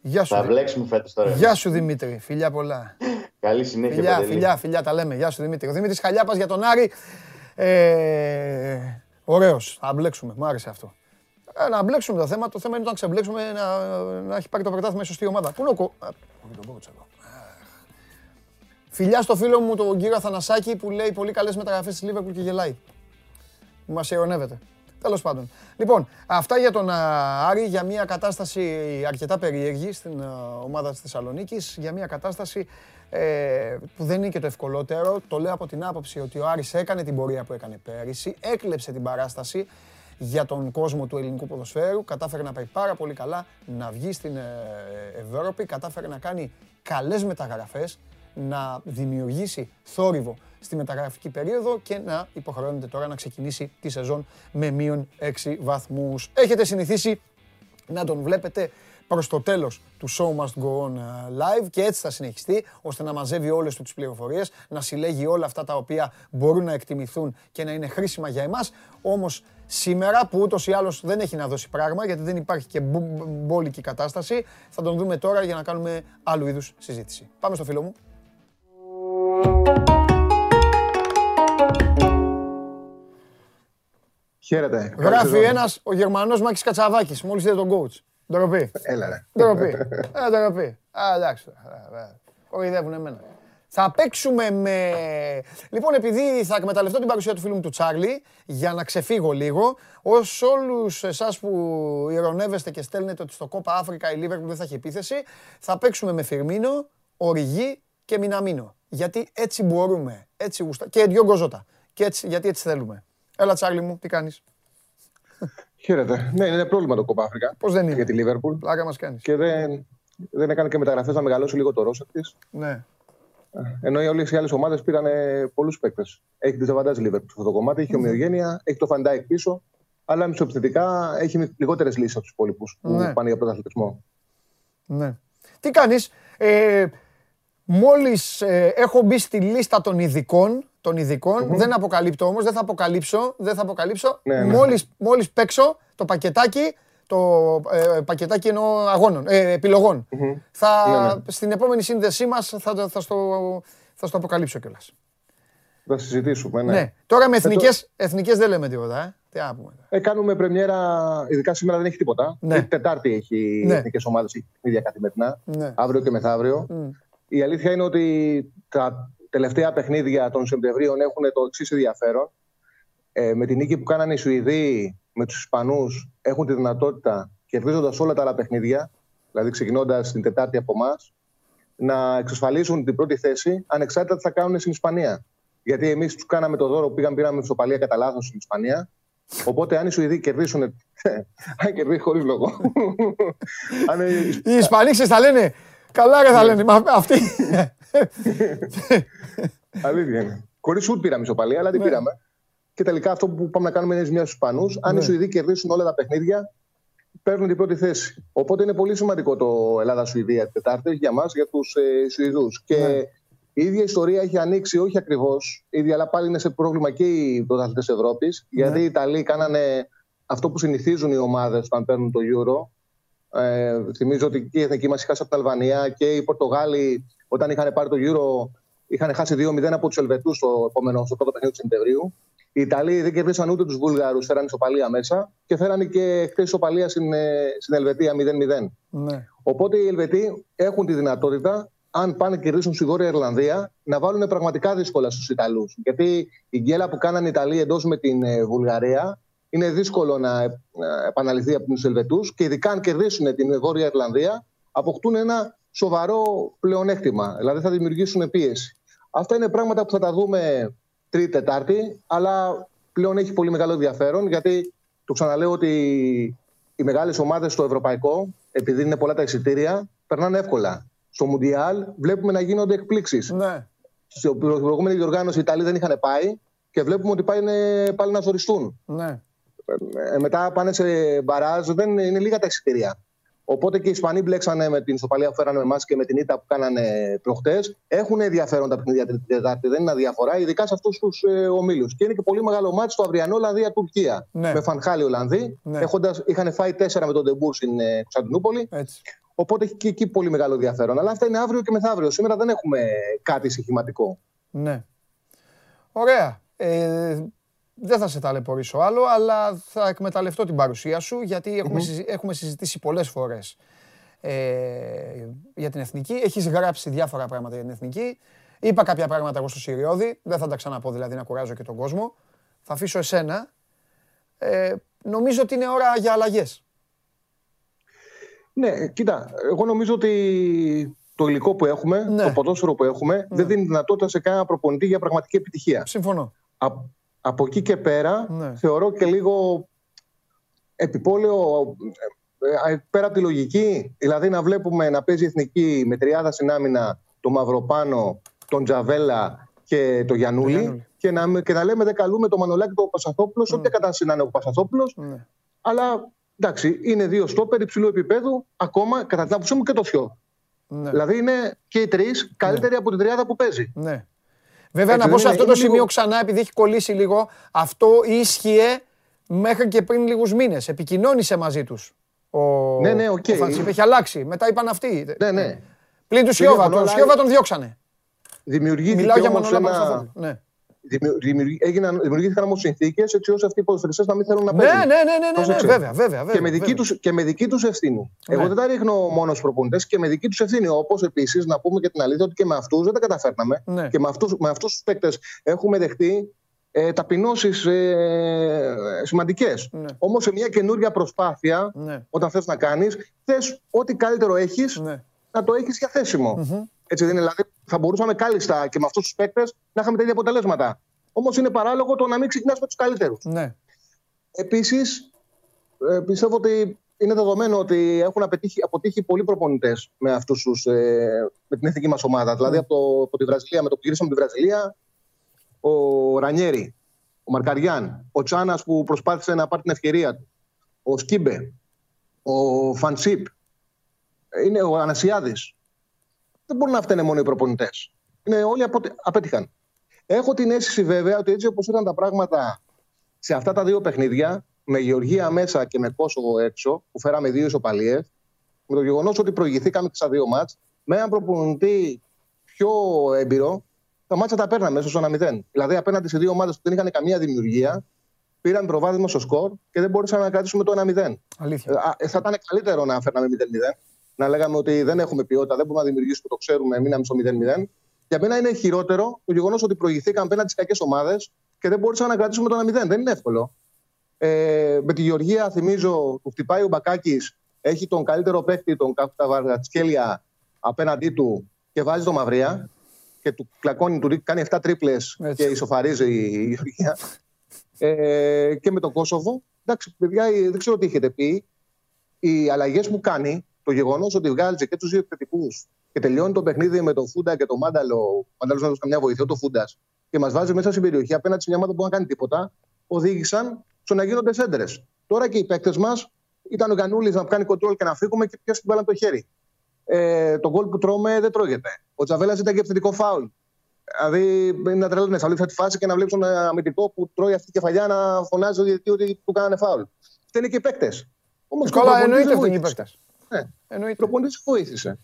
Γεια σου. Θα μπλέξουμε φέτος τώρα. Γεια σου Δημήτρη. Φιλιά πολλά. Καλή συνέχεια. Φιλιά, φιλιά, φιλιά, τα λέμε. Γεια σου Δημήτρη. Ο Δημήτρης Χαλιάπας για τον Άρη. Ε, ωραίος. Θα μπλέξουμε. Μου άρεσε αυτό. Ε, να μπλέξουμε το θέμα. Το θέμα είναι να ξεμπλέξουμε να, να έχει πάρει το πρωτάθλημα η σωστή ομάδα. Πού είναι ο κο... Φιλιά στο φίλο μου τον κύριο Αθανασάκη που λέει πολύ καλές μεταγραφές της Λίβερπουλ και γελάει. Μας ειρωνεύεται. Τέλος πάντων. Λοιπόν, αυτά για τον Άρη, για μια κατάσταση αρκετά περίεργη στην ομάδα της Θεσσαλονίκης, για μια κατάσταση ε, που δεν είναι και το ευκολότερο. Το λέω από την άποψη ότι ο Άρης έκανε την πορεία που έκανε πέρυσι, έκλεψε την παράσταση για τον κόσμο του ελληνικού ποδοσφαίρου, κατάφερε να πάει πάρα πολύ καλά, να βγει στην ε, Ευρώπη, κατάφερε να κάνει καλές μεταγραφές, να δημιουργήσει θόρυβο στη μεταγραφική περίοδο και να υποχρεώνεται τώρα να ξεκινήσει τη σεζόν με μείον 6 βαθμούς. Έχετε συνηθίσει να τον βλέπετε προς το τέλος του Show Must Go On ε, Live και έτσι θα συνεχιστεί ώστε να μαζεύει όλες του τις πληροφορίες, να συλλέγει όλα αυτά τα οποία μπορούν να εκτιμηθούν και να είναι χρήσιμα για εμάς. Όμως σήμερα που ούτως ή άλλως δεν έχει να δώσει πράγμα γιατί δεν υπάρχει και μπόλικη κατάσταση, θα τον δούμε τώρα για να κάνουμε άλλου είδους συζήτηση. Πάμε στο φίλο μου. Χαίρετε. Γράφει ένας ο Γερμανός Μάκης Κατσαβάκης, μόλις είδε τον coach. Ντροπή. Έλα, ρε. Ντροπή. Ε, ντροπή. Α, εντάξει. Κοροϊδεύουν εμένα. Θα παίξουμε με. Λοιπόν, επειδή θα εκμεταλλευτώ την παρουσία του φίλου μου του Τσάρλι για να ξεφύγω λίγο, ως όλους εσάς που ηρωνεύεστε και στέλνετε ότι στο κόπα Αφρικα η Λίβερπουλ δεν θα έχει επίθεση, θα παίξουμε με Φιρμίνο, Οριγί και Μιναμίνο. Γιατί έτσι μπορούμε. Έτσι γουστα... Και δυο γκοζότα. Και έτσι, γιατί έτσι θέλουμε. Έλα, Τσάρλι μου, τι κάνεις; Χαίρετε. Ναι, είναι πρόβλημα το Κόπα Άφρικα. Πώς δεν είναι; Για τη Λίβερπουλ. Πλάκα μας κάνεις. Και δεν, δεν έκανε και μεταγραφές να μεγαλώσει λίγο το ρόστερ της. Ναι. Ενώ οι όλες οι άλλες ομάδες πήραν πολλούς παίκτες. Έχει ντεζαβαντάζ η Λίβερπουλ σε αυτό το κομμάτι, έχει ομοιογένεια, έχει το Φαν Ντάικ πίσω. Αλλά μισοεπιθετικά έχει λιγότερες λύσεις από τους υπόλοιπους που ναι. πάνε για πρωταθλητισμό. Ναι. Τι κάνεις; Ε, Μόλις ε, έχω μπει στη λίστα των ειδικών, των ειδικών δεν αποκαλύπτω όμως, δεν θα αποκαλύψω, δεν θα αποκαλύψω. Ναι, ναι. Μόλις, μόλις παίξω το πακετάκι, το ε, πακετάκι εννοώ αγώνων, ε, επιλογων Θα, ναι, ναι, Στην επόμενη σύνδεσή μας θα, θα, στο, θα στο αποκαλύψω κιόλας. Θα συζητήσουμε, ναι. ναι. Τώρα με εθνικές, εθνικές δεν λέμε τίποτα, ε. Τι να πούμε. Ε, κάνουμε πρεμιέρα, ειδικά σήμερα δεν έχει τίποτα. Ναι. Τετάρτη έχει ναι. εθνικές ομάδες, έχει ίδια καθημερινά, ναι. αύριο και μεθαύριο. Η αλήθεια είναι ότι τα τελευταία παιχνίδια των Σεπτεμβρίων έχουν το εξής ενδιαφέρον. Ε, με την νίκη που κάνανε οι Σουηδοί με τους Ισπανούς, έχουν τη δυνατότητα, κερδίζοντας όλα τα άλλα παιχνίδια, δηλαδή ξεκινώντας την Τετάρτη από εμάς, να εξασφαλίσουν την πρώτη θέση ανεξάρτητα τι θα κάνουν στην Ισπανία. Γιατί εμείς τους κάναμε το δώρο που πήγαμε, πήραμε ισοπαλία κατά λάθος στην Ισπανία. Οπότε αν οι Σουηδοί κερδίσουν. αν κερδίσει χωρίς λόγο. οι Ισπανοί θα λένε Καλά, ρε θα λένε. Αυτή. Αλήθεια είναι. Χωρίς ούτε πήραμε ισοπαλία, αλλά την ναι. πήραμε. Και τελικά αυτό που πάμε να κάνουμε είναι ζημιά στου Ισπανούς. Αν οι ναι. Σουηδοί κερδίσουν όλα τα παιχνίδια, παίρνουν την πρώτη θέση. Οπότε είναι πολύ σημαντικό το Ελλάδα-Σουηδία την Τετάρτη για μας, για τους ε, Σουηδούς. Και ναι. η ίδια ιστορία έχει ανοίξει, όχι ακριβώς ίδια, αλλά πάλι είναι σε πρόβλημα και οι πρωταθλητές Ευρώπης. Ναι. Γιατί οι Ιταλοί κάνανε αυτό που συνηθίζουν οι ομάδες όταν παίρνουν το Euro. Ε, θυμίζω ότι και η εθνική μας χάσει από την Αλβανία και οι Πορτογάλοι όταν είχαν πάρει το Euro είχαν χάσει 2-0 από τους Ελβετούς στο επόμενο, στο πρώτο παιχνίδι του Σεπτεμβρίου. Οι Ιταλοί δεν κερδίσαν ούτε τους Βούλγαρους, φέραν ισοπαλία μέσα και φέραν και χθες ισοπαλία στην, ε, στην Ελβετία 0-0. Ναι. Οπότε οι Ελβετοί έχουν τη δυνατότητα, αν πάνε και κερδίσουν στη Βόρεια Ιρλανδία, να βάλουν πραγματικά δύσκολα στους Ιταλούς. Γιατί η γκέλα που κάνανε οι Ιταλοί εντός με την ε, Βουλγαρία είναι δύσκολο να επαναληφθεί από τους Ελβετούς και ειδικά αν κερδίσουν την Βόρεια Ιρλανδία, αποκτούν ένα σοβαρό πλεονέκτημα. Δηλαδή θα δημιουργήσουν πίεση. Αυτά είναι πράγματα που θα τα δούμε Τρίτη, Τετάρτη, αλλά πλέον έχει πολύ μεγάλο ενδιαφέρον γιατί το ξαναλέω ότι οι μεγάλες ομάδες στο ευρωπαϊκό, επειδή είναι πολλά τα εισιτήρια, περνάνε εύκολα. Στο Μουντιάλ βλέπουμε να γίνονται εκπλήξεις. Ναι. Στην προηγούμενη διοργάνωση οι Ιταλοί δεν είχαν πάει και βλέπουμε ότι πάνε πάλι να ζοριστούν. Ναι. Ε, μετά πάνε σε μπαράζ, δεν είναι λίγα τα εισιτήρια. Οπότε και οι Ισπανοί μπλέξανε με την ισοπαλία που φέρανε με εμάς και με την ήττα που κάνανε προχτές. Έχουν ενδιαφέρον τα παιχνίδια την Τετάρτη, δεν είναι αδιαφορά, ειδικά σε αυτούς τους ε, ομίλους. Και είναι και πολύ μεγάλο ματς στο αυριανό Ολλανδία-Τουρκία. Ναι. Με Φαν Χάαλ οι Ολλανδοί. Ναι. Έχοντας, είχαν φάει τέσσερα με τον Ντε Μπουρ στην ε, Κωνσταντινούπολη. Οπότε έχει και εκεί πολύ μεγάλο ενδιαφέρον. Αλλά αυτά είναι αύριο και μεθαύριο. Σήμερα δεν έχουμε κάτι συγχυματικό. Ναι. Ωραία. Ε, δεν θα σε ταλαιπωρήσω άλλο, αλλά θα εκμεταλλευτώ την παρουσία σου, γιατί έχουμε, έχουμε συζητήσει πολλές φορές ε, για την Εθνική. Έχεις γράψει διάφορα πράγματα για την Εθνική. Είπα κάποια πράγματα εγώ στο Σιριώδη, δεν θα τα ξαναπώ δηλαδή να κουράζω και τον κόσμο. Θα αφήσω εσένα. Ε, νομίζω ότι είναι ώρα για αλλαγές. Ναι, κοίτα, εγώ νομίζω ότι το υλικό που έχουμε, ναι. το ποδόσφαιρο που έχουμε, ναι. δεν δίνει δυνατότητα σε κανένα προπονητή για πραγματική επιτυχία. Συμφωνώ από εκεί και πέρα ναι. θεωρώ και λίγο επιπόλαιο ε, ε, πέρα από τη λογική. Δηλαδή να βλέπουμε να παίζει εθνική με τριάδα στην άμυνα το Μαυροπάνο, τον Τζαβέλα και το Γιανούλη και να, και να λέμε δεν καλούμε το Μανολάκη το Πασαθόπουλος, mm. ό,τι κατάσταση να είναι ο Πασαθόπουλος. Ναι. Αλλά εντάξει, είναι δύο στόπερ υψηλού επίπεδου, ακόμα κατά την άποψή μου και το Φιό. Ναι. Δηλαδή είναι και οι τρεις καλύτεροι από την τριάδα που παίζει. Ναι. Βέβαια, να πω σε αυτό το σημείο ξανά, επειδή έχει κολλήσει λίγο, αυτό ίσχυε μέχρι και πριν λίγους μήνες. Επικοινώνησε μαζί τους. Ο, ναι, ναι, okay. ο Έχει αλλάξει. Μετά είπαν αυτοί. Ναι, ναι. Πλην του Σιώβα. Τον Σιώβα τον διώξανε. Δημιουργήθηκε Μιλάω για ένα... Ναι δημιουργήθηκαν όμως συνθήκες έτσι ώστε αυτοί οι ποδοσφαιριστές να μην θέλουν να ναι, παίζουν. Ναι, ναι, ναι, ναι, ναι, βέβαια, βέβαια, Και με δική του και με δική τους ευθύνη. Ναι. Εγώ δεν τα ρίχνω μόνο στους προπονητές και με δική τους ευθύνη. Όπως επίσης να πούμε και την αλήθεια ότι και με αυτούς δεν τα καταφέρναμε. Ναι. Και με αυτού με αυτούς τους παίκτες έχουμε δεχτεί ε, ταπεινώσεις ε, σημαντικές. Ναι. Όμως σε μια καινούργια προσπάθεια, ναι. όταν θες να κάνεις, θες ό,τι καλύτερο έχεις ναι. να το έχεις διαθέσιμο. Mm-hmm. Έτσι δεν είναι, δηλαδή θα μπορούσαμε κάλλιστα και με αυτούς τους παίκτες να είχαμε τέτοια αποτελέσματα. Όμως είναι παράλογο το να μην ξεκινάς με τους καλύτερους. Ναι. Επίσης, ε, πιστεύω ότι είναι δεδομένο ότι έχουν αποτύχει, αποτύχει πολλοί προπονητές με, ε, με την εθνική μας ομάδα. Δηλαδή από, το, από τη Βραζιλία, με το που γυρίσαμε τη Βραζιλία, ο Ρανιέρη, ο Μαρκαριάν, ο Τσάνας που προσπάθησε να πάρει την ευκαιρία του, ο Σκίμπε, ο Φανσίπ, είναι ο Ανασιάδης δεν μπορούν να φταίνε μόνο οι προπονητές. Όλοι απέτυχαν. Έχω την αίσθηση βέβαια ότι έτσι όπως ήταν τα πράγματα σε αυτά τα δύο παιχνίδια, με Γεωργία μέσα και με Κόσοβο έξω, που φέραμε δύο ισοπαλίες, με το γεγονός ότι προηγηθήκαμε και στα δύο μάτς, με έναν προπονητή πιο έμπειρο, τα μάτσα τα παίρναμε στο 1-0. Δηλαδή απέναντι σε δύο ομάδε που δεν είχαν καμία δημιουργία, πήραν προβάδισμα στο σκορ και δεν μπορούσαν να κρατήσουμε το 1-0. Αλήθεια. Ε, θα ήταν καλύτερο να φέρναμε 0-0 να λέγαμε ότι δεν έχουμε ποιότητα, δεν μπορούμε να δημιουργήσουμε, το ξέρουμε, μείναμε στο 0-0. Για μένα είναι χειρότερο το γεγονός ότι προηγηθήκαν απέναντι στις κακές ομάδες και δεν μπορούσαν να κρατήσουμε το 1-0. Δεν είναι εύκολο. Ε, με τη Γεωργία, θυμίζω, που χτυπάει ο Μπακάκης, έχει τον καλύτερο παίκτη, τον Καφταβαργατσικέλια, απέναντί του και βάζει το Μαυρία και του κλακώνει, του κάνει 7 τρίπλες και ισοφαρίζει η Γεωργία. Ε, και με το Κόσοβο. Εντάξει, παιδιά, δεν ξέρω τι έχετε πει. Οι αλλαγές που κάνει το γεγονός ότι βγάζει και τους δύο επιθετικούς και τελειώνει το παιχνίδι με τον Φούντα και τον Μάνταλο. Ο Μάνταλος να δώσει καμιά βοήθεια, το Φούντας, και μας βάζει μέσα στην περιοχή απέναντι σε μια ομάδα που δεν κάνει τίποτα, οδήγησαν στο να γίνονται σέντρε. Τώρα και οι παίκτες μας ήταν ο Γανούλη να κάνει κοντρόλ και να φύγουμε και πιάσει την μπάλα το χέρι. Ε, το γκολ που τρώμε δεν τρώγεται. Ο Τζαβέλας ήταν και επιθετικό φάουλ. Δηλαδή είναι να τρελαίνε. Θα βλέπει τη φάση και να βλέπεις τον αμυντικό που τρώει αυτή τη κεφαλιά να φωνάζει ότι, ότι του κάνανε φάουλ. Αυτά είναι και οι παίκτες. Όμως καλά, εννοείται ότι είναι οι παίκτες. Ναι, εννοείται. Προπονητής βοήθησε.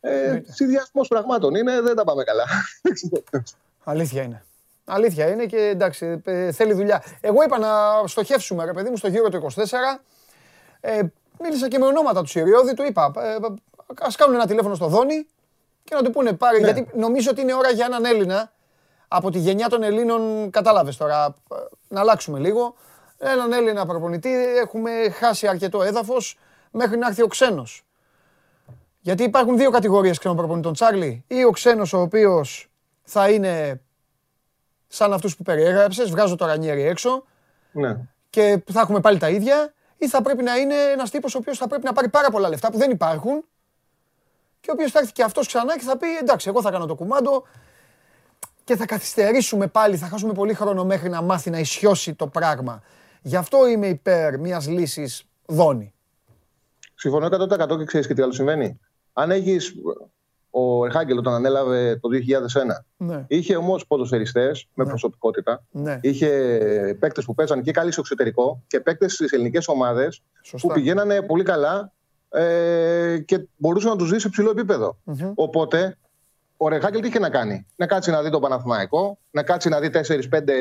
Ε, Συνδυασμός πραγμάτων είναι, δεν τα πάμε καλά. Αλήθεια είναι. Αλήθεια είναι και εντάξει, ε, θέλει δουλειά. Εγώ είπα να στοχεύσουμε, ρε παιδί μου, στο γύρο του 24. Ε, μίλησα και με ονόματα του Σιριώδη, του είπα, ε, ας κάνουν ένα τηλέφωνο στο Δόνι και να του πούνε πάρε, ναι. γιατί νομίζω ότι είναι ώρα για έναν Έλληνα από τη γενιά των Ελλήνων, κατάλαβες τώρα, να αλλάξουμε λίγο. Έναν Έλληνα προπονητή, έχουμε χάσει αρκετό έδαφος μέχρι να έρθει ο ξένος. Γιατί υπάρχουν δύο κατηγορίες ξένων προπονητών, Τσάρλι. Ή ο ξένος ο οποίος θα είναι σαν αυτούς που περιέγραψες, βγάζω το Ρανιέρι έξω ναι. και θα έχουμε πάλι τα ίδια. Ή θα πρέπει να είναι ένας τύπος ο οποίος θα πρέπει να πάρει πάρα πολλά λεφτά που δεν υπάρχουν και ο οποίος θα έρθει και αυτός ξανά και θα πει εντάξει εγώ θα κάνω το κουμάντο και θα καθυστερήσουμε πάλι, θα χάσουμε πολύ χρόνο μέχρι να μάθει να ισιώσει το πράγμα. Γι' αυτό είμαι υπέρ μιας λύσης δόνη. Συμφωνώ 100% και ξέρεις και τι άλλο συμβαίνει. Αν έχεις. Ο Ερχάγκελ όταν ανέλαβε το 2001. Ναι. Είχε όμως ποδοσφαιριστές με ναι. προσωπικότητα. Ναι. Είχε παίκτες που παίζαν και καλή στο εξωτερικό και παίκτες στις ελληνικές ομάδες που πηγαίνανε πολύ καλά ε, και μπορούσε να τους δεις σε ψηλό Οπότε ο Ρεχάγκελ τι είχε να κάνει; Να κάτσει να δει τον Παναθηναϊκό, να κάτσει να δει 4-5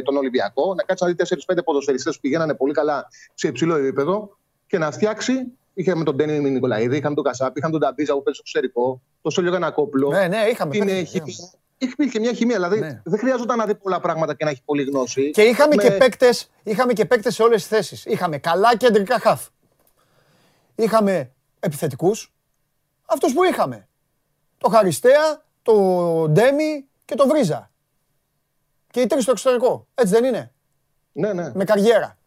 τον Ολυμπιακό, να κάτσει να δει 4-5 ποδοσφαιριστές που πηγαίνανε πολύ καλά σε υψηλό επίπεδο και να φτιάξει. Είχαμε τον Ντένι Νικολαίδη, είχαμε τον Κασάπη, είχαμε τον Ταμπίζα που παίζει στο εξωτερικό, τον Σόλιο Γανακόπουλο. Ναι, ναι, είχαμε. Είναι, έχει, υπήρχε μια χημία. Δηλαδή ναι. δεν χρειαζόταν να δει πολλά πράγματα και να έχει πολλή γνώση. Και είχαμε, με... και παίκτες, είχαμε και παίκτες σε όλες τις θέσεις. Είχαμε καλά κεντρικά χαφ. Είχαμε επιθετικούς. Αυτούς που είχαμε. Το Χαριστέα, το Ντέμι και το Βρίζα. Και οι τρεις στο εξωτερικό. Έτσι δεν είναι; Ναι, ναι. Με καριέρα.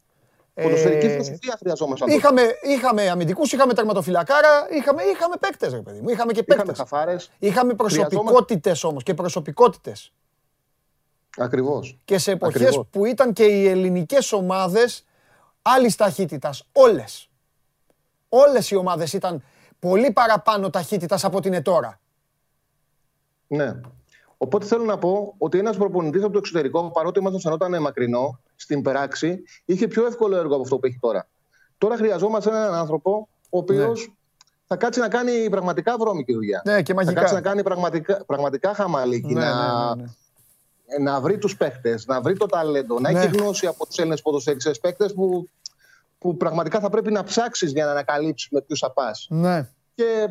Ποδοσφαιρικής φιλοσοφία χρειαζόμασταν. Είχαμε, είχαμε αμυντικούς, είχαμε τερματοφυλακάρα, είχαμε, είχαμε παίκτες, ρε παιδί μου. Είχαμε και παίκτες. Είχαμε χαφάρες. Είχαμε προσωπικότητες όμως και προσωπικότητες. Ακριβώς. Και σε εποχές που ήταν και οι ελληνικές ομάδες άλλη ταχύτητας. Όλες. Όλες οι ομάδες ήταν πολύ παραπάνω ταχύτητας από την ετώρα. Ναι. Οπότε θέλω να πω ότι ένας προπονητής από το εξωτερικό, παρότι μας φαινόταν μακρινό, στην πράξη είχε πιο εύκολο έργο από αυτό που έχει τώρα. Τώρα χρειαζόμαστε έναν άνθρωπο ο οποίος ναι. θα κάτσει να κάνει πραγματικά βρώμικη δουλειά. Ναι, και μαγικά. Θα κάτσει να κάνει πραγματικά, πραγματικά χαμαλίκι, ναι, να, ναι, ναι, ναι. να βρει τους παίχτε, να βρει το ταλέντο, να έχει γνώση από τους Έλληνες ποδοσφαίριστε παίχτε που, που πραγματικά θα πρέπει να ψάξεις για να ανακαλύψεις με ποιους θα πας. Ναι. Και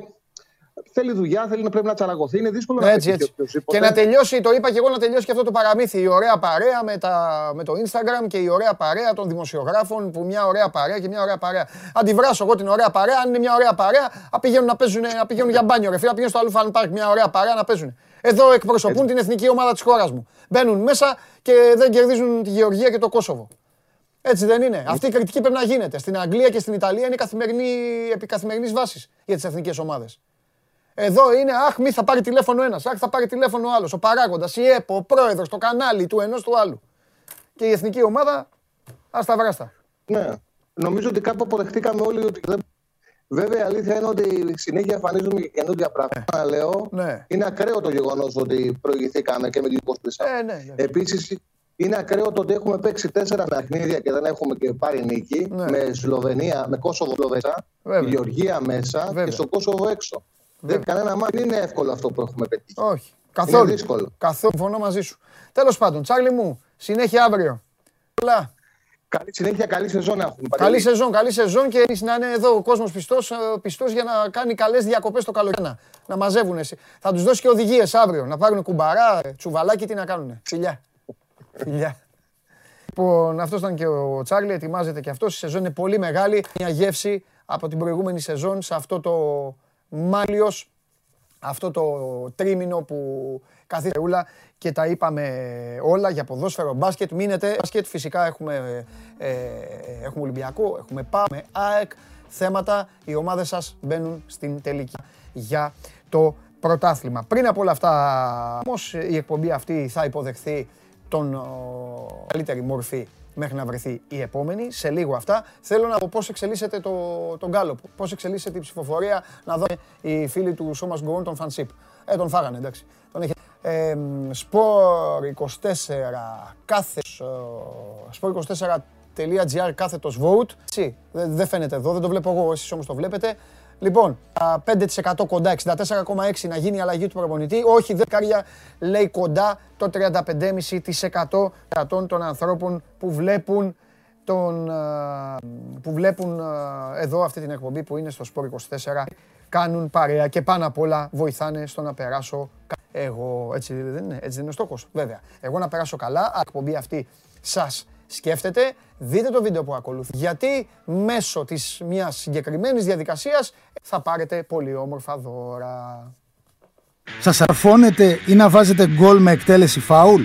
θέλει δουλειά, θέλει να πρέπει να τσαλαγωθεί. Είναι δύσκολο να έτσι, έτσι. Και να τελειώσει, το είπα και εγώ, να τελειώσει και αυτό το παραμύθι. Η ωραία παρέα με, τα, με το Instagram και η ωραία παρέα των δημοσιογράφων που μια ωραία παρέα και μια ωραία παρέα. Αντιβράσω εγώ την ωραία παρέα, αν είναι μια ωραία παρέα, να πηγαίνουν, να παίζουν, να πηγαίνουν για μπάνιο. Ρε φίλε, να πηγαίνουν στο άλλο φαν πάρκ μια ωραία παρέα να παίζουν. Εδώ εκπροσωπούν έτσι. την εθνική ομάδα της χώρας μου. Μπαίνουν μέσα και δεν κερδίζουν τη Γεωργία και το Κόσοβο. Έτσι δεν είναι. Αυτή η κριτική πρέπει να γίνεται. Στην Αγγλία και στην Ιταλία είναι καθημερινή, επί καθημερινής βάσης για τις εθνικές ομάδες. Εδώ είναι, αχ, μη θα πάρει τηλέφωνο ένας, αχ, θα πάρει τηλέφωνο ο άλλος. Ο παράγοντας, η ΕΠΟ, ο πρόεδρος, το κανάλι του ενός του άλλου. Και η εθνική ομάδα, άστα βράστα. Ναι. Νομίζω ότι κάπου αποδεχτήκαμε όλοι ότι δεν. Βέβαια, η αλήθεια είναι ότι συνέχεια εμφανίζουμε καινούργια πράγματα. Ναι. Λέω, ναι. είναι ακραίο το γεγονός ότι προηγηθήκαμε και με την 24. Ε, ναι, ναι. Επίσης, είναι ακραίο το ότι έχουμε παίξει τέσσερα παιχνίδια και δεν έχουμε και πάρει νίκη. Ναι. Με Σλοβενία, με Κόσοβο Σλοβέσα, Γεωργία μέσα Βέβαια. και στο Κόσοβο έξω. Δεν κανένα μάτι. είναι εύκολο αυτό που έχουμε πετύχει. Όχι. Καθόλου. Είναι δύσκολο. Καθόλου. Φωνώ μαζί σου. Τέλος πάντων, Τσάρλι μου, συνέχεια αύριο. Πολλά. Καλή συνέχεια, καλή σεζόν έχουμε. Καλή σεζόν, καλή σεζόν και να είναι εδώ ο κόσμος πιστός ε, πιστός για να κάνει καλές διακοπές το καλοκαίρι. Να μαζεύουν εσύ. Θα τους δώσει και οδηγίες αύριο. Να πάρουν κουμπαρά, τσουβαλάκι, τι να κάνουν. Φιλιά. Φιλιά. Λοιπόν, αυτός ήταν και ο Τσάρλι. Ετοιμάζεται και αυτός. Η σεζόν είναι πολύ μεγάλη. Μια γεύση από την προηγούμενη σεζόν σε αυτό το Μάλιος αυτό το τρίμηνο που καθίστε ούλα και τα είπαμε όλα για ποδόσφαιρο, μπάσκετ. Μείνετε, μπάσκετ φυσικά έχουμε, ε, έχουμε Ολυμπιακό, έχουμε ΠΑ, ΑΕΚ, θέματα. Οι ομάδες σας μπαίνουν στην τελική για το πρωτάθλημα. Πριν από όλα αυτά, όμως η εκπομπή αυτή θα υποδεχθεί τον καλύτερη μορφή μέχρι να βρεθεί η επόμενη. Σε λίγο αυτά. Θέλω να δω πώς εξελίσσεται το, τον Γκάλοπ, πώς εξελίσσεται η ψηφοφορία, να δω οι φίλοι του Σώμας Γκορών, τον Φανσίπ. Ε, τον φάγανε, εντάξει. Τον είχε. Ε, Σπορ 24 κάθε, Σπορ 24.gr κάθετος vote. Δεν φαίνεται εδώ, δεν το βλέπω εγώ, εσείς όμως το βλέπετε. Λοιπόν, 5% κοντά, 64,6% να γίνει η αλλαγή του προπονητή. Όχι, δεκάρια λέει κοντά το 35,5% των ανθρώπων που βλέπουν, τον, που βλέπουν εδώ αυτή την εκπομπή που είναι στο Σπόρ 24 κάνουν παρέα και πάνω απ' όλα βοηθάνε στο να περάσω εγώ. Έτσι δεν είναι, έτσι δεν είναι ο στόχος, βέβαια. Εγώ να περάσω καλά, εκπομπή αυτή σας σκέφτεται, δείτε το βίντεο που ακολουθεί. Γιατί μέσω της μιας συγκεκριμένης διαδικασίας θα πάρετε πολύ όμορφα δώρα. Σας αρφώνετε ή να βάζετε γκολ με εκτέλεση φάουλ;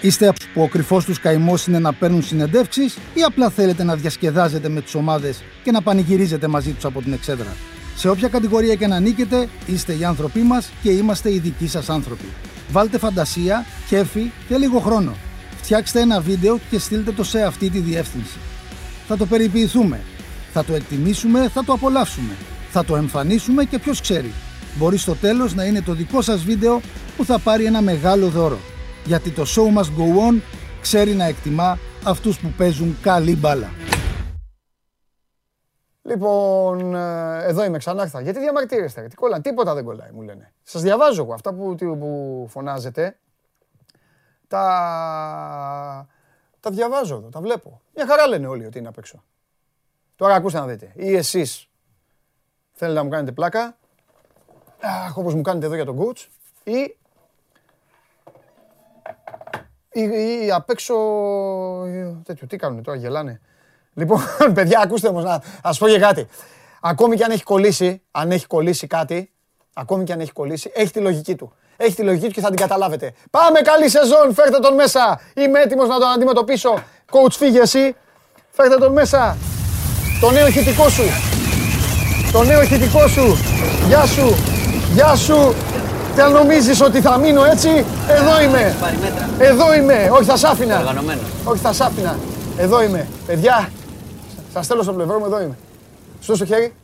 Είστε από που ο κρυφός τους καημός είναι να παίρνουν συνεντεύξεις ή απλά θέλετε να διασκεδάζετε με τις ομάδες και να πανηγυρίζετε μαζί τους από την εξέδρα; Σε όποια κατηγορία και να νίκετε, είστε οι άνθρωποι μας και είμαστε οι δικοί σας άνθρωποι. Βάλτε φαντασία, κέφι και λίγο χρόνο. Φτιάξτε ένα βίντεο και στείλτε το σε αυτή τη διεύθυνση. Θα το περιποιηθούμε. Θα το εκτιμήσουμε, θα το απολαύσουμε. Θα το εμφανίσουμε και ποιος ξέρει. Μπορεί στο τέλος να είναι το δικό σας βίντεο που θα πάρει ένα μεγάλο δώρο. Γιατί το show must go on ξέρει να εκτιμά αυτούς που παίζουν καλή μπάλα. Λοιπόν, ε, εδώ είμαι ξανά. Γιατί διαμαρτύρεστε, τι κολλάνε, τίποτα δεν κολλάει, μου λένε. Σας διαβάζω εγώ αυτά που, που φωνάζετε τα, τα διαβάζω εδώ, τα βλέπω. Μια χαρά λένε όλοι ότι είναι απ' έξω. Τώρα ακούστε να δείτε. Ή εσείς θέλετε να μου κάνετε πλάκα, αχ, όπως μου κάνετε εδώ για τον coach, ή, ή, ή απ' έξω, τέτοιο, τι κάνουν τώρα, γελάνε. Λοιπόν, παιδιά, ακούστε όμως, να σας πω και κάτι. Ακόμη και αν έχει κολλήσει, αν έχει κολλήσει κάτι, ακόμη και αν έχει κολλήσει, έχει τη λογική του. Έχει τη λογική του και θα την καταλάβετε. Πάμε καλή σεζόν, φέρτε τον μέσα. Είμαι έτοιμος να τον αντιμετωπίσω. Coach φύγε εσύ. Φέρτε τον μέσα. Το νέο ηχητικό σου. Το νέο ηχητικό σου. Γεια σου. Γεια σου. Τι αν νομίζεις ότι θα μείνω έτσι, εδώ είμαι. Εδώ είμαι. Όχι θα σ' άφηνα. Όχι θα σ' άφηνα. Εδώ είμαι. Παιδιά, σας στέλνω στο πλευρό μου, εδώ είμαι. Στο χέρι.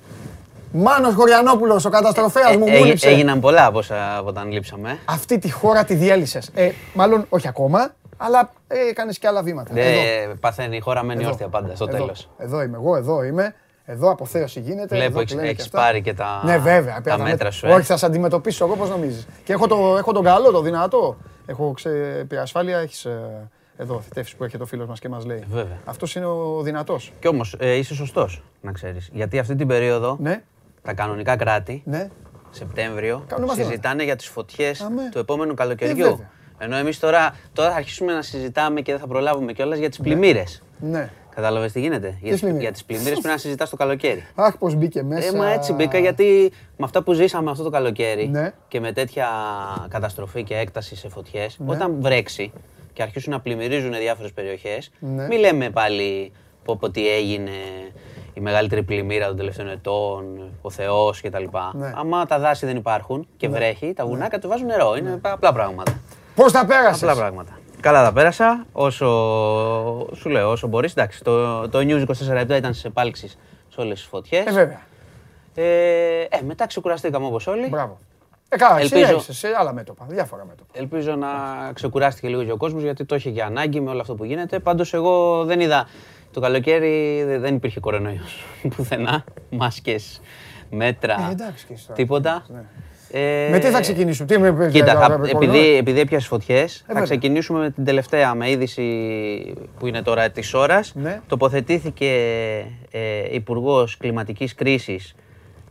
Μάνος Χωριανόπουλος, ο καταστροφέας μου, μου λείψε. Έγιναν πολλά από, από όταν λείψαμε. Αυτή τη χώρα τη διέλυσες. Ε, μάλλον όχι ακόμα, αλλά ε, έκανες και άλλα βήματα. Δεν παθαίνει η χώρα, μένει όρθια πάντα στο τέλος. Εδώ είμαι, εγώ εδώ είμαι. Εδώ αποθέωση γίνεται. Βλέπω έχει πάρει και τα, ναι, βέβαια, τα μέτρα σου. Ε. Όχι, θα σε αντιμετωπίσω εγώ, πώς νομίζεις. Και έχω, το, έχω τον καλό, το δυνατό. Έχω ξε... ασφάλεια, έχεις ε, εδώ θητεύσεις που έρχεται ο φίλος μας και μας λέει. Αυτός είναι ο δυνατός. Κι όμως ε, είσαι σωστός, να ξέρεις. Γιατί αυτή την περίοδο ναι τα κανονικά κράτη, ναι. Σεπτέμβριο, συζητάνε για τις φωτιές του επόμενου καλοκαιριού. Ε, Ενώ εμείς τώρα, τώρα θα αρχίσουμε να συζητάμε και δεν θα προλάβουμε κιόλας για τις ναι. πλημμύρες. Ναι. Κατάλαβες τι γίνεται; Για, τις, για τις πλημμύρες πρέπει να συζητάς το καλοκαίρι. Αχ, πώς μπήκε μέσα. Ε, μα έτσι μπήκα γιατί με αυτά που ζήσαμε αυτό το καλοκαίρι ναι. και με τέτοια καταστροφή και έκταση σε φωτιές, ναι. όταν βρέξει και αρχίσουν να πλημμυρίζουν διάφορες περιοχές, ναι. μην λέμε πάλι πω, πω τι έγινε, η μεγαλύτερη πλημμύρα των τελευταίων ετών, ο Θεός κτλ. Ναι. Άμα τα δάση δεν υπάρχουν και ναι. βρέχει, τα βουνά ναι. κατεβάζουν νερό. Είναι ναι. απλά πράγματα. Πώς τα πέρασες; Απλά πράγματα. Καλά τα πέρασα. Όσο σου λέω, όσο μπορείς. Εντάξει, το, το News 24 ήταν σε επάλξει σε όλες τις φωτιές. Ε, βέβαια. Ε, ε, μετά ξεκουραστήκαμε όπως όλοι. Μπράβο. Ε, καλά, Ελπίζω... σε άλλα μέτωπα, διάφορα μέτωπα. Ελπίζω να ξεκουράστηκε λίγο και ο κόσμος γιατί το είχε και ανάγκη με όλο αυτό που γίνεται. Πάντως, εγώ δεν είδα το καλοκαίρι δεν υπήρχε κορονοϊός πουθενά. Μάσκες, μέτρα, ε, εντάξει, τίποτα. Ναι. Ε, με τι θα ξεκινήσουμε, τι με Κοίτα, θα, επειδή, επειδή έπιασε φωτιές, ε, θα ξεκινήσουμε με την τελευταία, με είδηση που είναι τώρα της ώρας. Ναι. Τοποθετήθηκε ε, Υπουργός Κλιματικής Κρίσης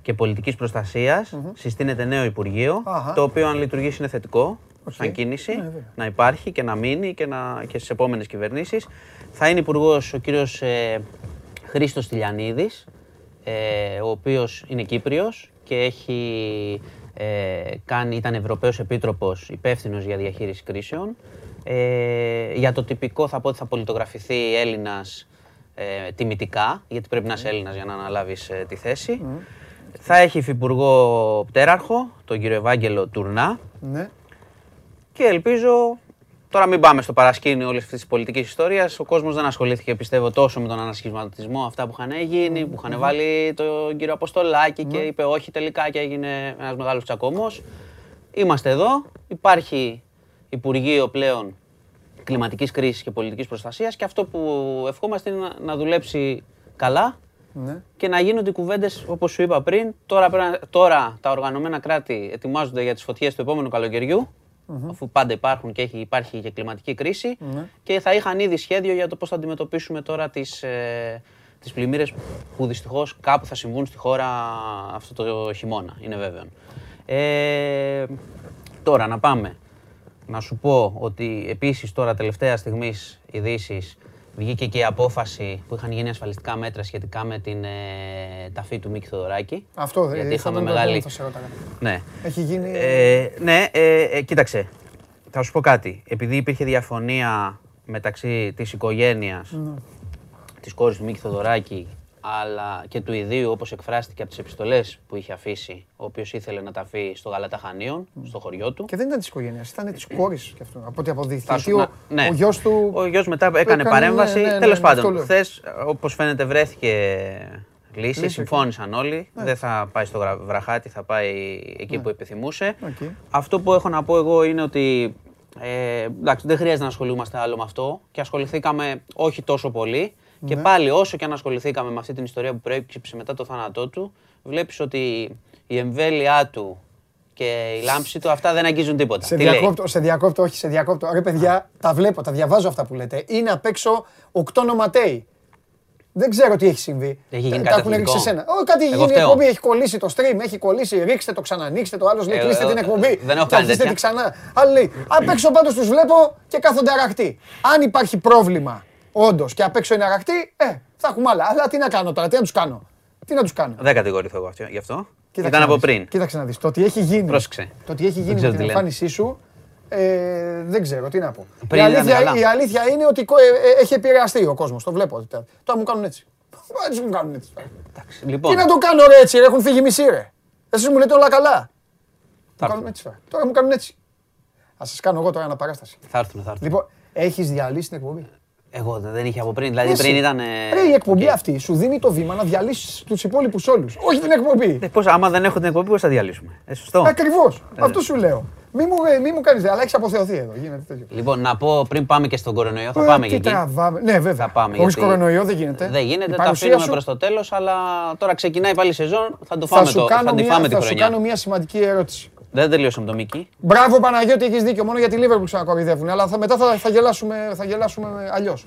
και Πολιτικής Προστασίας. Mm-hmm. Συστήνεται νέο Υπουργείο, το οποίο αν λειτουργήσει είναι θετικό okay. σαν κίνηση, ναι, να υπάρχει και να μείνει και, να, και στις επόμενες κυβερνήσεις. Θα είναι υπουργός ο κύριος ε, Χρήστος Τηλιανίδης, ε, ο οποίος είναι Κύπριος και έχει ε, κάνει, ήταν Ευρωπαίος Επίτροπος υπεύθυνος για διαχείριση κρίσεων. Ε, για το τυπικό θα πω ότι θα πολιτογραφηθεί Έλληνας ε, τιμητικά, γιατί πρέπει να είσαι Έλληνας για να αναλάβεις ε, τη θέση. Θα έχει υφυπουργό πτέραρχο, τον κύριο Ευάγγελο Τουρνά. Ναι. Και ελπίζω Τώρα μην πάμε στο παρασκήνιο όλης αυτής της πολιτικής ιστορίας. Ο κόσμος δεν ασχολήθηκε, πιστεύω, τόσο με τον ανασχηματισμό, αυτά που είχαν γίνει, που είχαν βάλει τον κύριο Αποστολάκη και είπε όχι τελικά και έγινε ένας μεγάλος τσακωμός. Είμαστε εδώ. Υπάρχει Υπουργείο πλέον κλιματικής κρίσης και πολιτικής προστασίας και αυτό που ευχόμαστε είναι να δουλέψει καλά ναι. και να γίνονται οι κουβέντες όπως σου είπα πριν. Τώρα, τώρα τα οργανωμένα κράτη ετοιμάζονται για τις φωτιές του επόμενου καλοκαιριου αφού πάντα υπάρχουν και έχει, υπάρχει και κλιματική ναι. και θα είχαν ήδη σχέδιο για το πώς θα αντιμετωπίσουμε τώρα τις, ε, τις πλημμύρες που δυστυχώς κάπου θα συμβούν στη χώρα αυτό το χειμώνα, είναι βέβαιος. Ε, τώρα να πάμε. Να σου πω ότι επίσης τώρα τελευταία στιγμής ειδήσεις Βγήκε και η απόφαση που είχαν γίνει ασφαλιστικά μέτρα σχετικά με την ε, ταφή του Μίκη Θοδωράκη. Αυτό δεν γιατί είχαμε μεγάλη. Ναι. Έχει γίνει. Ε, ναι, ε, ε, κοίταξε. Θα σου πω κάτι. Επειδή υπήρχε διαφωνία μεταξύ της οικογένειας ναι. της κόρης του Μίκη Θοδωράκη αλλά και του ιδίου όπως εκφράστηκε από τις επιστολές που είχε αφήσει, ο οποίος ήθελε να ταφεί στο Γαλαταχανίων, στο χωριό του. Και δεν ήταν της οικογένειας, ήταν της κόρης και αυτό, από ό,τι αποδείχθηκε. Ο, ναι. ο γιος του... Ο γιος μετά έκανε, παρέμβαση, ναι, ναι, τέλος ναι, πάντων. Χθες, όπως φαίνεται, βρέθηκε λύση, συμφώνησαν όλοι. Ναι. Δεν θα πάει στο βραχάτι, θα πάει εκεί που επιθυμούσε. Αυτό που έχω να πω εγώ είναι ότι ε, εντάξει, δεν χρειάζεται να ασχολούμαστε άλλο με αυτό και ασχοληθήκαμε όχι τόσο πολύ. Και ναι. πάλι όσο και αν ασχοληθήκαμε με αυτή την ιστορία που προέκυψε μετά το θάνατό του, βλέπεις ότι η εμβέλειά του και η λάμψη του, αυτά δεν αγγίζουν τίποτα. Σε, διακόπτω, σε διακόπτω, όχι σε διακόπτω. Ρε παιδιά, τα βλέπω, τα διαβάζω αυτά που λέτε. Είναι απ' έξω οκτώ νοματέοι. Δεν ξέρω τι έχει συμβεί. Έχει γίνει τα έχουν ρίξει σένα. Όχι, κάτι έχει γίνει. Η εκπομπή έχει κολλήσει το stream, έχει κολλήσει. Ρίξτε το, ξανανοίξτε το. Άλλος λέει ε, κλείστε την εκπομπή. Δεν έχω κάνει τέτοια. ξανά. Άλλο λέει απ' έξω πάντως τους βλέπω και κάθονται αραχτοί. Αν υπάρχει πρόβλημα Όντως. Και απ' έξω είναι αραχτή, ε, θα έχουμε άλλα. Αλλά τι να κάνω τώρα, τι να τους κάνω. Τι να τους κάνω. Δεν κατηγορηθώ εγώ γι' αυτό. Κοίταξε Ήταν από πριν. Κοίταξε να δεις. Το ότι έχει γίνει, Πρόσεξε. το ότι έχει γίνει με την εμφάνισή σου, ε, δεν ξέρω τι να πω. η, αλήθεια, η αλήθεια είναι ότι ε, ε, έχει επηρεαστεί ο κόσμος. Το βλέπω. Τώρα μου κάνουν έτσι. Έτσι μου κάνουν έτσι. Λοιπόν. Τι να το κάνω ρε έτσι, έχουν φύγει μισή ρε. Εσείς μου λέτε όλα καλά. Τώρα μου κάνουν έτσι. Α σας κάνω εγώ τώρα ένα παράσταση. Θα έρθουν, θα έρθουν. Λοιπόν, έχεις διαλύσει την εκπομπή; Εγώ δεν είχε από πριν. Δηλαδή πριν ήταν. Ρε, η εκπομπή αυτή σου δίνει το βήμα να διαλύσεις τους υπόλοιπους όλους. Όχι την εκπομπή. Ε, πώς, άμα δεν έχω την εκπομπή, πώς θα διαλύσουμε; Ε, σωστό. Ακριβώς. Ε. Αυτό σου λέω. Μη μου, ε, μη μου κάνεις, αλλά έχεις αποθεωθεί εδώ. Γίνεται τέτοιο. Λοιπόν, να πω πριν πάμε και στον κορονοϊό, θα ε, πάμε και εκεί. Ναι, βέβαια. Θα πάμε. Χωρίς κορονοϊό δεν γίνεται. Δεν γίνεται, τα αφήνουμε προς το τέλος, αλλά τώρα ξεκινάει πάλι η σεζόν. Θα το φάμε, το, θα τη φάμε τη χρονιά. Θα σου κάνω μια σημαντική ερώτηση. Δεν τελειώσαμε το Μίκη. Μπράβο Παναγιώτη, έχεις δίκιο. Μόνο για τη Λίβερπουλ ξανακορυδεύουν. Αλλά θα, μετά θα, θα γελάσουμε, θα γελάσουμε αλλιώς.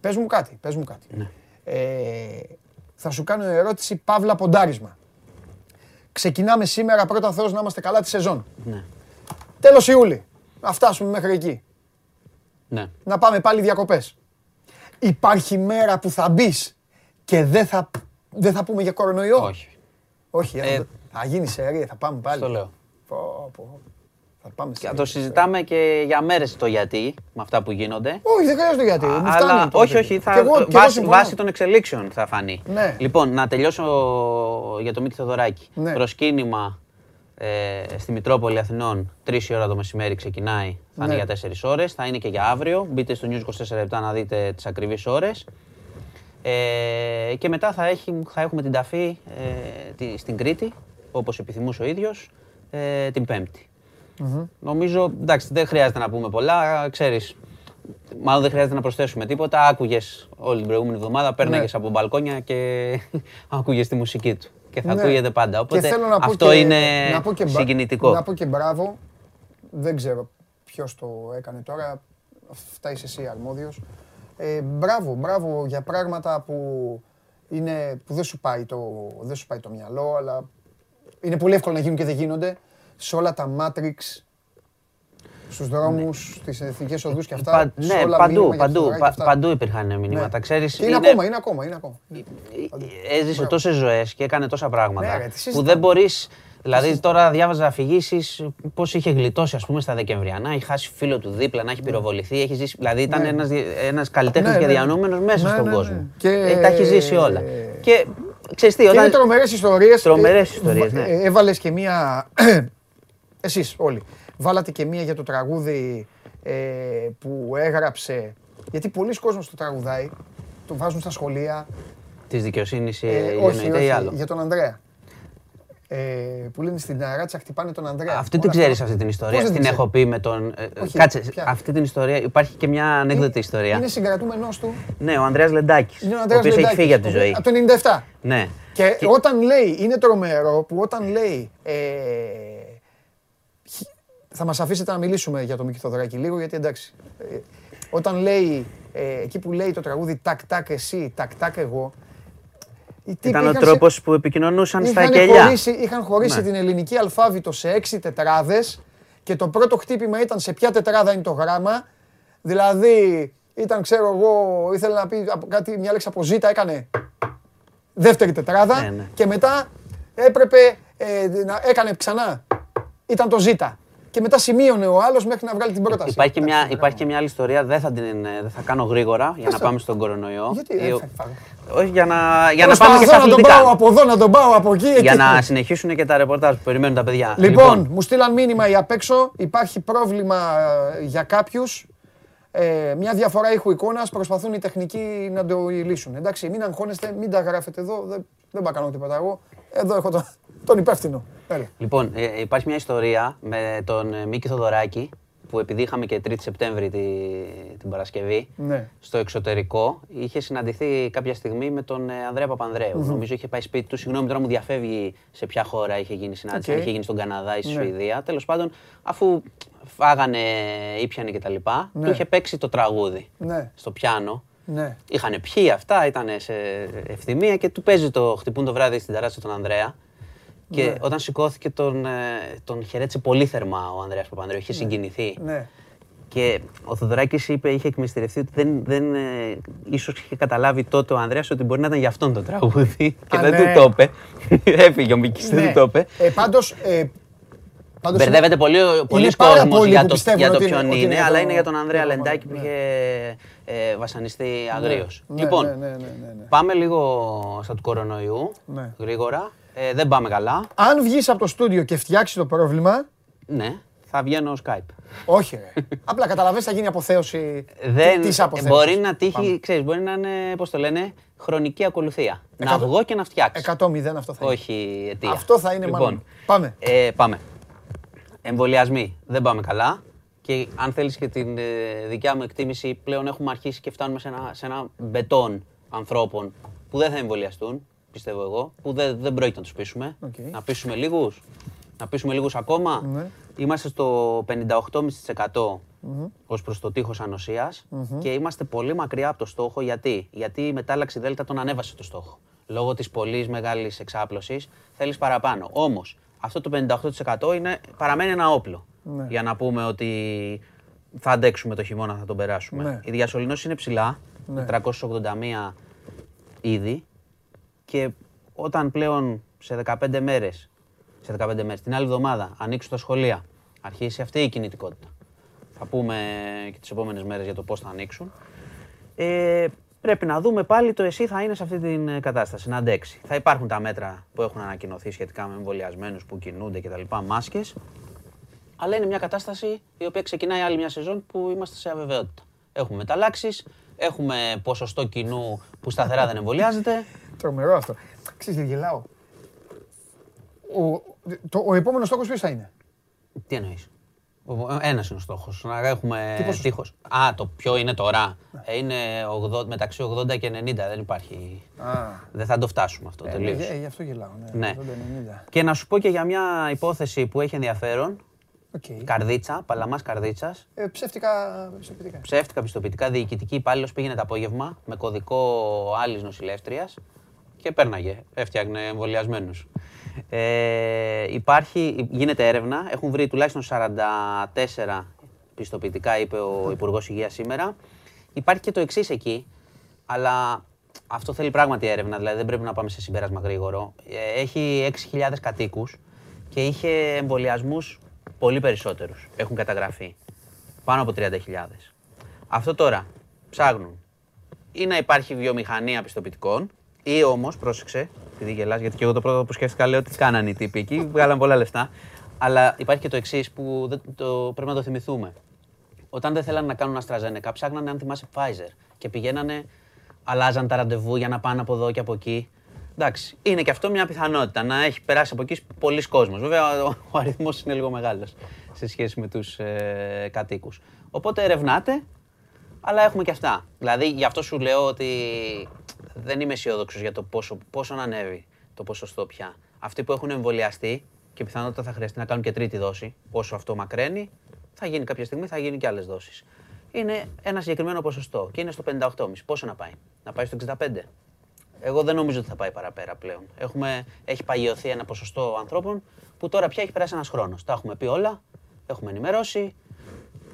Πες μου κάτι, πες μου κάτι. Ναι. Ε, θα σου κάνω ερώτηση παύλα ποντάρισμα. Ξεκινάμε σήμερα πρώτα Θεός να είμαστε καλά τη σεζόν. Ναι. Τέλος Ιούλη. Να φτάσουμε μέχρι εκεί. Ναι. Να πάμε πάλι διακοπές. Υπάρχει μέρα που θα μπεις και δεν θα, δεν θα πούμε για κορονοϊό; Όχι. Όχι, ε, θα γίνει σε θα πάμε πάλι. Το λέω. Πω, πω. Θα πάμε και το συζητάμε και για μέρες το γιατί με αυτά που γίνονται. Όχι, δεν χρειάζεται γιατί. Μου Αλλά όχι, όχι. Θα, εγώ, βάση, βάση των εξελίξεων θα φανεί. Ναι. Λοιπόν, να τελειώσω για το Μίκη Θεοδωράκη. Ναι. Προσκύνημα ε, στη Μητρόπολη Αθηνών, 3 ώρα το μεσημέρι ξεκινάει. Θα είναι ναι. για 4 ώρες. Θα είναι και για αύριο. Μπείτε στο News 24 λεπτά να δείτε τις ακριβείς ώρες. Ε, και μετά θα, έχει, θα έχουμε την ταφή ε, στην Κρήτη, όπως επιθυμούσε ο ίδιος, ε, την Πέμπτη. Νομίζω, εντάξει, δεν χρειάζεται να πούμε πολλά. Ξέρεις, μάλλον δεν χρειάζεται να προσθέσουμε τίποτα. Άκουγες όλη την προηγούμενη εβδομάδα, πέρναγε ναι. από μπαλκόνια και άκουγες τη μουσική του. Και θα ναι. ακούγεται πάντα. Οπότε αυτό είναι συγκινητικό. Να πω και μπράβο. Δεν ξέρω ποιος το έκανε τώρα. Αυτά είσαι εσύ αρμόδιος. Ε, μπράβο, μπράβο για πράγματα που, είναι, που δεν, σου πάει το, δεν σου πάει το μυαλό, αλλά είναι πολύ εύκολο να γίνουν και δεν γίνονται σε όλα τα Matrix, στους δρόμους, ναι. στις εθνικές οδούς και αυτά. ναι, παντού, παντού, παντού υπήρχαν μηνύματα. Ναι. Ξέρεις, είναι, ακόμα, είναι ακόμα, είναι ακόμα. Έζησε τόσες ζωές και έκανε τόσα πράγματα ναι, που δεν μπορείς... Δηλαδή τώρα διάβαζα αφηγήσεις πώς είχε γλιτώσει ας πούμε, στα Δεκεμβριανά, έχει χάσει φίλο του δίπλα, να έχει ναι. πυροβοληθεί. Έχει ζήσει, δηλαδή ήταν ναι. ένας ένας καλλιτέχνης και διανόμενο μέσα στον κόσμο. Και... Ε, τα έχει ζήσει όλα. Και Ξέρεις τι, όταν... Είναι τρομερές ιστορίες. Τρομερές ιστορίες. Ναι. Έβαλες και μία. Εσείς όλοι. Βάλατε και μία για το τραγούδι ε, που έγραψε. Γιατί πολλοί κόσμοι το τραγουδάει, το βάζουν στα σχολεία. Της δικαιοσύνης ε, όχι, όχι, ή άλλο. Για τον Ανδρέα. Ε, που λένε στην Αράτσα χτυπάνε τον Ανδρέα. Αυτή την ξέρεις αυτή την ιστορία. Την έχω πει με τον. Ε, όχι, κάτσε, ποια; αυτή την ιστορία. Υπάρχει και μια ανέκδοτη ιστορία. Είναι συγκρατούμενος του. Ναι, ο Ανδρέας Λεντάκης. Ο οποίος έχει φύγει από τη ζωή. Από το 97. Ναι. Και, και, όταν λέει, είναι τρομερό που όταν λέει. Ε, θα μας αφήσετε να μιλήσουμε για το Μίκη Θοδωράκη λίγο, γιατί εντάξει. Ε, όταν λέει, ε, εκεί που λέει το τραγούδι τάκ τάκ εσύ, τάκ τάκ εγώ, ήταν ο τρόπος που επικοινωνούσαν στα κελιά. Χωρίσει, είχαν χωρίσει ναι. την ελληνική αλφάβητο σε έξι τετράδες και το πρώτο χτύπημα ήταν σε ποια τετράδα είναι το γράμμα. Δηλαδή, ήταν, ξέρω εγώ, ήθελε να πει κάτι, μια λέξη από ζήτα, έκανε δεύτερη τετράδα ναι, ναι. και μετά έπρεπε ε, να έκανε ξανά. Ήταν το ζήτα και μετά σημείωνε ο άλλος μέχρι να βγάλει την πρόταση. Υπάρχει και μια, υπάρχει και μια άλλη ιστορία, δεν θα, την, δεν θα κάνω γρήγορα για να πάμε στον κορονοϊό. Γιατί δεν θα Όχι, για να, για να πάμε και στα να τον πάω από εδώ, να τον πάω από εκεί. Για να συνεχίσουν και τα ρεπορτάζ που περιμένουν τα παιδιά. Λοιπόν, λοιπόν, μου στείλαν μήνυμα οι απ' έξω. Υπάρχει πρόβλημα ε, για κάποιους. Ε, μια διαφορά ήχου εικόνας προσπαθούν οι τεχνικοί να το λύσουν. Εντάξει, μην αγχώνεστε, μην τα γράφετε εδώ. Δεν, δεν πάω κάνω τίποτα εγώ. Εδώ έχω το, τον υπεύθυνο. Λοιπόν, ε, υπάρχει μια ιστορία με τον ε, Μίκη Θοδωράκη που επειδή είχαμε και 3η Σεπτέμβρη τη, την Παρασκευή ναι. στο εξωτερικό, είχε συναντηθεί κάποια στιγμή με τον ε, Ανδρέα Παπανδρέου. Mm-hmm. Νομίζω είχε πάει σπίτι του. Συγγνώμη, τώρα μου διαφεύγει σε ποια χώρα είχε γίνει συνάντηση. Okay. είχε γίνει στον Καναδά ή στη ναι. Σουηδία. Τέλος πάντων, αφού φάγανε, ήπιανε κτλ., ναι. του είχε παίξει το τραγούδι ναι. στο πιάνο. Ναι. Είχαν πιει αυτά, ήταν σε ευθυμία και του παίζει το χτυπούν το βράδυ στην ταράτσα τον Ανδρέα. Και ναι. όταν σηκώθηκε τον, ε, τον χαιρέτησε πολύ θερμά ο Ανδρέας Παπανδρέου, είχε ναι. συγκινηθεί. Ναι. Και ο Θοδωράκης είπε, είχε εκμυστηρευτεί ότι δεν, δεν, ε, ίσως είχε καταλάβει τότε ο Ανδρέας ότι μπορεί να ήταν για αυτόν το τραγούδι και δεν του το είπε. Έφυγε ο Μίκης, δεν του το είπε. Ε, πάντως, ε, Πάντως Μπερδεύεται πολύ, πολλοί κόσμος για το, για το ποιον είναι, είναι, αλλά είναι για τον Ανδρέα Λεντάκη που είχε ε, βασανιστεί αγρίως. Λοιπόν, πάμε λίγο στα του κορονοϊού, γρήγορα. Ε, δεν πάμε καλά. Αν βγεις από το στούντιο και φτιάξεις το πρόβλημα. Ναι, θα βγαίνω Skype. Όχι, ρε. Απλά καταλαβαίνεις, θα γίνει αποθέωση δεν, της αποθέωσης. Μπορεί να τύχει, ξέρεις, μπορεί να είναι, πώς το λένε, χρονική ακολουθία. Να βγω και να φτιάξω. 100-0 αυτό θα είναι. Όχι αιτία. Αυτό θα είναι λοιπόν, μάλλον. Πάμε. Ε, πάμε. Εμβολιασμοί. Δεν πάμε καλά. Και αν θέλεις και την ε, δικιά μου εκτίμηση, πλέον έχουμε αρχίσει και φτάνουμε σε ένα, σε ένα μπετόν ανθρώπων που δεν θα εμβολιαστούν πιστεύω εγώ, που δεν, δεν πρόκειται να τους πείσουμε. Okay. Να πείσουμε λίγους. Να πείσουμε λίγους ακόμα. Ναι. Είμαστε στο 58,5% mm-hmm. ως προς το τείχος ανοσίας mm-hmm. και είμαστε πολύ μακριά από το στόχο. Γιατί, Γιατί η μετάλλαξη Δέλτα τον ανέβασε το στόχο. Λόγω της πολύ μεγάλης εξάπλωσης θέλεις παραπάνω. Όμως αυτό το 58% είναι, παραμένει ένα όπλο. Ναι. Για να πούμε ότι θα αντέξουμε το χειμώνα, θα τον περάσουμε. Ναι. Η διασωληνώση είναι ψηλά, ναι. 381 ήδη και όταν πλέον σε 15 μέρες, σε 15 μέρες, την άλλη εβδομάδα ανοίξουν τα σχολεία, αρχίσει αυτή η κινητικότητα. Θα πούμε και τις επόμενες μέρες για το πώς θα ανοίξουν. Ε, πρέπει να δούμε πάλι το εσύ θα είναι σε αυτή την κατάσταση, να αντέξει. Θα υπάρχουν τα μέτρα που έχουν ανακοινωθεί σχετικά με εμβολιασμένους που κινούνται κτλ. Μάσκες. Αλλά είναι μια κατάσταση η οποία ξεκινάει άλλη μια σεζόν που είμαστε σε αβεβαιότητα. Έχουμε μεταλλάξεις, έχουμε ποσοστό κοινού που σταθερά δεν εμβολιάζεται. Τρομερό αυτό. Ξέρεις, γελάω. Ο, το, ο επόμενος στόχος ποιος θα είναι; Τι εννοείς; Ένας είναι ο στόχος. Να έχουμε τείχος. Α, το ποιο είναι τώρα. Ε, είναι 80, μεταξύ 80 και 90. Δεν υπάρχει. Α. Δεν θα το φτάσουμε αυτό ε, τελείως. Ε, γι' αυτό γελάω. Ναι. ναι. Και να σου πω και για μια υπόθεση που έχει ενδιαφέρον. Okay. Καρδίτσα, παλαμάς καρδίτσας. Ε, ψεύτικα πιστοποιητικά. Ψεύτικα πιστοποιητικά. Διοικητική υπάλληλος πήγαινε το απόγευμα με κωδικό άλλη νοσηλεύτρια και πέρναγε. Έφτιαχνε εμβολιασμένους. Ε, υπάρχει, γίνεται έρευνα. Έχουν βρει τουλάχιστον 44 πιστοποιητικά, είπε ο Υπουργός Υγείας σήμερα. Υπάρχει και το εξής εκεί, αλλά αυτό θέλει πράγματι έρευνα, δηλαδή δεν πρέπει να πάμε σε συμπέρασμα γρήγορο. Ε, έχει 6.000 κατοίκους και είχε εμβολιασμούς πολύ περισσότερους. Έχουν καταγραφεί. Πάνω από 30.000. Αυτό τώρα ψάχνουν ή να υπάρχει βιομηχανία πιστοποιητικών Ή όμως, πρόσεξε, επειδή γελάς, γιατί και εγώ το πρώτο που σκέφτηκα λέω ότι κάνανε οι τύποι εκεί, βγάλαν πολλά λεφτά. Αλλά υπάρχει και το εξής που το, πρέπει να το θυμηθούμε. Όταν δεν θέλανε να κάνουν AstraZeneca, ψάχνανε αν θυμάσαι Pfizer και πηγαίνανε, αλλάζαν τα ραντεβού για να πάνε από εδώ και από εκεί. Εντάξει, είναι και αυτό μια πιθανότητα να έχει περάσει από εκεί πολλοί κόσμος. Βέβαια, ο, ο αριθμός είναι λίγο μεγάλος σε σχέση με τους ε, κατοίκους. Οπότε ερευνάτε, αλλά έχουμε και αυτά. Δηλαδή, γι' αυτό σου λέω ότι δεν είμαι αισιόδοξος για το πόσο, πόσο να ανέβει το ποσοστό πια. Αυτοί που έχουν εμβολιαστεί και πιθανότητα θα χρειαστεί να κάνουν και τρίτη δόση, όσο αυτό μακραίνει, θα γίνει κάποια στιγμή, θα γίνει και άλλες δόσεις. Είναι ένα συγκεκριμένο ποσοστό και είναι στο 58,5. Πόσο να πάει, να πάει στο 65. Εγώ δεν νομίζω ότι θα πάει παραπέρα πλέον. Έχουμε, έχει παγιωθεί ένα ποσοστό ανθρώπων που τώρα πια έχει περάσει ένας χρόνος. Τα έχουμε πει όλα, έχουμε ενημερώσει.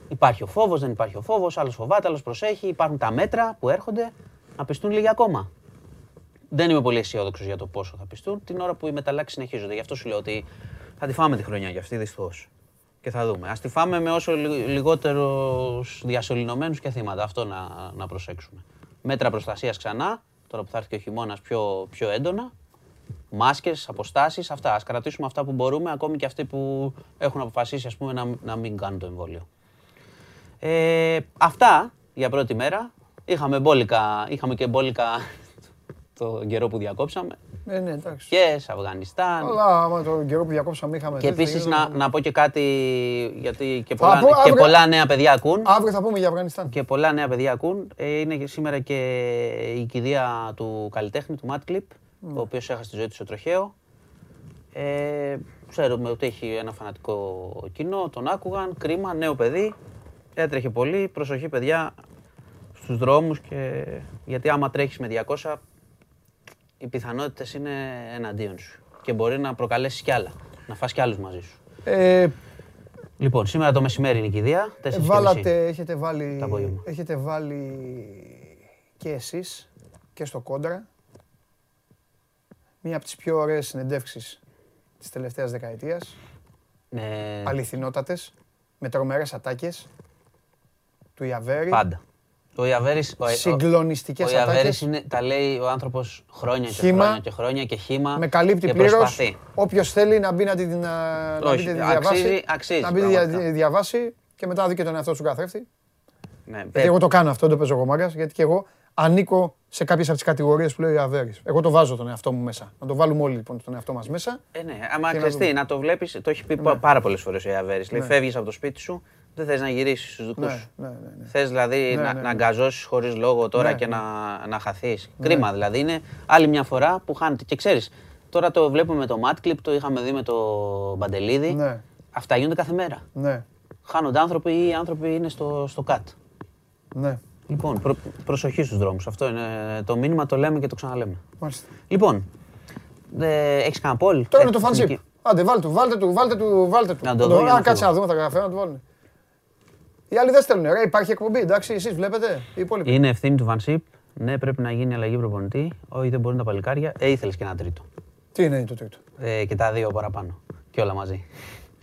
Υπάρχει ο φόβος, δεν υπάρχει ο φόβος, άλλος φοβάται, άλλος προσέχει. Υπάρχουν τα μέτρα που έρχονται να πιστούν λίγοι ακόμα. Δεν είμαι πολύ αισιόδοξος για το πόσο θα πιστούν την ώρα που οι μεταλλάξεις συνεχίζονται. Γι' αυτό σου λέω ότι θα τη φάμε τη χρονιά για αυτή, δυστυχώς. Και θα δούμε. Α τη φάμε με όσο λιγότερους διασωληνωμένους και θύματα. Αυτό να, να προσέξουμε. Μέτρα προστασίας ξανά, τώρα που θα έρθει και ο χειμώνας πιο, πιο έντονα. Μάσκες, αποστάσεις, αυτά. Α κρατήσουμε αυτά που μπορούμε, ακόμη και αυτοί που έχουν αποφασίσει ας πούμε, να, να μην κάνουν το εμβόλιο. Ε, αυτά για πρώτη μέρα. Είχαμε, μπόλικα, είχαμε και μπόλικα το καιρό που διακόψαμε. Ε, ναι, εντάξει. Και σε Αφγανιστάν. Αλλά άμα το καιρό που διακόψαμε είχαμε. Και επίσης να, να πω και κάτι, γιατί και πολλά, και πολλά νέα παιδιά ακούν. Αύριο θα πούμε για Αφγανιστάν. Και πολλά νέα παιδιά ακούν. Ε, είναι σήμερα και η κηδεία του καλλιτέχνη, του Matt Clip, mm. ο οποίος έχασε τη ζωή του στο τροχαίο. Ε, ξέρουμε ότι έχει ένα φανατικό κοινό, τον άκουγαν, κρίμα, νέο παιδί, έτρεχε πολύ, προσοχή παιδιά στους δρόμους και γιατί άμα τρέχεις με 200 οι πιθανότητες είναι εναντίον σου. Και μπορεί να προκαλέσεις κι άλλα. Να φας κι άλλους μαζί σου. Ε, λοιπόν, σήμερα το μεσημέρι είναι η κηδεία. Ε, βάλατε, έχετε βάλει, έχετε βάλει και εσείς και στο κόντρα μία από τις πιο ωραίες συνεντεύξεις της τελευταίας δεκαετίας. Ναι. Αληθινότατες, με τρομερές ατάκες του Ιαβέρη. Πάντα. Το Ιαβέρης, Συγκλονιστικές ατάκες. Ο Ιαβέρης είναι, τα λέει ο άνθρωπος χρόνια και χρόνια και χρόνια και χήμα. Με καλύπτει πλήρως. Όποιος θέλει να μπει να την, να τη διαβάσει. Αξίζει, να μπει να τη διαβάσει και μετά δει και τον εαυτό του καθρέφτη. Ναι, γιατί ε- εγώ το κάνω αυτό, δεν το παίζω εγώ μάγκας, γιατί και εγώ ανήκω σε κάποιες από τις κατηγορίες που λέει ο Ιαβέρης. Εγώ το βάζω τον εαυτό μου μέσα. Να το βάλουμε όλοι λοιπόν τον εαυτό μας μέσα. Ε, ναι, άμα χρειαστεί να, το βλέπεις, το έχει πει ναι. πάρα πολλές φορές ο Ιαβέρης. Λέει, ναι. φεύγεις από το σπίτι σου, δεν θες να γυρίσεις στους δικούς ναι, σου. Ναι, ναι, ναι. Θες δηλαδή ναι, να, ναι, να αγκαζώσεις χωρίς λόγο τώρα και να, να χαθείς. Κρίμα δηλαδή. Είναι άλλη μια φορά που χάνεται. Και ξέρεις, τώρα το βλέπουμε με το Clip, το είχαμε δει με το Μπαντελίδη. Αυτά γίνονται κάθε μέρα. Ναι. Χάνονται άνθρωποι ή οι άνθρωποι είναι στο, στο ΚΑΤ. Ναι. Λοιπόν, προ, προσοχή στους δρόμους. Αυτό είναι το μήνυμα, το λέμε και το ξαναλέμε. Μάλιστα. Λοιπόν, ε, έχεις κανένα πόλ. Τώρα είναι το φανσίπ. Άντε, βάλτε του, βάλτε του, βάλτε του, βάλτε του. Να το δω. κάτσε να δούμε τα γραφεία να του βάλουν. Οι άλλοι δεν στέλνουν. Ρε, υπάρχει εκπομπή, εντάξει, εσείς βλέπετε. Είναι ευθύνη του Βανσίπ. Ναι, πρέπει να γίνει αλλαγή προπονητή. Όχι, δεν μπορούν τα παλικάρια. Ε, ήθελες και ένα τρίτο. Τι είναι το τρίτο; Ε, και τα δύο παραπάνω. Και όλα μαζί.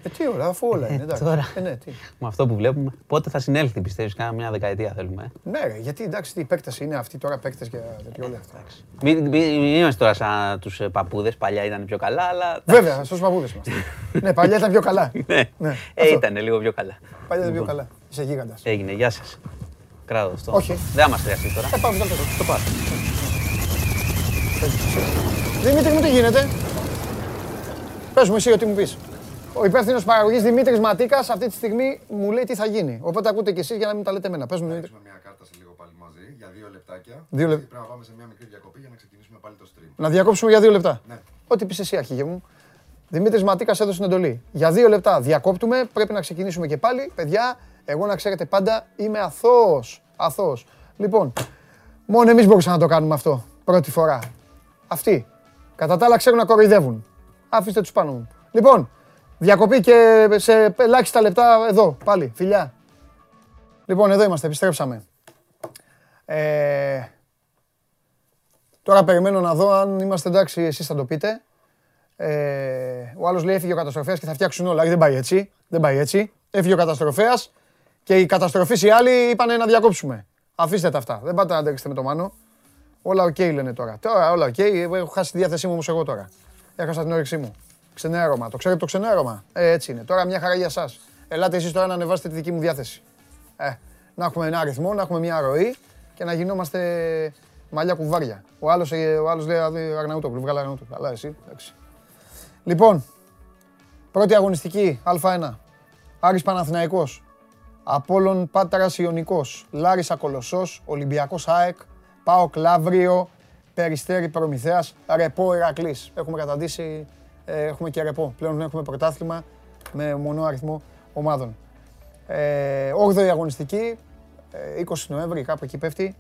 Ε, τι όλα, αφού όλα είναι. Εντάξει. Τώρα, ε, ναι, τι. Με αυτό που βλέπουμε, πότε θα συνέλθει, πιστεύεις, κάνα μια δεκαετία θέλουμε. Ε; Ναι, γιατί εντάξει, τι παίκτε είναι αυτοί τώρα παίκτε και τέτοια όλα αυτά. Μην, μην, είμαστε τώρα σαν τους ε, παππούδες, παλιά ήταν πιο καλά, αλλά. Βέβαια, στου παππούδες μα. ναι, παλιά ήταν πιο καλά. ναι, ναι. Ε, ήταν λίγο πιο καλά. Παλιά ήταν πιο λοιπόν. καλά. Είσαι γίγαντας. Έγινε, γεια σας. Κράτος αυτό. Όχι. Δεν θα μας χρειαστεί τώρα. Ε, πάμε, το, το πάρω. Δημήτρη μου τι γίνεται; Πες μου εσύ ό,τι μου πεις. Ο υπεύθυνος παραγωγής Δημήτρης Ματίκας αυτή τη στιγμή μου λέει τι θα γίνει. Οπότε ακούτε κι εσείς για να μην τα λέτε εμένα. Πες μου, Δημήτρη. Θα μια κάρτα σε λίγο πάλι μαζί για δύο λεπτάκια. Δύο λεπτά. Πρέπει να πάμε σε μια μικρή διακοπή για να ξεκινήσουμε πάλι το stream. Να διακόψουμε για δύο λεπτά. Ναι. Ό,τι πεις εσύ, αρχηγέ μου. Δημήτρης Ματίκας έδωσε την εντολή. Για δύο λεπτά διακόπτουμε. Πρέπει να ξεκινήσουμε και πάλι. Παιδιά, εγώ να ξέρετε πάντα είμαι αθώος. Αθώος. Λοιπόν, μόνο εμείς μπορούσαμε να το κάνουμε αυτό πρώτη φορά. Αυτοί. Κατά τα άλλα ξέρουν να κοροϊδεύουν. Αφήστε τους πάνω μου. Λοιπόν, διακοπή και σε ελάχιστα λεπτά εδώ πάλι. Φιλιά. Λοιπόν, εδώ είμαστε. Επιστρέψαμε. Ε, τώρα περιμένω να δω αν είμαστε εντάξει, εσείς θα το πείτε. Ε, ο άλλος λέει έφυγε ο καταστροφέας και θα φτιάξουν όλα. Δεν πάει έτσι. Δεν πάει έτσι. Έφυγε ο καταστροφέας και οι καταστροφείς οι άλλοι είπαν να διακόψουμε. Αφήστε τα αυτά. Δεν πάτε να αντέξετε με το μάνο. Όλα OK okay, λένε τώρα. Τώρα όλα OK. Okay. Έχω χάσει τη διάθεσή μου όμως εγώ τώρα. Έχασα την όρεξή μου. Ξενέρωμα. Το ξέρετε το ξενέρωμα; Ε, έτσι είναι. Τώρα μια χαρά για εσάς. Ελάτε εσείς τώρα να ανεβάσετε τη δική μου διάθεση. Ε, να έχουμε ένα ρυθμό, να έχουμε μια ροή και να γινόμαστε μαλλιά κουβάρια. Ο άλλος ε, ο άλλος λέει Αρναούτογλου, βγάλε Αρναούτογλου. Αλλά εσύ, εντάξει. Λοιπόν, πρώτη αγωνιστική, Α1. Άρης Παναθηναϊκός. Απόλλων Πάτρας Ιωνικός. Λάρισα Κολοσσός. Ολυμπιακός ΑΕΚ. Πάο Κλαύριο. Περιστέρη Προμηθέας. Ρεπό Ηρακλής. Έχουμε καταντήσει, ε, έχουμε και ρεπό. Πλέον έχουμε πρωτάθλημα με μονό αριθμό ομάδων. Ε, 8η αγωνιστική, 20 ε, Νοέμβρη, κάπου εκεί πέφτει.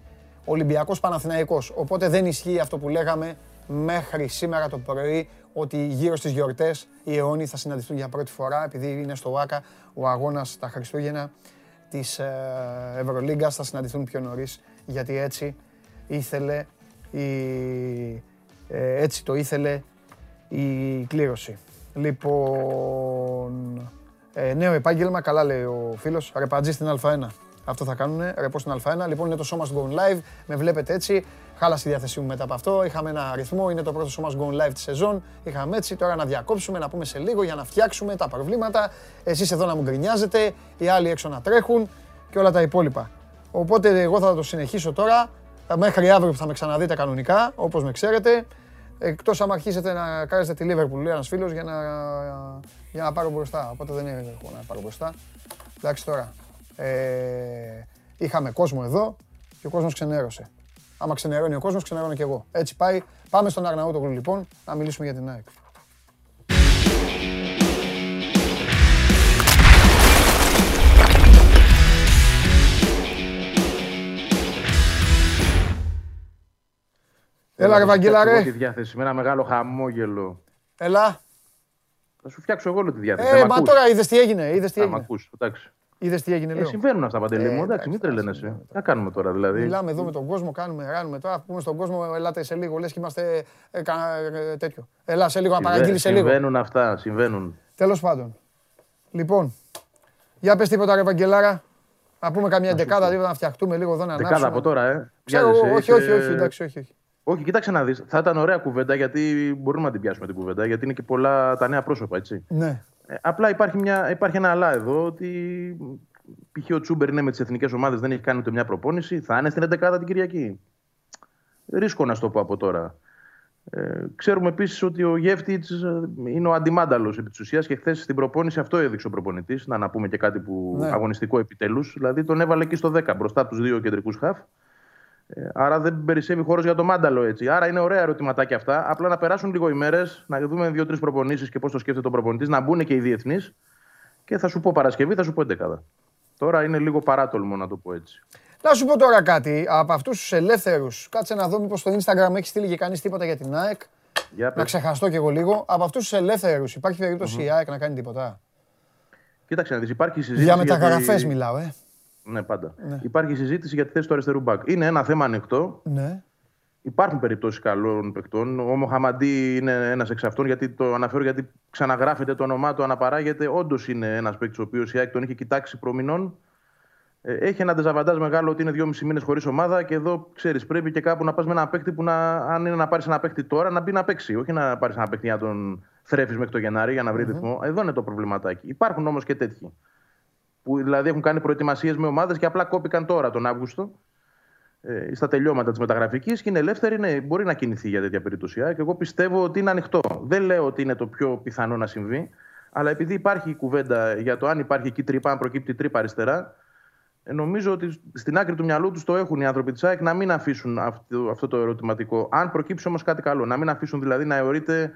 Ολυμπιακός Παναθηναϊκός. Οπότε δεν ισχύει αυτό που λέγαμε μέχρι σήμερα το πρωί ότι γύρω στις γιορτές οι αιώνιοι θα συναντηθούν για πρώτη φορά επειδή είναι στο ΆΚΑ ο αγώνας τα Χριστούγεννα της ε, Ευρωλίγκας θα συναντηθούν πιο νωρίς γιατί έτσι ήθελε η, ε, έτσι το ήθελε η κλήρωση. Λοιπόν, ε, νέο επάγγελμα, καλά λέει ο φίλος, ρεπατζή στην Α1. Αυτό θα κάνουν, ρεπό στην Α1. Λοιπόν, είναι το σώμα Gone Live. Με βλέπετε έτσι. Χάλασε τη διάθεσή μου μετά από αυτό. Είχαμε ένα αριθμό. Είναι το πρώτο σώμα Gone Live της σεζόν. Είχαμε έτσι. Τώρα να διακόψουμε, να πούμε σε λίγο για να φτιάξουμε τα προβλήματα. Εσείς εδώ να μου γκρινιάζετε. Οι άλλοι έξω να τρέχουν και όλα τα υπόλοιπα. Οπότε εγώ θα το συνεχίσω τώρα. Μέχρι αύριο που θα με ξαναδείτε κανονικά, όπως με ξέρετε. Εκτός αν αρχίσετε να κάνετε τη Liverpool, λέει ένας φίλος, για να, για να πάρω μπροστά. Οπότε δεν έχω να πάρω μπροστά. Εντάξει τώρα. Ε, είχαμε κόσμο εδώ και ο κόσμος ξενέρωσε. Άμα ξενερώνει ο κόσμος, ξενερώνω και εγώ. Έτσι πάει. Πάμε στον Αρναούτογλου λοιπόν να μιλήσουμε για την ΑΕΚ. Έλα ρε Βαγγέλα ρε. τη διάθεση με ένα μεγάλο χαμόγελο. Έλα. Θα σου φτιάξω εγώ τη διάθεση. Ε, μα τώρα είδες τι έγινε. Είδες τι έγινε. Θα ακούς, εντάξει. Είδες τι έγινε, ε, λέω. Ε, συμβαίνουν αυτά παντελή μου. Εντάξει, μην τρελαίνεσαι. Τι κάνουμε τώρα, δηλαδή; Μιλάμε εδώ με τον κόσμο, κάνουμε, ράνουμε τώρα. Πούμε στον κόσμο, ελάτε σε λίγο. Λες και είμαστε ε, ε, τέτοιο. Ελά σε λίγο να παραγγείλεις σε λίγο. Συμβαίνουν αυτά, συμβαίνουν. Τέλος πάντων. Λοιπόν, για πες τίποτα, ρε Βαγγελάρα. Να πούμε καμιά δεκάδα, να φτιαχτούμε λίγο εδώ να ανάψουμε. Δεκάδα από τώρα, ε. Ξέρω, όχι, όχι, όχι, εντάξει, όχι. όχι. Όχι, κοίταξε να δεις. Θα ήταν ωραία κουβέντα γιατί μπορούμε να την πιάσουμε την κουβέντα. Γιατί είναι και πολλά τα νέα πρόσωπα, έτσι. Ναι. Ε, απλά υπάρχει, μια, υπάρχει ένα αλλά εδώ ότι π.χ. ο Τσούμπερ είναι με τις εθνικές ομάδες, δεν έχει κάνει ούτε μια προπόνηση. Θα είναι στην 11η την Κυριακή. Ρίσκο να το πω από τώρα. Ε, ξέρουμε επίσης ότι ο Γεύτιτς ε, είναι ο αντιμάνταλος επί της ουσίας και χθες στην προπόνηση αυτό έδειξε ο προπονητής. Να, να πούμε και κάτι που ναι. αγωνιστικό επιτέλους. Δηλαδή τον έβαλε εκεί στο 10 μπροστά από τους δύο κεντρικούς χαφ. Ε, άρα δεν περισσεύει χώρος για το μάνταλο έτσι. Άρα είναι ωραία ερωτηματάκια αυτά. Απλά να περάσουν λίγο ημέρε, να δούμε δύο-τρεις προπονήσεις και πώς το σκέφτεται ο προπονητής, να μπουν και οι διεθνείς. Και θα σου πω Παρασκευή, θα σου πω 11. Τώρα είναι λίγο παράτολμο να το πω έτσι. Να σου πω τώρα κάτι. Από αυτούς τους ελεύθερους, κάτσε να δω μήπω στο Instagram έχει στείλει και κανείς τίποτα για την ΑΕΚ. Για να ξεχαστώ κι εγώ λίγο. Από αυτούς τους ελεύθερους, υπάρχει περίπτωση η ΑΕΚ να κάνει τίποτα; Κοίταξε να δεις, υπάρχει συζήτηση. Για μεταγραφές γιατί... μιλάω, ε. Ναι, πάντα. Ναι. Υπάρχει συζήτηση για τη θέση του αριστερού μπακ. Είναι ένα θέμα ανοιχτό. Ναι. Υπάρχουν περιπτώσεις καλών παικτών. Ο Μοχαμαντή είναι ένας εξ αυτών, γιατί το αναφέρω γιατί ξαναγράφεται το όνομά του, αναπαράγεται. Όντως είναι ένας παίκτης ο οποίος η ΑΕΚ τον είχε κοιτάξει προμηνών. Ε, έχει ένα δεζαβαντάζ μεγάλο ότι είναι δυόμιση μήνες χωρίς ομάδα και εδώ ξέρεις, πρέπει και κάπου να πας με ένα παίκτη που να, αν είναι να πάρεις ένα παίκτη τώρα, να μπει να παίξει. Όχι να πάρεις ένα παίκτη για να τον θρέφεις μέχρι το Γενάρη για να βρει mm-hmm. ρυθμό. Εδώ είναι το προβληματάκι. Υπάρχουν όμως και τέτοιοι. Που δηλαδή έχουν κάνει προετοιμασίες με ομάδες και απλά κόπηκαν τώρα τον Αύγουστο ε, στα τελειώματα της μεταγραφικής και είναι ελεύθερη, ναι, μπορεί να κινηθεί για τέτοια περίπτωση. Και εγώ πιστεύω ότι είναι ανοιχτό. Δεν λέω ότι είναι το πιο πιθανό να συμβεί, αλλά επειδή υπάρχει η κουβέντα για το αν υπάρχει εκεί τρύπα, αν προκύπτει τρύπα αριστερά, ε, νομίζω ότι στην άκρη του μυαλού τους το έχουν οι άνθρωποι της ΑΕΚ να μην αφήσουν αυτό, αυτό το ερωτηματικό. Αν προκύψει όμως κάτι καλό, να μην αφήσουν δηλαδή να αιωρείται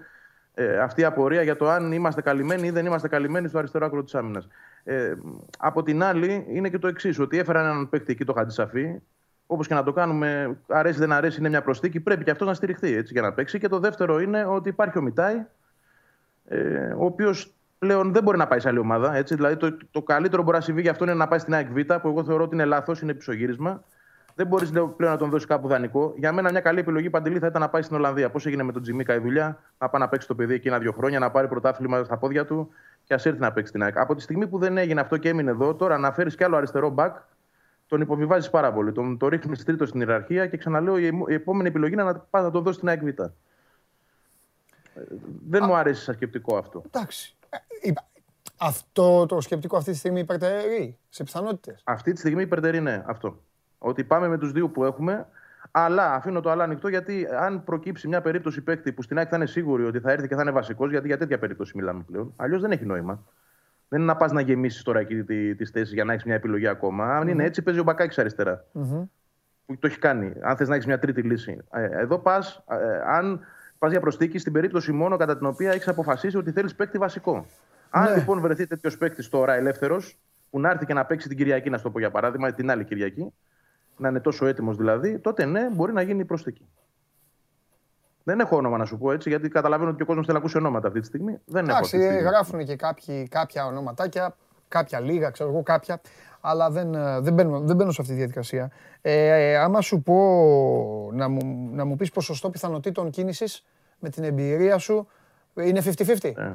ε, αυτή η απορία για το αν είμαστε καλυμμένοι ή δεν είμαστε καλυμμένοι στο αριστερό άκρο της άμυνας. Ε, από την άλλη, είναι και το εξής, ότι έφεραν έναν παίκτη εκεί το Χατζησαφή, Όπως και να το κάνουμε, αρέσει δεν αρέσει, είναι μια προσθήκη. Πρέπει και αυτός να στηριχθεί έτσι, για να παίξει. Και το δεύτερο είναι ότι υπάρχει ο Μιτάη, ε, ο οποίος πλέον δεν μπορεί να πάει σε άλλη ομάδα. Έτσι. Δηλαδή, το, το καλύτερο μπορεί να συμβεί για αυτό είναι να πάει στην ΑΕΚ Β, που εγώ θεωρώ ότι είναι λάθος, είναι πισωγύρισμα. Δεν μπορείς πλέον να τον δώσεις κάπου δανεικό. Για μένα, μια καλή επιλογή παντελή θα ήταν να πάει στην Ολλανδία. Πώς έγινε με τον Τζιμίκα η δουλειά, να πάει να παίξει το παιδί εκεί ένα-δύο χρόνια, να πάρει πρωτάθλημα στα πόδια του και ας έρθει να παίξει την ΑΕΚ. Από τη στιγμή που δεν έγινε αυτό και έμεινε εδώ, τώρα να φέρεις κι άλλο αριστερό μπακ, τον υποβιβάζεις πάρα πολύ. Τον, το ρίχνεις τρίτο στην ιεραρχία και ξαναλέω η, η επόμενη επιλογή είναι να πάει να το δώσεις στην ΑΕΚ Β. Δεν Α, μου αρέσει σαν σκεπτικό αυτό. Εντάξει. Ε, αυτό το σκεπτικό αυτή τη στιγμή υπερτερεί σε πιθανότητες. Αυτή τη στιγμή υπερτερεί, ναι, αυτό. Ότι πάμε με τους δύο που έχουμε, αλλά αφήνω το άλλο ανοιχτό γιατί αν προκύψει μια περίπτωση παίκτη που στην ΑΕΚ θα είναι σίγουρη ότι θα έρθει και θα είναι βασικός, γιατί για τέτοια περίπτωση μιλάμε πλέον, αλλιώς δεν έχει νόημα. Δεν είναι να πας να γεμίσεις τώρα εκεί τις θέσεις για να έχεις μια επιλογή ακόμα. Αν είναι έτσι, παίζει ο Μπακάκης αριστερά. Mm-hmm. Που το έχει κάνει. Αν θες να έχεις μια τρίτη λύση. Ε, εδώ πας, ε, αν πας για προστίκη στην περίπτωση μόνο κατά την οποία έχεις αποφασίσει ότι θέλεις παίκτη βασικό. Αν ναι. λοιπόν βρεθεί τέτοιος παίκτης τώρα ελεύθερος, που να έρθει και να παίξει την Κυριακή, να σου το πω για παράδειγμα, την άλλη Κυριακή, να είναι τόσο έτοιμος δηλαδή, τότε ναι, μπορεί να γίνει η προσθήκη. Δεν έχω όνομα να σου πω έτσι, γιατί καταλαβαίνω ότι ο κόσμος θέλει να ακούσει ονόματα αυτή τη στιγμή. Δεν Εντάξει, έχω γράφουν και κάποιοι, κάποια ονοματάκια, κάποια λίγα, ξέρω εγώ κάποια, αλλά δεν, ε, δεν, μπαίνω, δεν μπαίνω σε αυτή τη διαδικασία. Ε, ε, άμα σου πω να μου, να μου πεις ποσοστό πιθανότητων κίνησης με την εμπειρία σου, είναι 50-50. Ε,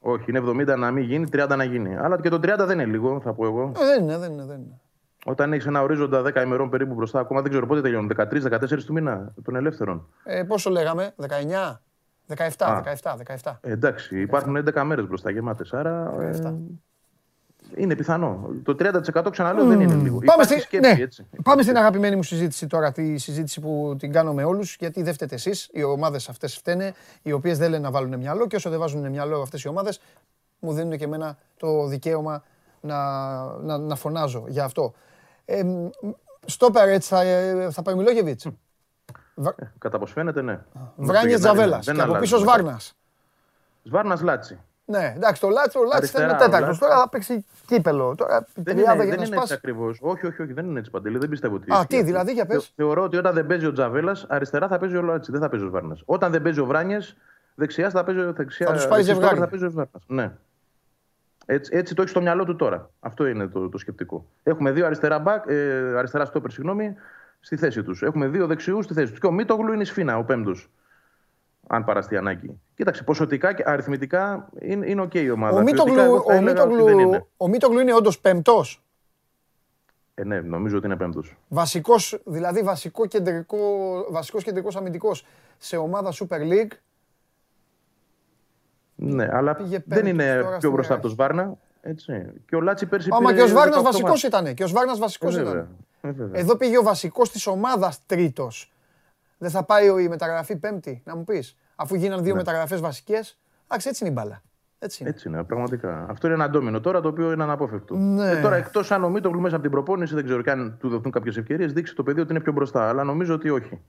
όχι, είναι 70 να μην γίνει, 30 να γίνει. Αλλά και το 30 δεν είναι λίγο, θα πω εγώ. Ε, δεν είναι, δεν είναι. Δεν είναι. Όταν έχεις ένα ορίζοντα 10 ημερών περίπου μπροστά, ακόμα δεν ξέρω πότε τελειώνουν. 13-14 του μήνα των ελεύθερων. Ε, πόσο λέγαμε, 19, 17, 17, 17. εντάξει, υπάρχουν 11 μέρες μπροστά γεμάτε. Άρα. Ε, είναι πιθανό. Το 30% ξαναλέω mm. δεν είναι λίγο. Πάμε, στη... σκέψη, ναι. έτσι. Πάμε στην αγαπημένη μου συζήτηση τώρα, τη συζήτηση που την κάνω με όλους. Γιατί δεν φταίτε εσείς, οι ομάδες αυτές φταίνε, οι οποίες δεν λένε να βάλουν μυαλό και όσο δεν βάζουν μυαλό αυτές οι ομάδες, μου δίνουν και εμένα το δικαίωμα να, να, να φωνάζω για αυτό. Ε, στόπερ έτσι θα, θα πάει Μιλόγεβιτς. Ε, κατά πώς φαίνεται, ναι. Βράνιες Τζαβέλας. Και από πίσω Σβάρνας. Σβάρνας Λάτσι. Ναι, εντάξει, το Λάτσι, ο Λάτσι θα είναι τέταρτος. Τώρα θα παίξει κύπελο. Τώρα, δεν είναι, δεν είναι έτσι ακριβώς. Όχι, όχι, όχι, δεν είναι έτσι Παντελή. Δεν πιστεύω ότι. Α, τι, δηλαδή για πες. Θεωρώ ότι όταν δεν παίζει ο Τζαβέλας, αριστερά θα παίζει ο Λάτσι. Δεν θα παίζει ο Σβάρνας. Όταν δεν παίζει ο Βράνιες, δεξιάς θα παίζει ο δεξιά. Θα τους πάει ζευγάρι. Θα παίζει ο Σβάρνας. Ναι. Έτσι, έτσι το έχει στο μυαλό του τώρα. Αυτό είναι το, το σκεπτικό. Έχουμε δύο αριστερά, μπακ, ε, αριστερά στόπερ, συγγνώμη, στη θέση τους. Έχουμε δύο δεξιούς στη θέση τους. Και ο Μίτογλου είναι η σφίνα, ο πέμπτος. Αν παραστεί ανάγκη. Κοίταξε, ποσοτικά και αριθμητικά είναι, είναι OK η ομάδα. Ο Μίτογλου, ο Μίτογλου, είναι. Ο Μίτογλου είναι όντως πέμπτος; Ε, ναι, νομίζω ότι είναι πέμπτος. Βασικός, δηλαδή βασικό κεντρικό, βασικός κεντρικός αμυντικός σε ομάδα Super League ναι, αλλά δεν είναι πιο μπροστά από τον Σβάρνα. Έτσι. Και ο Λάτσι πέρσι Μα και ο Σβάρνας βασικός ήταν. Και ο Σβάρνας βασικός ε, ήταν. Ε, Εδώ πήγε ο βασικός της ομάδας τρίτος. Δεν θα πάει η μεταγραφή πέμπτη, να μου πεις; Αφού γίνανε δύο ναι. μεταγραφές βασικές. Εντάξει, έτσι είναι η μπάλα. Έτσι είναι. έτσι είναι, πραγματικά. Αυτό είναι ένα ντόμινο τώρα το οποίο είναι αναπόφευκτο. Ναι. Ε, τώρα εκτός αν ο Μίτογλου μέσα από την προπόνηση, δεν ξέρω και αν του δοθούν κάποιες ευκαιρίες, δείξει το παιδί ότι είναι πιο μπροστά. Αλλά νομίζω ότι όχι.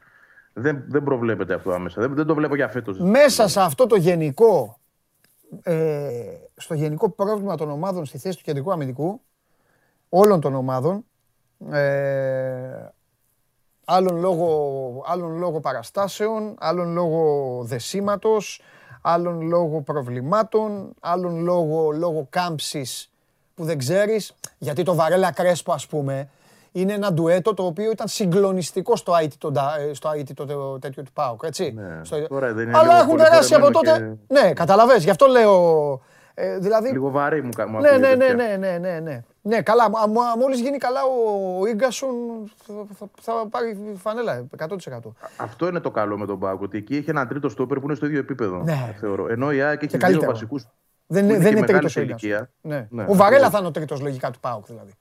Δεν, δεν προβλέπεται αυτό άμεσα. Δεν, δεν το βλέπω για φέτος. Μέσα σε αυτό το γενικό ε, στο γενικό πρόβλημα των ομάδων στη θέση του κεντρικού αμυντικού, όλων των ομάδων, ε, άλλων, λόγω, άλλων λόγω παραστάσεων, άλλων λόγω δεσίματος, άλλων λόγω προβλημάτων, άλλων λόγω, λόγω κάμψης που δεν ξέρεις, γιατί το Βαρέλα Κρέσπο ας πούμε, είναι ένα ντουέτο το οποίο ήταν συγκλονιστικό στο IT το, ε, στο IT το τέτοιο του ΠΑΟΚ, έτσι. Ναι, στο... τώρα δεν είναι Αλλά έχουν περάσει από τότε. Και... Ναι, καταλαβες, γι' αυτό λέω. Ε, δηλαδή... Λίγο βαρύ μου, μου ναι, ναι, ναι, ναι, ναι, ναι, ναι. Ναι, καλά. Μόλις γίνει καλά ο γκασον θα, θα, πάρει φανέλα 100%. Αυτό είναι το καλό με τον Πάοκ. Ότι εκεί έχει ένα τρίτο στόπερ που είναι στο ίδιο επίπεδο. Ναι. Θεωρώ. Ενώ η ΑΕΚ έχει δύο βασικούς. Δεν, δεν είναι τρίτος ηλικία. Ναι. Ναι. Ο Βαρέλα θα είναι ο τρίτος λογικά του Πάοκ δηλαδή.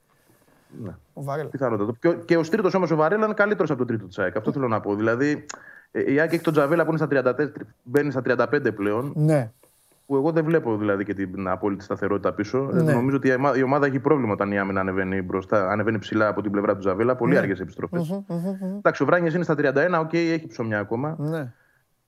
Ναι. Ο Βαρέλα. Πιθανότατα. Και, και ο τρίτος όμως ο Βαρέλα είναι καλύτερος από τον τρίτο της ΑΕΚ. Αυτό θέλω να πω. Δηλαδή ε, η ΑΕΚ έχει τον Τζαβέλα που είναι στα 34, μπαίνει στα 35 πλέον. Ναι. Που εγώ δεν βλέπω δηλαδή και την απόλυτη σταθερότητα πίσω. Ναι. Νομίζω ότι η ομάδα έχει πρόβλημα όταν η άμυνα ανεβαίνει μπροστά, ανεβαίνει ψηλά από την πλευρά του Τζαβέλα. Πολύ ναι. αργές επιστροφές. Εντάξει, ο Βράνιες είναι στα 31, OK, okay, έχει ψωμιά ακόμα. Ναι.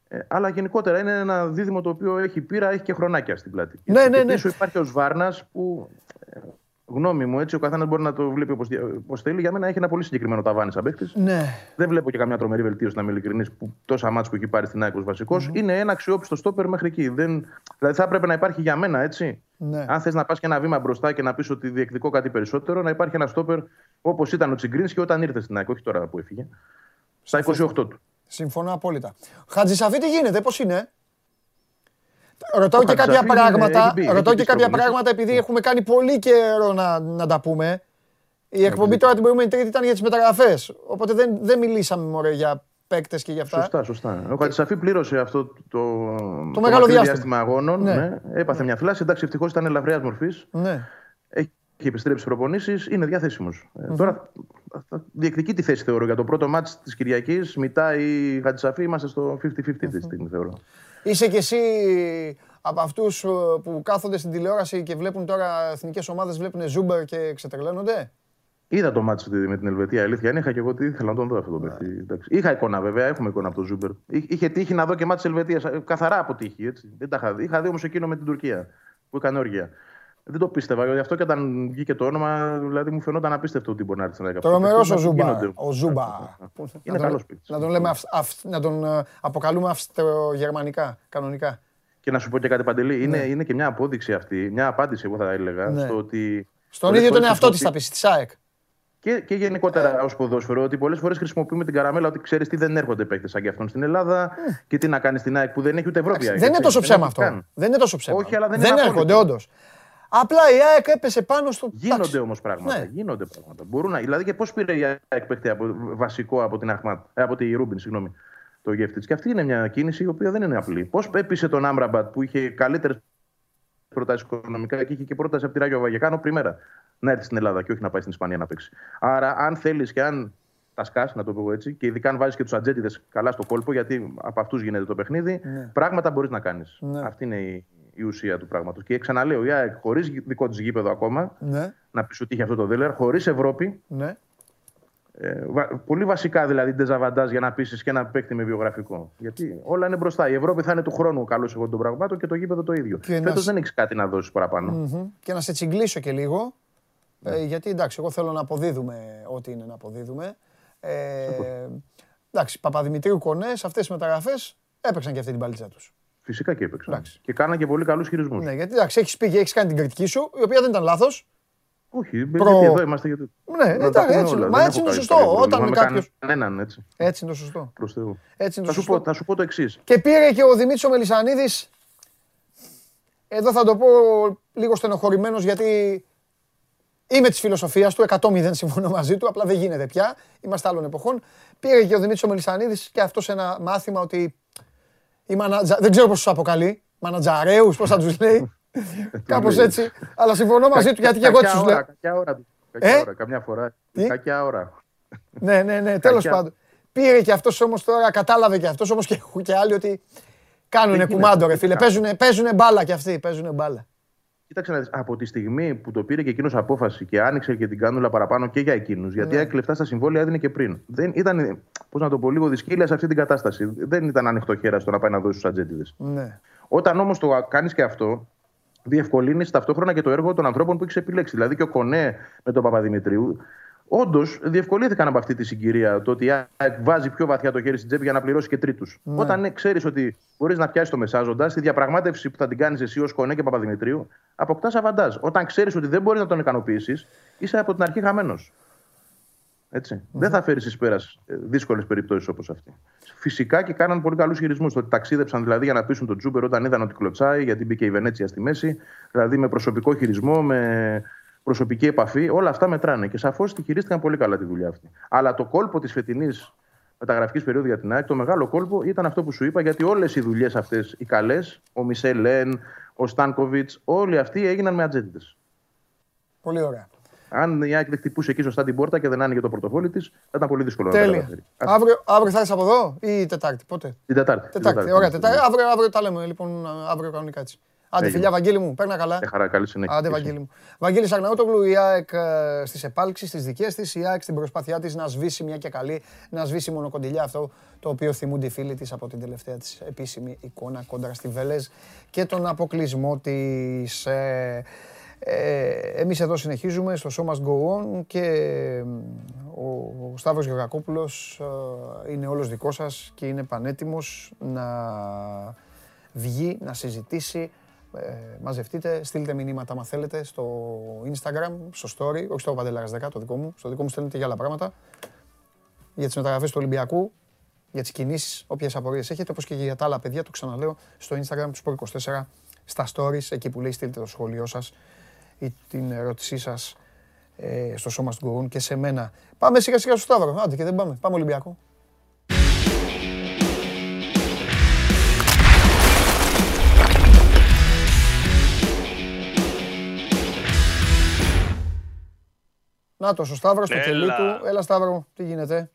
Ε, αλλά γενικότερα είναι ένα δίδυμο το οποίο έχει πείρα, έχει και χρονάκια στην πλάτη. Ναι, ναι, ναι. Πίσω υπάρχει ο Σβάρνας που ε, γνώμη μου, έτσι, ο καθένας μπορεί να το βλέπει όπως θέλει. Για μένα έχει ένα πολύ συγκεκριμένο ταβάνι σαν παίχτη. Ναι. Δεν βλέπω και καμιά τρομερή βελτίωση, να είμαι ειλικρινής, που τόσα μάτια που έχει πάρει στην ΑΕΚ βασικός. Mm-hmm. Είναι ένα αξιόπιστο στόπερ μέχρι εκεί. Δεν... Δηλαδή θα έπρεπε να υπάρχει για μένα, έτσι. Ναι. Αν θες να πας και ένα βήμα μπροστά και να πεις ότι διεκδικώ κάτι περισσότερο, να υπάρχει ένα στόπερ όπως ήταν ο και όταν ήρθε στην ΑΕΚ, όχι τώρα που έφυγε. Στα 28 του. Συμφωνώ απόλυτα. Χατζησαφή τι γίνεται, πώς είναι; Ρωτάω και κάποια πράγματα, ρωτάω και κάποια πράγματα επειδή έχουμε κάνει πολύ καιρό να, να τα πούμε. Η εκπομπή τώρα την προηγούμενη Τρίτη ήταν για τις μεταγραφές. Οπότε δεν, δεν μιλήσαμε μωρέ για παίκτες και για αυτά. Σωστά, σωστά. Ο Χατζησαφή πλήρωσε αυτό το, το, το μεγάλο διάστημα. διάστημα αγώνων. Ναι. Ναι. Έπαθε ναι. μια φλάση. Εντάξει, ευτυχώς ήταν ελαφριά μορφής. Ναι. Έχει επιστρέψει προπονήσεις, είναι διαθέσιμος. Mm-hmm. Τώρα θα διεκδικεί τη θέση θεωρώ για το πρώτο μάτι της Κυριακής. Μητά η Χατζησαφή είμαστε στο 50-50 mm-hmm. τη στιγμή θεωρώ. Είσαι κι εσύ από αυτούς ε, που κάθονται στην τηλεόραση και βλέπουν τώρα εθνικές ομάδες, βλέπουν Ζούμπερ και ξετρελαίνονται; Είδα το ματς με την Ελβετία. Αλήθεια είναι, είχα και εγώ τι ήθελα να τον δω αυτό το παιχνίδι. Ναι. Είχα εικόνα βέβαια, έχουμε εικόνα από τον Ζούμπερ. Είχε τύχει να δω και ματς της Ελβετίας. Ε, καθαρά από τύχη. Έτσι. Δεν τα είχα δει. Είχα δει όμως εκείνο με την Τουρκία που έκανε όργια. Δεν το πίστευα, γιατί αυτό και όταν βγήκε το όνομα, δηλαδή μου φαινόταν απίστευτο ότι μπορεί να έρθει να Το Ρομερό ο Ζούμπα. Ο Ζούμπα. Είναι καλός παίκτης. Να τον, λέμε, να τον ε, αποκαλούμε αυστρογερμανικά, κανονικά. Και να σου πω και κάτι παντελή, είναι, ναι. είναι και μια απόδειξη αυτή, μια απάντηση εγώ θα έλεγα, ναι. στο ότι... Στον ίδιο τον εαυτό της θα πεις, της ΣΑΕΚ. Και, και γενικότερα ως ποδόσφαιρο, ότι πολλές φορές χρησιμοποιούμε την καραμέλα ότι ξέρεις τι δεν έρχονται παίκτες σαν και αυτόν στην Ελλάδα mm. και τι να κάνει στην ΑΕΚ που δεν έχει ούτε Ευρώπη. Δεν είναι τόσο ψέμα αυτό. Δεν είναι τόσο ψέμα. Όχι, αλλά δεν, δεν έρχονται, όντως. Απλά η ΑΕΚ έπεσε πάνω στο. Γίνονται όμως πράγματα. Ναι. Γίνονται πράγματα. Μπορούν να... Δηλαδή και πώς πήρε η ΑΕΚ παίκτη από... βασικό από την Αχμάτ, ε, από τη Ρούμπιν, συγγνώμη, το γεύτη. Και αυτή είναι μια κίνηση η οποία δεν είναι απλή. Πώς έπεισε τον Άμραμπατ που είχε καλύτερες προτάσεις οικονομικά και είχε και πρόταση από τη Ράγιο Βαγεκάνο πριμέρα να έρθει στην Ελλάδα και όχι να πάει στην Ισπανία να παίξει. Άρα, αν θέλεις και αν τα σκάς, να το πω έτσι, και ειδικά αν βάζεις και τους ατζέτιδε καλά στο κόλπο, γιατί από αυτούς γίνεται το παιχνίδι, ναι. πράγματα μπορείς να κάνεις. Ναι. Αυτή είναι η, η ουσία του πράγματος. Και ξαναλέω, η ΑΕΚ χωρίς δικό της γήπεδο ακόμα, ναι. να πεις ότι είχε αυτό το δέλερ, χωρίς Ευρώπη. Ναι. Ε, πολύ βασικά δηλαδή ντεζαβαντάζ για να πείσει και να παίκτη με βιογραφικό. Γιατί όλα είναι μπροστά. Η Ευρώπη θα είναι του χρόνου καλός εγώ των πραγμάτων και το γήπεδο το ίδιο. Φέτος δεν έχεις κάτι να δώσεις Και να σε τσιγκλίσω και λίγο. Ναι. Ε, γιατί εντάξει, εγώ θέλω να αποδίδουμε ό,τι είναι να αποδίδουμε. Ε, εντάξει, Παπαδημητρίου Κονές, αυτές οι μεταγραφές έπαιξαν και αυτή την παλίτσα τους. Φυσικά και έπαιξαν. Εντάξει. Και κάναν και πολύ καλούς χειρισμούς. Ναι, γιατί εντάξει, έχεις πει και έχεις κάνει την κριτική σου, η οποία δεν ήταν λάθος. Όχι, Προ... γιατί εδώ είμαστε. Γιατί... Ναι, εντάξει, έτσι, όλα. μα έτσι είναι το σωστό. Όταν κάποιο. Κανέναν έτσι. Έτσι είναι το σωστό. Προς Θεού. Έτσι είναι το θα, σωστό. Σου πω, θα σου πω το εξής. Και πήρε και ο Δημήτρης Μελισανίδης. Εδώ θα το πω λίγο στενοχωρημένος γιατί Είμαι της φιλοσοφίας του, 100-0 συμφωνώ μαζί του, απλά δεν γίνεται πια. Είμαστε άλλων εποχών. Πήρε και ο Δημήτρης Μελισανίδης και αυτό ένα μάθημα ότι. Η μανατζα... Δεν ξέρω πώς τους αποκαλεί. Μανατζαρέους, πώς θα τους λέει. Κάπως έτσι. Αλλά συμφωνώ μαζί του γιατί και εγώ τους λέω. Κακιά ώρα. Ε; ώρα. Καμιά φορά. Κακιά ώρα. Ναι, ναι, ναι, τέλος πάντων. Πήρε και αυτός όμως τώρα, κατάλαβε και αυτός όμως και άλλοι ότι κάνουν κουμάντο, ρε φίλε. Παίζουν μπάλα κι αυτοί. Παίζουν μπάλα. Κοίταξε να δεις, από τη στιγμή που το πήρε και εκείνος απόφαση και άνοιξε και την κάνουλα παραπάνω και για εκείνους, γιατί ναι. λεφτά στα συμβόλαια έδινε και πριν. Δεν ήταν, πώς να το πω, λίγο δυσκύλια σε αυτή την κατάσταση. Δεν ήταν ανοιχτό χέρας στο να πάει να δώσει του ατζέντιδες. Ναι. Όταν όμως το κάνεις και αυτό, διευκολύνεις ταυτόχρονα και το έργο των ανθρώπων που έχεις επιλέξει. Δηλαδή και ο Κονέ με τον Παπαδημητρίου Όντως, διευκολύνθηκαν από αυτή τη συγκυρία το ότι η ΑΕΚ βάζει πιο βαθιά το χέρι στην τσέπη για να πληρώσει και τρίτους. Ναι. Όταν ξέρεις ότι μπορείς να πιάσεις το μεσάζοντας, τη διαπραγμάτευση που θα την κάνεις εσύ ως Κονέ και Παπαδημητρίου, αποκτάς αβαντάζ. Όταν ξέρεις ότι δεν μπορείς να τον ικανοποιήσεις, είσαι από την αρχή χαμένος. Έτσι. Δεν θα φέρεις εις πέρας δύσκολες περιπτώσεις όπως αυτή. Φυσικά και κάναν πολύ καλούς χειρισμούς. Το ότι ταξίδεψαν δηλαδή για να πείσουν τον Τζούμπερ όταν είδαν ότι κλωτσάει, γιατί μπήκε η Βενέτσια στη μέση. Δηλαδή με προσωπικό χειρισμό, με προσωπική επαφή, όλα αυτά μετράνε. Και σαφώς τη χειρίστηκαν πολύ καλά τη δουλειά αυτή. Αλλά το κόλπο της φετινής μεταγραφικής περίοδου για την ΑΕΚ, το μεγάλο κόλπο ήταν αυτό που σου είπα, γιατί όλες οι δουλειές αυτές, οι καλές, ο Μισελ Λεν, ο Στάνκοβιτς, όλοι αυτοί έγιναν με ατζέντες. Πολύ ωραία. Αν η ΑΕΚ δεν χτυπούσε εκεί σωστά την πόρτα και δεν άνοιγε το πορτοφόλι της, θα ήταν πολύ δύσκολο Τέλεια. να καταφέρει. Αύριο, αύριο θα είσαι από εδώ ή Τετάρτη, πότε; Την Τετάρτη. Τετάρτη. τετάρτη. Ωραία, τετάρτη. Αύριο, αύριο τα λέμε λοιπόν, αύριο κανονικά έτσι. Άντε, φιλιά, Βαγγέλη μου, παίρνα καλά. Ε, χαρά, καλή συνέχεια. Άντε, Βαγγέλη μου. Βαγγέλης Αγναούτογλου, η ΑΕΚ ε, στις επάλξεις, στις δικές της, η ΑΕΚ στην προσπάθειά της να σβήσει μια και καλή, να σβήσει μονοκοντιλιά αυτό το οποίο θυμούνται οι φίλοι της από την τελευταία της επίσημη εικόνα κόντρα στη Βελέζ και τον αποκλεισμό της. Ε, ε, εμείς εδώ συνεχίζουμε στο Show Must Go On και ε, ο, ο Σταύρος Γεωργακόπουλος είναι όλος δικός σας και είναι πανέτοιμος να βγει, να συζητήσει, ε, μαζευτείτε, στείλτε μηνύματα αν θέλετε στο Instagram, στο story, όχι στο Παντελάρας 10, το δικό μου, στο δικό μου στέλνετε για άλλα πράγματα, για τις μεταγραφές του Ολυμπιακού, για τις κινήσεις, όποιες απορίες έχετε, όπως και για τα άλλα παιδιά, το ξαναλέω, στο Instagram τους Sport24, στα stories, εκεί που λέει στείλτε το σχόλιο σας ή την ερώτησή σας ε, στο σώμα του και σε μένα. Πάμε σιγά σιγά στο Σταύρο. Άντε και δεν πάμε. Πάμε Ολυμπιακό. Να το, ο Σταύρο στο κελί του. Έλα, Σταύρο, τι γίνεται;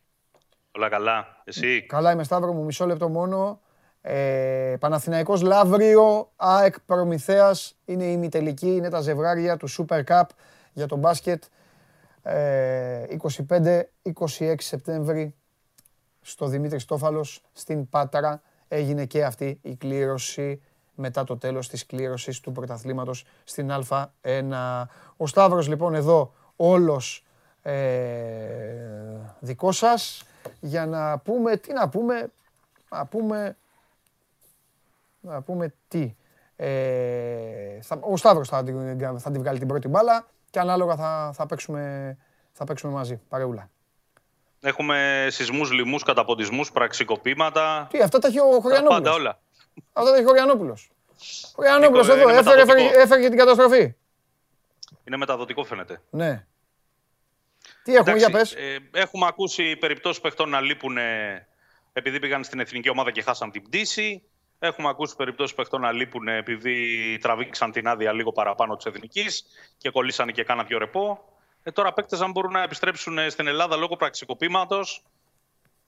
Όλα καλά. Εσύ; Καλά είμαι, Σταύρο μου. Μισό λεπτό μόνο. Ε, Παναθηναϊκός Λαύριο, ΑΕΚ Προμηθέας, είναι η ημιτελική, είναι τα ζευγάρια του Super Cup για τον μπάσκετ. Ε, 25-26 Σεπτέμβρη στο Δημήτρη Στόφαλος, στην Πάτρα, έγινε και αυτή η κλήρωση μετά το τέλος της κλήρωσης του πρωταθλήματος στην Α1. Ο Σταύρος λοιπόν εδώ όλος ε, δικός σας για να πούμε, τι να πούμε, να πούμε, να πούμε τι. Ε, θα, ο Σταύρος θα, θα την βγάλει την πρώτη μπάλα και ανάλογα θα, θα, παίξουμε, θα παίξουμε μαζί, παρεούλα. Έχουμε σεισμούς, λοιμούς, καταποντισμούς, πραξικοπήματα. Τι, αυτά τα έχει ο Χωριανόπουλος. Πάντα όλα. Αυτά τα έχει ο Χωριανόπουλος. Ο Χωριανόπουλος εδώ έφερε, έφερε, έφερε και την καταστροφή. Είναι μεταδοτικό φαίνεται. Ναι. Τι έχουμε, για πες. Ε, έχουμε ακούσει περιπτώσεις παιχτών να λείπουν επειδή πήγαν στην εθνική ομάδα και χάσαν την πτήση. Έχουμε ακούσει περιπτώσεις παιχτών να λείπουν επειδή τραβήξαν την άδεια λίγο παραπάνω της εθνικής και κολλήσανε και κάνα δυο ρεπό. Ε, τώρα παίκτες αν μπορούν να επιστρέψουν στην Ελλάδα λόγω πραξικοπήματος.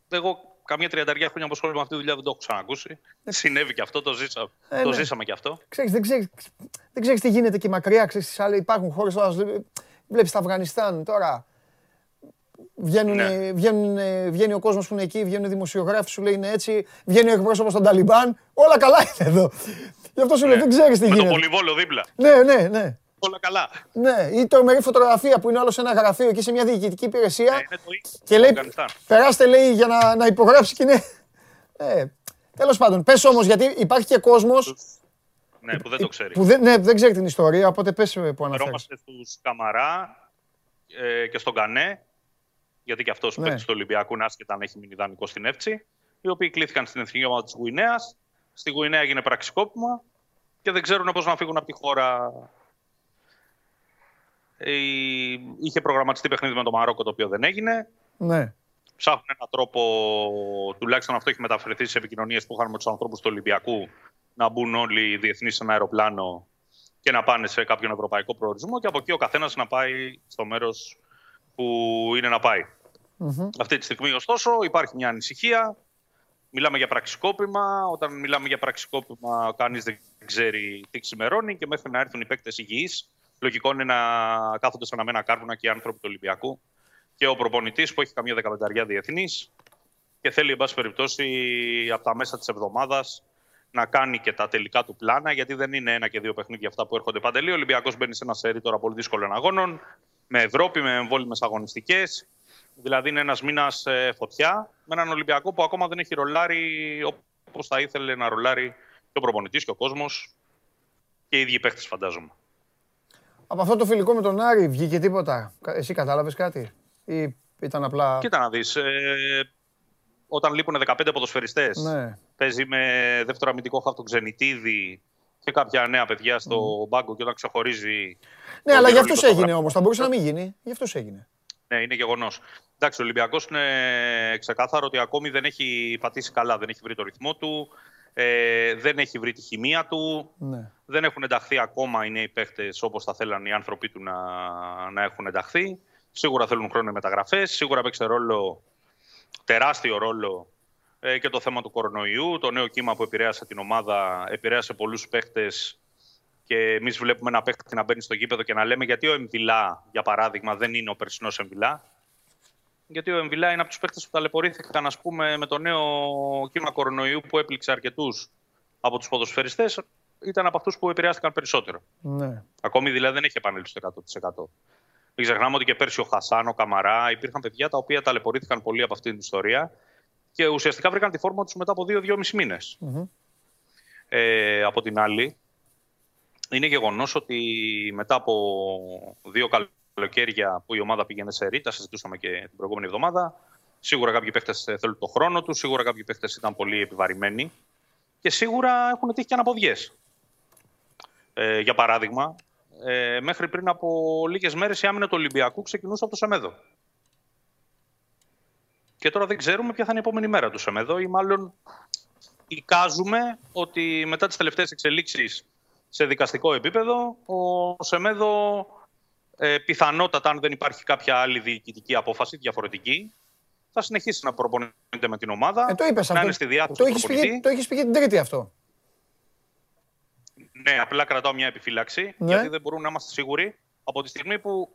Εγώ καμία τριανταριά χρόνια που ασχολούμαι με αυτή τη δουλειά δεν το έχω ξανακούσει. Ε, Συνέβη και αυτό, το, ζήσα, ε, το ναι. ζήσαμε και αυτό. Ξέρεις, δεν, ξέρεις, δεν ξέρεις τι γίνεται και μακριά. Ξέρεις, υπάρχουν χώρες, βλέπεις το Αφγανιστάν τώρα. Βγαίνουν, ναι. βγαίνουν, βγαίνει ο κόσμος που είναι εκεί, βγαίνουν οι δημοσιογράφοι, σου λέει είναι έτσι. Βγαίνει ο εκπρόσωπος των Ταλιμπάν. Όλα καλά είναι εδώ. Γι' αυτό σου λέει, ναι. δεν ξέρεις τι γίνεται. Με το πολυβόλο δίπλα. Ναι, ναι, ναι. Όλα καλά. Ναι, ή τρομερή φωτογραφία που είναι άλλο σε ένα γραφείο εκεί σε μια διοικητική υπηρεσία. Ναι, και λέει, περάστε λέει για να, να υπογράψει και είναι. Ναι. Τέλος πάντων, πες όμως γιατί υπάρχει και κόσμος. Ναι, που δεν το ξέρει. Που δεν, ναι, δεν ξέρει την ιστορία, οπότε πες που αναφέρεις. Αναφερόμαστε στους Καμαρά ε, και στον Κανέ, γιατί και αυτός ναι. παίκτη του Ολυμπιακού είναι άσχετα αν έχει μείνει ιδανικός στην Εύτσι, οι οποίοι κλήθηκαν στην εθνική ομάδα της Γουινέας. Στη Γουινέα έγινε πραξικόπημα και δεν ξέρουν πώς να φύγουν από τη χώρα. Ε, είχε προγραμματιστεί παιχνίδι με το Μαρόκο, το οποίο δεν έγινε. Ναι. Ψάχνουν έναν τρόπο, τουλάχιστον αυτό έχει μεταφερθεί σε επικοινωνίες που είχαν με τους ανθρώπους του Ολυμπιακού, να μπουν όλοι οι διεθνείς σε ένα αεροπλάνο και να πάνε σε κάποιον ευρωπαϊκό προορισμό και από εκεί ο καθένας να πάει στο μέρος που είναι να πάει. Αυτή τη στιγμή, ωστόσο, υπάρχει μια ανησυχία. Μιλάμε για πραξικόπημα. Όταν μιλάμε για πραξικόπημα, κανείς δεν ξέρει τι ξημερώνει και μέχρι να έρθουν οι παίκτες υγιείς, λογικό είναι να κάθονται σαν αμένα κάρβουνα και οι άνθρωποι του Ολυμπιακού. Και ο προπονητής που έχει καμία δεκαπενταριά διεθνής και θέλει, εν πάση περιπτώσει, από τα μέσα της εβδομάδας να κάνει και τα τελικά του πλάνα, γιατί δεν είναι ένα και δύο παιχνίδια αυτά που έρχονται παντελή. Ο Ολυμπιακός μπαίνει σε ένα σερί τώρα πολύ δύσκολων αγώνων με Ευρώπη, με εμβόλυμες αγωνιστικές. Δηλαδή είναι ένας μήνας ε, φωτιά με έναν Ολυμπιακό που ακόμα δεν έχει ρολάρει όπως θα ήθελε να ρολάρει και ο προπονητής και ο κόσμος και οι ίδιοι παίχτε, φαντάζομαι. Από αυτό το φιλικό με τον Άρη βγήκε τίποτα; Εσύ κατάλαβες κάτι, ή ήταν απλά. Κοίτα να δεις. Ε, όταν λείπουν 15 ποδοσφαιριστές, ναι. παίζει με δεύτερο αμυντικό χάφτο Ξενιτίδη και κάποια νέα παιδιά στο mm. μπάγκο και όταν ξεχωρίζει ναι, αλλά γι' αυτός έγινε όμως. Θα μπορούσε να μην γίνει. Γι' αυτός έγινε. Ναι, είναι γεγονός. Εντάξει, ο Ολυμπιακός είναι ξεκάθαρο ότι ακόμη δεν έχει πατήσει καλά, δεν έχει βρει το ρυθμό του, ε, δεν έχει βρει τη χημεία του. Ναι. Δεν έχουν ενταχθεί ακόμα οι νέοι παίχτες όπως θα θέλαν οι άνθρωποι του να, να έχουν ενταχθεί. Σίγουρα θέλουν χρόνο μεταγραφές. Σίγουρα παίξει ρόλο, τεράστιο ρόλο ε, και το θέμα του κορονοϊού. Το νέο κύμα που επηρέασε την ομάδα επηρέασε πολλούς παίχτε και εμείς βλέπουμε ένα παίχτη να μπαίνει στο γήπεδο και να λέμε γιατί ο Εμβιλά, για παράδειγμα, δεν είναι ο περσινός Εμβιλά; Γιατί ο Εμβιλά είναι από τους παίχτε που ταλαιπωρήθηκαν ας πούμε, με το νέο κύμα κορονοϊού που έπληξε αρκετούς από τους ποδοσφαιριστές. Ήταν από αυτούς που επηρεάστηκαν περισσότερο. Ναι. Ακόμη δηλαδή δεν έχει επανέλθει στο 100%. Μην ξεχνάμε ότι και πέρσι ο Χασάν, ο Καμαρά, υπήρχαν παιδιά τα οποία ταλαιπωρήθηκαν πολύ από αυτή την ιστορία και ουσιαστικά βρήκαν τη φόρμα τους μετά από 2-2,5 μήνες. Ε, από την άλλη, είναι γεγονός ότι μετά από δύο καλοκαίρια που η ομάδα πήγαινε σε ρίτα, συζητούσαμε και την προηγούμενη εβδομάδα, σίγουρα κάποιοι παίχτες θέλουν το χρόνο τους, σίγουρα κάποιοι παίχτες ήταν πολύ επιβαρημένοι και σίγουρα έχουν τύχει και αναποδιές. Ε, για παράδειγμα, ε, μέχρι πριν από λίγες μέρες η άμυνα του Ολυμπιακού ξεκινούσε από το Σεμέδο. Και τώρα δεν ξέρουμε ποια θα είναι η επόμενη μέρα τους Σεμέδο ή μάλλον εικάζουμε ότι μετά τις τελευταίες εξελίξεις σε δικαστικό επίπεδο ο Σεμέδο ε, πιθανότατα αν δεν υπάρχει κάποια άλλη διοικητική απόφαση διαφορετική θα συνεχίσει να προπονείται με την ομάδα. Ε, το είπες να αυτό. είναι στη διάθεση το του έχεις πει, προπονητή. το έχεις πει και την τρίτη αυτό. Ναι, απλά κρατάω μια επιφύλαξη, Ναι. γιατί δεν μπορούμε να είμαστε σίγουροι από τη στιγμή που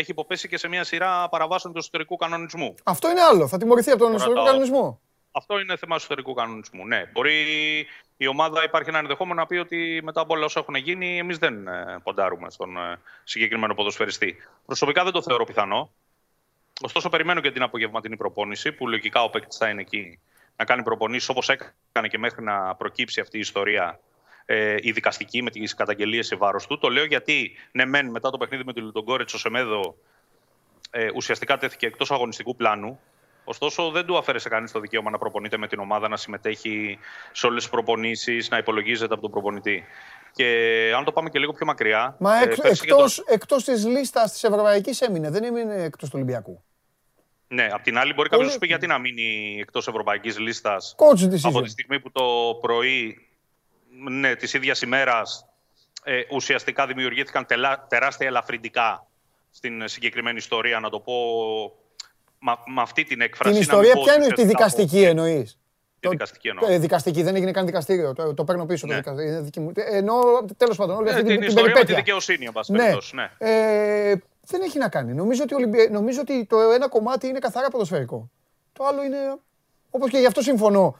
έχει υποπέσει και σε μια σειρά παραβάσεων του εσωτερικού κανονισμού. Αυτό είναι άλλο. Θα τιμωρηθεί από τον Τώρα ιστορικό το- κανονισμό. Αυτό είναι θέμα εσωτερικού κανονισμού. Ναι, μπορεί η ομάδα, υπάρχει ένα ενδεχόμενο να πει ότι μετά από όλα όσα έχουν γίνει, εμείς δεν ε, ποντάρουμε στον ε, συγκεκριμένο ποδοσφαιριστή. Προσωπικά δεν το θεωρώ πιθανό. Ωστόσο, περιμένω και την απογευματινή προπόνηση, που λογικά ο παίκτης θα είναι εκεί να κάνει προπονήσεις όπως έκανε και μέχρι να προκύψει αυτή η ιστορία ε, η δικαστική με τις καταγγελίες σε βάρος του. Το λέω γιατί, ναι, μεν μετά το παιχνίδι με τον Λουτογκόρετ ο Σεμέδο ε, ουσιαστικά τέθηκε εκτός αγωνιστικού πλάνου. Ωστόσο, δεν του αφαίρεσε κανείς το δικαίωμα να προπονείται με την ομάδα, να συμμετέχει σε όλες τις προπονήσεις, να υπολογίζεται από τον προπονητή. Και αν το πάμε και λίγο πιο μακριά. Μα ε, εκ, πέρσι και τον- εκτός, εκτός της λίστας της Ευρωπαϊκής έμεινε. Δεν έμεινε εκτός του Ολυμπιακού. Ναι, απ' την άλλη, μπορεί κάποιος να Πολύ- σου πει γιατί να μείνει εκτός ευρωπαϊκής λίστας Coach decision. από τη στιγμή που το πρωί ναι, της ίδιας ημέρας ε, ουσιαστικά δημιουργήθηκαν τελά, τεράστια ελαφρυντικά στην συγκεκριμένη ιστορία, να το πω μα- με αυτή την έκφραση. Την να ιστορία μην πω ποια είναι τη ουσιαστικά δικαστική εννοείς; Τη δικαστική εννοώ. Ε, δικαστική, δεν έγινε καν δικαστήριο. Το, το παίρνω πίσω. Το Ναι. δικαστήριο. Είναι δική μου. Ε, Εννοώ τέλος πάντων όλη Ε, αυτή την την, την ιστορία με τη περιπέτεια. δικαιοσύνη, εν πάση Ναι. περιπτώσει. Ναι. Ε, δεν έχει να κάνει. Νομίζω ότι, ο Ολυμπια- νομίζω ότι το ένα κομμάτι είναι καθαρά ποδοσφαιρικό. Το άλλο είναι. Όπως και γι' αυτό συμφωνώ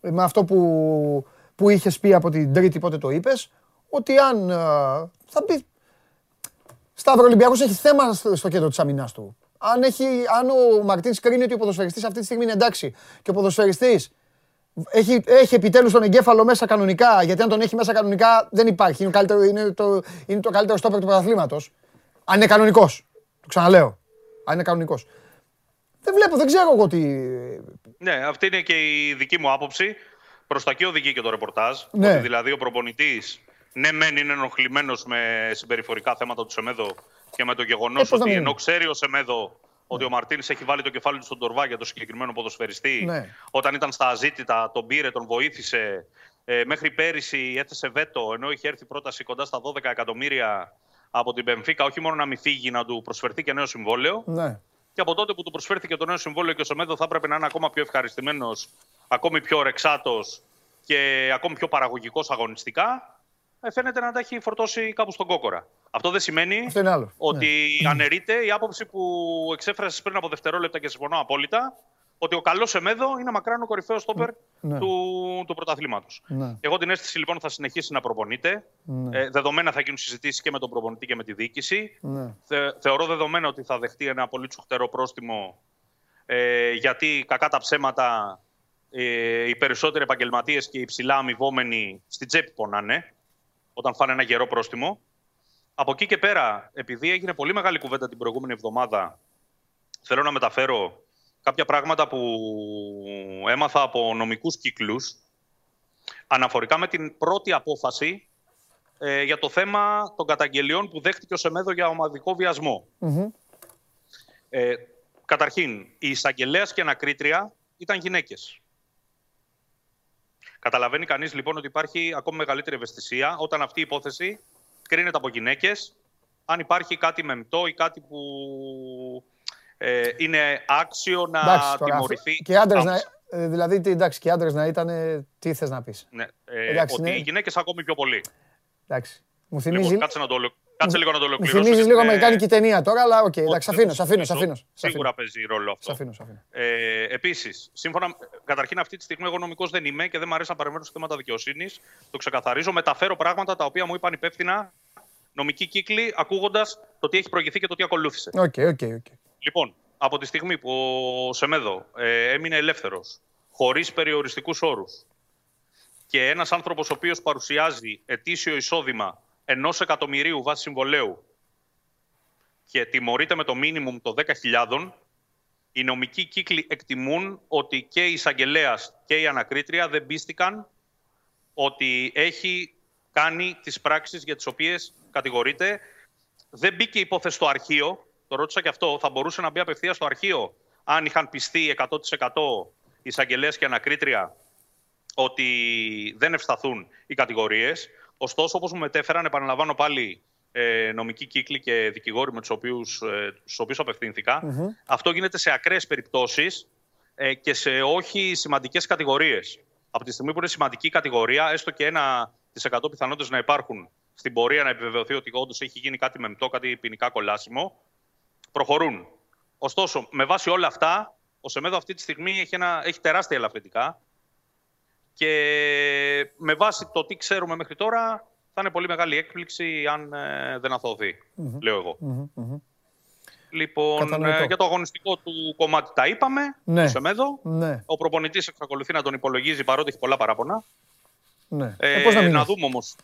με αυτό που, που είχες πει από την Τρίτη, πότε το είπες, ότι αν. α, θα πει. Σταύρο Ολυμπιακός έχει θέμα στο, στο κέντρο της αμυνάς του. Αν, έχει, αν ο Μαρτίν κρίνει ότι ο ποδοσφαιριστής αυτή τη στιγμή είναι εντάξει και ο ποδοσφαιριστής έχει, έχει επιτέλους τον εγκέφαλο μέσα κανονικά. Γιατί αν τον έχει μέσα κανονικά δεν υπάρχει. Είναι, ο καλύτερο, είναι, το, είναι το καλύτερο στόπερ του πρωταθλήματος. Αν είναι κανονικός. Το ξαναλέω. Αν είναι κανονικός. Δεν βλέπω, δεν ξέρω εγώ τι. Ναι, αυτή είναι και η δική μου άποψη. Προ τα εκεί οδηγεί και το ρεπορτάζ. Ναι. Ότι δηλαδή ο προπονητής, ναι, μεν είναι ενοχλημένος με συμπεριφορικά θέματα του Σεμέδο και με το γεγονός Ε, πώς να ότι μην ενώ είναι. ξέρει ο Σεμέδο ότι ο Μαρτίν έχει βάλει το κεφάλι του στον τορβά για το συγκεκριμένο ποδοσφαιριστή, Ναι. όταν ήταν στα αζήτητα, τον πήρε, τον βοήθησε. Ε, μέχρι πέρυσι έθεσε βέτο, ενώ είχε έρθει πρόταση κοντά στα 12 εκατομμύρια από την Πενφύκα, όχι μόνο να μην φύγει, να του προσφερθεί και νέο συμβόλαιο. Ναι. Και από τότε που του προσφέρθηκε το νέο συμβόλαιο και ο Σεμέδο θα έπρεπε να είναι ακόμα πιο ευχαριστημένος, ακόμη πιο ρεξάτος και ακόμη πιο παραγωγικός αγωνιστικά, ε, φαίνεται να τα έχει φορτώσει κάπου στον κόκορα. Αυτό δεν σημαίνει Αυτό είναι άλλο. ότι αναιρείται η άποψη που εξέφρασες πριν από δευτερόλεπτα και συμφωνώ απόλυτα, ότι ο καλός Σεμέδο είναι μακράν ο κορυφαίος στόπερ Ναι. του, του πρωταθλήματος. Ναι. Εγώ την αίσθηση λοιπόν θα συνεχίσει να προπονείται. Ναι. Ε, δεδομένα θα γίνουν συζητήσεις και με τον προπονητή και με τη διοίκηση. Ναι. Θε, θεωρώ δεδομένο ότι θα δεχτεί ένα πολύ τσουχτερό πρόστιμο ε, γιατί κακά τα ψέματα ε, οι περισσότεροι επαγγελματίες και οι ψηλά αμοιβόμενοι στην τσέπη πονάνε όταν φάνε ένα γερό πρόστιμο. Από εκεί και πέρα, επειδή έγινε πολύ μεγάλη κουβέντα την προηγούμενη εβδομάδα, θέλω να μεταφέρω κάποια πράγματα που έμαθα από νομικούς κύκλους αναφορικά με την πρώτη απόφαση ε, για το θέμα των καταγγελιών που δέχτηκε ο Σεμέδο για ομαδικό βιασμό. Μμμ. Ε, καταρχήν, η εισαγγελέας και ανακρίτρια ήταν γυναίκες. Καταλαβαίνει κανείς λοιπόν ότι υπάρχει ακόμη μεγαλύτερη ευαισθησία όταν αυτή η υπόθεση κρίνεται από γυναίκες αν υπάρχει κάτι μεμτό ή κάτι που ε, είναι άξιο να Εντάξει, τώρα, τιμωρηθεί. Και άντρες να, άμεσα. ε, δηλαδή, τι, εντάξει, και άντρες να ήταν, τι θες να πεις. Ναι, ε, Εντάξει, ότι ναι. οι γυναίκες ακόμη πιο πολύ. Εντάξει. Μου θυμίζει, Λοιπόν, κάτσε, να το, ολο- κάτσε λίγο να το μου ολοκληρώσω. θυμίζεις γιατί λίγο είναι- αμερικάνικη ταινία τώρα, αλλά οκ, εντάξει, Όχι, σ' αφήνω, δεν σ' αφήνω, σ' το αφήνω. σ' αφήνω. Σίγουρα παίζει ρόλο αυτό. Σ' αφήνω, σ' αφήνω. Ε, Επίσης, σύμφωνα. Καταρχήν, αυτή τη στιγμή εγώ νομικός δεν είμαι και δεν μου αρέσει να παρεμβαίνω σε θέματα δικαιοσύνης. Το ξεκαθαρίζω. Μεταφέρω πράγματα τα οποία μου είπαν υπεύθυνα νομικοί κύκλοι, ακούγοντας το τι έχει προηγηθεί και το τι ακολούθησε. OK, OK, OK. Λοιπόν, από τη στιγμή που ο Σεμέδο ε, έμεινε ελεύθερος, χωρίς περιοριστικούς όρους και ένας άνθρωπος ο οποίος παρουσιάζει ετήσιο εισόδημα ενός εκατομμυρίου βάσει συμβολέου και τιμωρείται με το μίνιμουμ των 10.000, οι νομικοί κύκλοι εκτιμούν ότι και η εισαγγελέα και η ανακρίτρια δεν πίστηκαν ότι έχει κάνει τις πράξεις για τις οποίες κατηγορείται. Δεν μπήκε υπόθεση στο αρχείο. Το ρώτησα και αυτό. Θα μπορούσε να μπει απευθείας στο αρχείο αν είχαν πιστεί 100% εισαγγελέας και ανακρίτρια ότι δεν ευσταθούν οι κατηγορίες. Ωστόσο, όπως μου μετέφεραν, επαναλαμβάνω πάλι ε, νομικοί κύκλοι και δικηγόροι με τους οποίους, ε, στους οποίους αυτό γίνεται σε ακραίες περιπτώσεις ε, και σε όχι σημαντικές κατηγορίες. Από τη στιγμή που είναι σημαντική κατηγορία, έστω και ένα τις 100 πιθανότητες να υπάρχουν στην πορεία να επιβεβαιωθεί ότι όντως έχει γίνει κάτι μεμπτό, κάτι ποινικά κολάσιμο, προχωρούν. Ωστόσο, με βάση όλα αυτά, ο Σεμέδο αυτή τη στιγμή έχει, ένα, έχει τεράστια ελαφρυντικά και με βάση το τι ξέρουμε μέχρι τώρα, θα είναι πολύ μεγάλη έκπληξη αν ε, δεν αθωωθει λέω εγώ. Λοιπόν, ε, για το αγωνιστικό του κομμάτι τα είπαμε, ναι. το Σεμέδο. Ναι. Ο προπονητής εξακολουθεί να τον υπολογίζει παρότι έχει πολλά παράπονα. Ναι. Ε, ε να, να, δούμε όμως,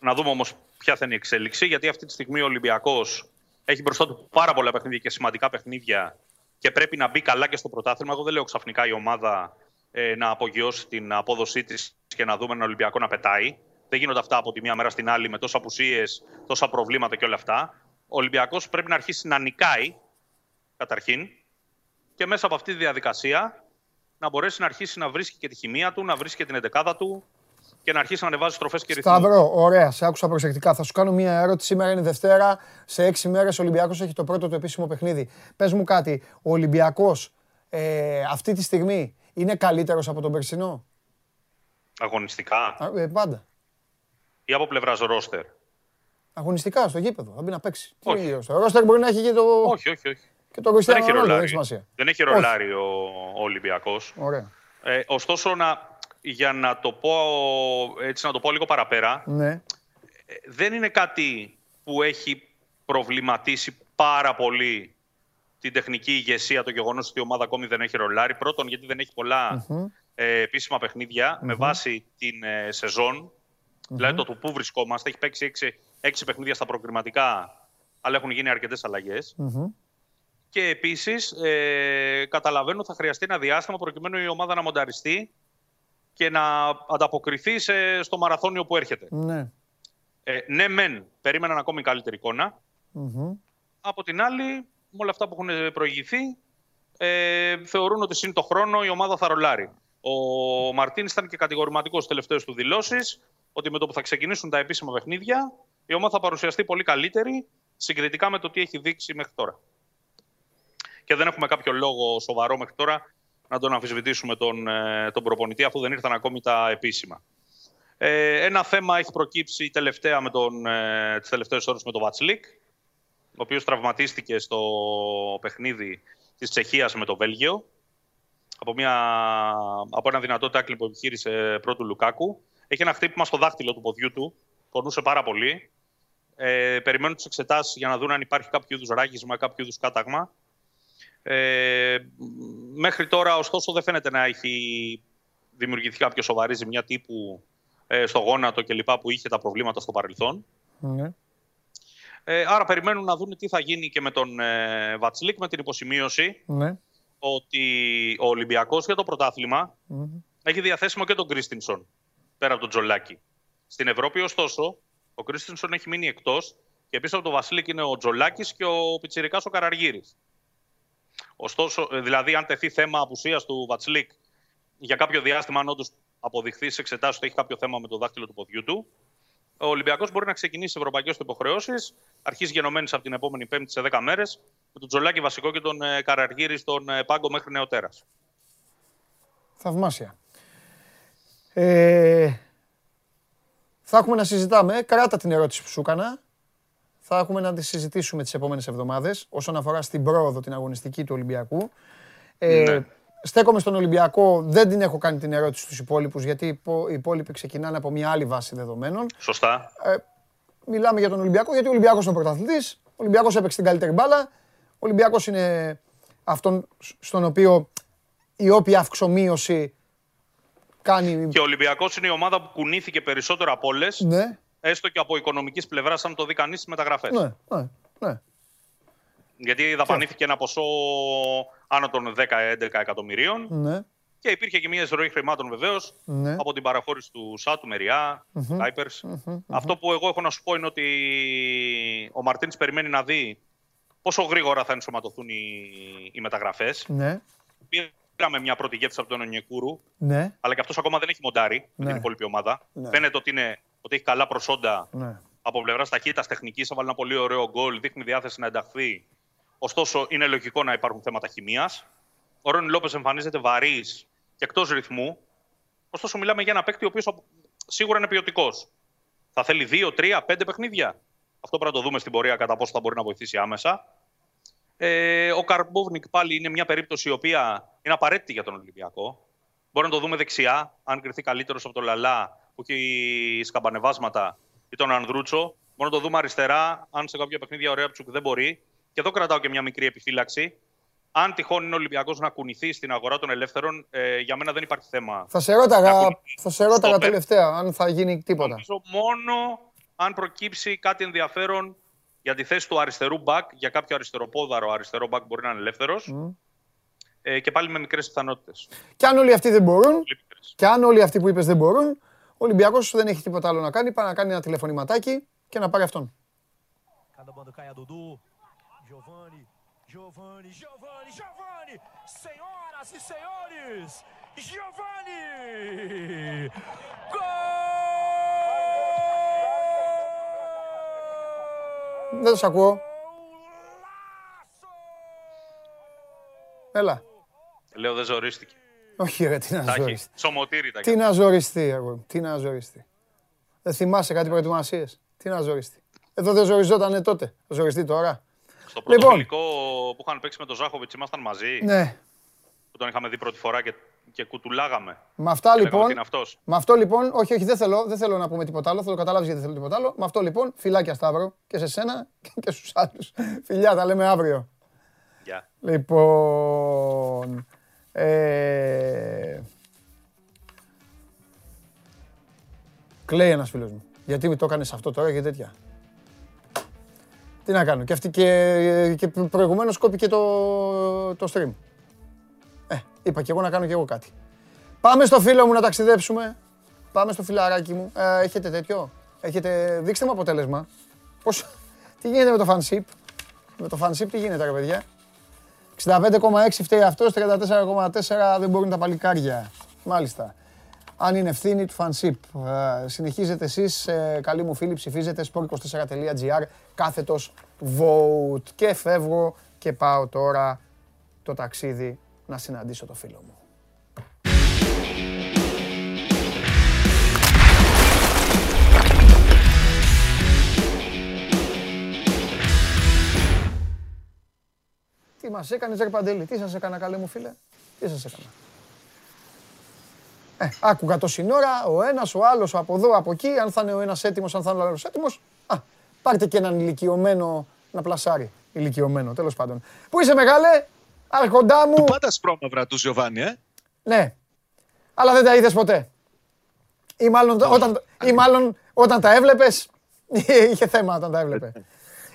να δούμε όμως ποια θα είναι η εξέλιξη, γιατί αυτή τη στιγμή ο Ολυμπιακός έχει μπροστά του πάρα πολλά παιχνίδια και σημαντικά παιχνίδια και πρέπει να μπει καλά και στο πρωτάθλημα. Εγώ δεν λέω ξαφνικά η ομάδα ε, να απογειώσει την απόδοσή της και να δούμε έναν Ολυμπιακό να πετάει. Δεν γίνονται αυτά από τη μία μέρα στην άλλη με τόσα απουσίες, τόσα προβλήματα και όλα αυτά. Ο Ολυμπιακός πρέπει να αρχίσει να νικάει, καταρχήν, και μέσα από αυτή τη διαδικασία να μπορέσει να αρχίσει να βρίσκει και τη χημεία του, να βρίσκει και την εντεκάδα του και να αρχίσει να ανεβάζει στροφές και ρυθμούς. Σταύρο, ωραία, σε άκουσα προσεκτικά. Θα σου κάνω μία ερώτηση. Σήμερα είναι Δευτέρα. Σε έξι μέρες ο Ολυμπιακός έχει το πρώτο του επίσημο παιχνίδι. Πες μου κάτι, ο Ολυμπιακός ε, αυτή τη στιγμή είναι καλύτερος από τον Περσινό; Αγωνιστικά. ε, πάντα. Ή από πλευράς ρόστερ. Αγωνιστικά στο γήπεδο. Θα μπει να παίξει. Όχι. Ο ρόστερ; Μπορεί να έχει και το. Όχι, όχι. όχι. Και το δεν έχει ρολάρι. Δεν έχει ρολάρι ο, ο Ολυμπιακός. Ωραία. Ε, ωστόσο, να, για να το πω, έτσι, να το πω λίγο παραπέρα, ναι. Ε, δεν είναι κάτι που έχει προβληματίσει πάρα πολύ την τεχνική ηγεσία το γεγονός ότι η ομάδα ακόμη δεν έχει ρολάρει. Πρώτον, γιατί δεν έχει ε, επίσημα με βάση την ε, σεζον Δηλαδή το του πού βρισκόμαστε. Έχει παίξει έξι, έξι παιχνίδια στα προκριματικά, αλλά έχουν γίνει αρκετές Και επίσης, ε, καταλαβαίνω θα χρειαστεί ένα διάστημα προκειμένου η ομάδα να μονταριστεί και να ανταποκριθεί σε, στο μαραθώνιο που έρχεται. Ναι. Ε, ναι, μεν, περίμεναν ακόμη καλύτερη Από την άλλη, με όλα αυτά που έχουν προηγηθεί, ε, θεωρούν ότι σύν το χρόνο η ομάδα θα ρολάρει. Ο Μαρτίν ήταν και κατηγορηματικός στις τελευταίες του δηλώσεις ότι με το που θα ξεκινήσουν τα επίσημα παιχνίδια, η ομάδα θα παρουσιαστεί πολύ καλύτερη συγκριτικά με το τι έχει δείξει μέχρι τώρα. Και δεν έχουμε κάποιο λόγο σοβαρό μέχρι τώρα να τον αμφισβητήσουμε τον, ε, τον προπονητή, αφού δεν ήρθαν ακόμη τα επίσημα. Ε, ένα θέμα έχει προκύψει τελευταία με τον, ε, τις τελευταίες ώρες με τον Βατσλίκ, ο οποίος τραυματίστηκε στο παιχνίδι της Τσεχίας με το Βέλγιο, από, μια, από ένα δυνατό τάκλι που επιχείρησε πρώτου Λουκάκου. Έχει ένα χτύπημα στο δάχτυλο του ποδιού του, πονούσε πάρα πολύ. Ε, περιμένουν τις εξετάσεις για να δουν αν υπάρχει κάποιο είδους ράγισμα, κάποιο είδους κάταγμα. Ε, μέχρι τώρα, ωστόσο, δεν φαίνεται να έχει δημιουργηθεί κάποια σοβαρή ζημιά τύπου ε, στο γόνατο κλπ. που είχε τα προβλήματα στο παρελθόν. Ναι. Ε, άρα περιμένουν να δουν τι θα γίνει και με τον ε, Βατσλίκ με την υποσημείωση ναι. ότι ο Ολυμπιακός για το πρωταθλημα έχει διαθέσιμο και τον Κρίστινσον πέρα από τον Τζολάκη. Στην Ευρώπη, ωστόσο, ο Κρίστινσον έχει μείνει εκτός και πίσω από τον Βασίλικ είναι ο Τζολάκης και ο Πιτσυρικά ο Καραργύρης. Ωστόσο, ε, δηλαδή, αν τεθεί θέμα απουσίας του Βατσλίκ για κάποιο διάστημα, αν όντως αποδειχθεί σε εξετάσεις ότι έχει κάποιο θέμα με το δάχτυλο του ποδιού του, ο Ολυμπιακός μπορεί να ξεκινήσει ευρωπαϊκές του υποχρεώσεις, αρχίζει γενομένης από την επόμενη Πέμπτη σε 10 μέρες, με τον Τζολάκη βασικό και τον ε, Καραργύρη στον ε, πάγκο μέχρι νεοτέρας. Θαυμάσια. Ε, θα έχουμε να συζητάμε. Κράτα την ερώτηση που σου έκανα. Θα έχουμε να τη συζητήσουμε τις επόμενες εβδομάδες όσον αφορά στην πρόοδο την αγωνιστική του Ολυμπιακού. Ε, ναι. Στέκομαι στον Ολυμπιακό, δεν την έχω κάνει την ερώτηση στους υπόλοιπους γιατί οι υπόλοιποι ξεκινάνε από μια άλλη βάση δεδομένων. Σωστά. Ε, μιλάμε για τον Ολυμπιακό γιατί ο Ολυμπιακός είναι ο πρωταθλητής, ο Ολυμπιακός έπαιξε την καλύτερη μπάλα, ο Ολυμπιακός είναι αυτόν στον οποίο η όποια αυξομοίωση κάνει... Και ο Ολυμπιακός είναι η ομάδα που κουνήθηκε περισσότερο από όλες. Ναι. Έστω και από οικονομικής πλευράς, αν το δει κανείς στις μεταγραφές. Ναι, ναι, ναι. Γιατί δαπανήθηκε ένα ποσό άνω των 10-11 εκατομμυρίων. Ναι. Και υπήρχε και μια εισρωή χρημάτων βεβαίως Ναι. από την παραχώρηση του ΣΑΤ, του Μεριά, του Kuipers. Αυτό που εγώ έχω να σου πω είναι ότι ο Μαρτίνς περιμένει να δει πόσο γρήγορα θα ενσωματωθούν οι, οι μεταγραφές. Ναι, Πήραμε μια πρώτη γεύση από τον Ονιεκούρου, ναι, αλλά και αυτός ακόμα δεν έχει μοντάρει με Ναι. την υπόλοιπη ομάδα. Ναι. Φαίνεται ότι, είναι, ότι έχει καλά προσόντα ναι. από πλευράς ταχύτητας τεχνικής. Έβαλε ένα πολύ ωραίο γκολ, δείχνει διάθεση να ενταχθεί. Ωστόσο, είναι λογικό να υπάρχουν θέματα χημίας. Ο Ρόνι Λόπες εμφανίζεται βαρύς και εκτός ρυθμού. Ωστόσο, μιλάμε για ένα παίκτη ο οποίος σίγουρα είναι ποιοτικός. Θα θέλει δύο, τρία, πέντε παιχνίδια. Αυτό πρέπει να το δούμε στην πορεία κατά πόσο θα μπορεί να βοηθήσει άμεσα. Ε, ο Καρμπόβνικ πάλι είναι μια περίπτωση η οποία είναι απαραίτητη για τον Ολυμπιακό. Μπορεί να το δούμε δεξιά, αν κρυθεί καλύτερος από τον Λαλά που έχει σκαμπανεβάσματα ή τον Ανδρούτσο. Μπορεί να το δούμε αριστερά, αν σε κάποια παιχνίδια ο Ρέαπτσουκ δεν μπορεί. Και εδώ κρατάω και μια μικρή επιφύλαξη. Αν τυχόν είναι ο Ολυμπιακός να κουνηθεί στην αγορά των ελεύθερων, ε, για μένα δεν υπάρχει θέμα. Θα σε ρώταγα, Να θα σε ρώταγα Στόπερ. τελευταία αν θα γίνει τίποτα. Νομίζω μόνο αν προκύψει κάτι ενδιαφέρον για τη θέση του αριστερού μπακ, για κάποιο αριστεροπόδαρο αριστερό μπακ μπορεί να είναι ελεύθερος. Ε, και πάλι με μικρές πιθανότητες. Και αν όλοι αυτοί δεν μπορούν, και αν όλοι αυτοί που είπες δεν μπορούν, ο Ολυμπιακός δεν έχει τίποτα άλλο να κάνει, πάει να κάνει ένα τηλεφωνηματάκι και να πάρει αυτόν. Cada bando cai a Dudu. Giovani, Giovani, Giovani, Giovani! Senhoras e senhores, Giovani! Δεν σε ακούω. Έλα. Λέω δεν ζορίστηκε. Όχι ρε, τι να Τα έχει. ζοριστεί. Σωμοτήρι τα Τι να ζοριστεί εγώ, τι να ζοριστεί. Δεν θυμάσαι κάτι προετοιμασίες; Τι να ζοριστεί; Εδώ δεν ζοριζότανε τότε. Θα ζοριστεί τώρα; Στο πρώτο Λοιπόν. φιλικό που είχαν παίξει με τον Ζάχοβιτς, ήμασταν μαζί. Ναι. Που τον είχαμε δει πρώτη φορά και, και κουτουλάγαμε. Με αυτά Και λέγαμε λοιπόν. ότι είναι αυτός. Με αυτό λοιπόν, όχι, όχι, δεν θέλω, δεν θέλω να πούμε τίποτα άλλο. Θα το καταλάβεις γιατί δεν θέλω τίποτα άλλο. Με αυτό λοιπόν, φιλάκια Σταύρο και σε σένα και στους άλλους. Φιλιά, τα λέμε αύριο. Γεια. Λοιπόν. Ε... Κλαίει ένας φίλος μου. Γιατί μου το έκανε αυτό τώρα και τέτοια. Τι να κάνω. Και, αυτή και, και προηγουμένως κόπηκε το, το stream. Ε, είπα και εγώ να κάνω και εγώ κάτι. Πάμε στο φίλο μου να ταξιδέψουμε. Πάμε στο φιλαράκι μου. Ε, έχετε τέτοιο; Έχετε... Δείξτε μου αποτέλεσμα. Πώς... Τι γίνεται με το fanship; Με το fanship τι γίνεται ρε παιδιά; 65,6 φταίει αυτός, 34,4 δεν μπορούν τα παλικάρια. Μάλιστα. Αν είναι ευθύνη του fanship. Ε, συνεχίζετε εσείς, ε, καλοί μου φίλοι, ψηφίζετε sport24.gr κάθετος vote. Και φεύγω και πάω τώρα το ταξίδι να συναντήσω το φίλο μου. Τι μας έκανες ρε Παντελή, τι σας έκανα καλέ μου φίλε, τι σας έκανα; Ε, άκουγα το σύνορα, ο ένας, ο άλλος, ο από εδώ, από εκεί, αν θα είναι ο ένας έτοιμος, αν θα είναι ο άλλος έτοιμος. Α, πάρτε και έναν ηλικιωμένο να πλασάρει. Ηλικιωμένο, τέλος πάντων. Πού είσαι μεγάλε, άρχοντά μου. Πάντα σπρώμαυρα του Γιωβάνι, ε. Ναι, αλλά δεν τα είδες ποτέ. Ή μάλλον, όταν, ή μάλλον όταν τα έβλεπες, είχε θέμα όταν τα έβλεπε.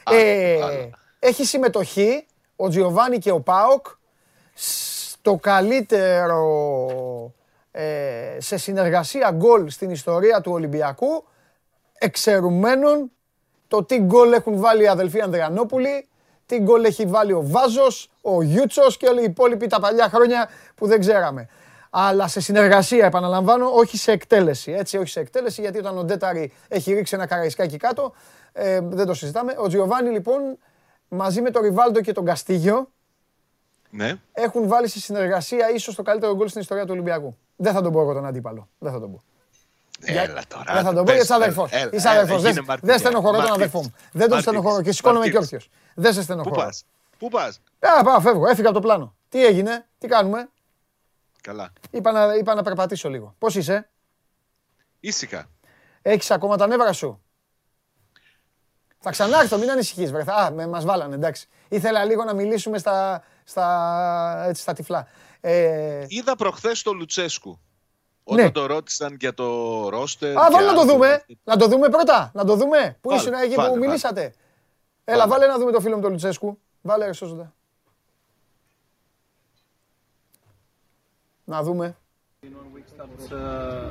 Ε, έχει συμμετοχή ο Τζιοβάνι και ο Πάοκ στο καλύτερο ε, σε συνεργασία γκολ στην ιστορία του Ολυμπιακού εξαιρουμένων το τι γκολ έχουν βάλει οι αδελφοί Ανδριανόπουλοι, τι γκολ έχει βάλει ο Βάζος, ο Γιούτσος και όλοι οι υπόλοιποι τα παλιά χρόνια που δεν ξέραμε. Αλλά σε συνεργασία, επαναλαμβάνω, όχι σε εκτέλεση. Έτσι, όχι σε εκτέλεση, γιατί όταν ο Ντέταρη έχει ρίξει ένα καραϊσκάκι κάτω, ε, δεν το συζητάμε. Ο Τζιοβάνι λοιπόν μαζί με τον Ριβάλντο και τον Καστίγιο Ναι. έχουν βάλει σε συνεργασία ίσως το καλύτερο γκολ στην ιστορία του Ολυμπιακού. Δεν θα τον πω εγώ τον αντίπαλο. Δεν θα τον πω. Έλα τώρα. Δεν θα τον πω γιατί είσαι αδερφός. Έλα, Είσαι έλα, αδερφός. γίνε Δεν μαρτύρια. δεν στενοχωρώ τον Μαρτύρης. αδερφό μου. Δεν τον Μαρτύρης. στενοχωρώ και σηκώνομαι και Μαρτύρης. όρθιος. Δεν σε Πού στενοχωρώ. πας; Πού πας; Α, πάω, φεύγω. Έφυγα από το πλάνο. Τι έγινε, τι κάνουμε; Καλά. Είπα να, είπα να περπατήσω λίγο. Πώς είσαι, Ήσυχα. Έχεις ακόμα τα νεύρα σου; Θα ξανάρθω, μην ανησυχείς βρε. Α, με, μας βάλανε, εντάξει. Ήθελα λίγο να μιλήσουμε στα, στα, έτσι, στα τυφλά. Ε, Είδα προχθές το Λουτσέσκου. Ναι. Όταν το ρώτησαν για το ρόστερ. Α, και βάλε να το άλλο. δούμε. Να το δούμε πρώτα. Να το δούμε. Πού Βάλε, ήσουν εκεί βάλε, που βάλε. μιλήσατε. Έλα, βάλε να δούμε το φίλο μου τον Λουτσέσκου. Βάλε, ρε, σώζοντα. Να δούμε.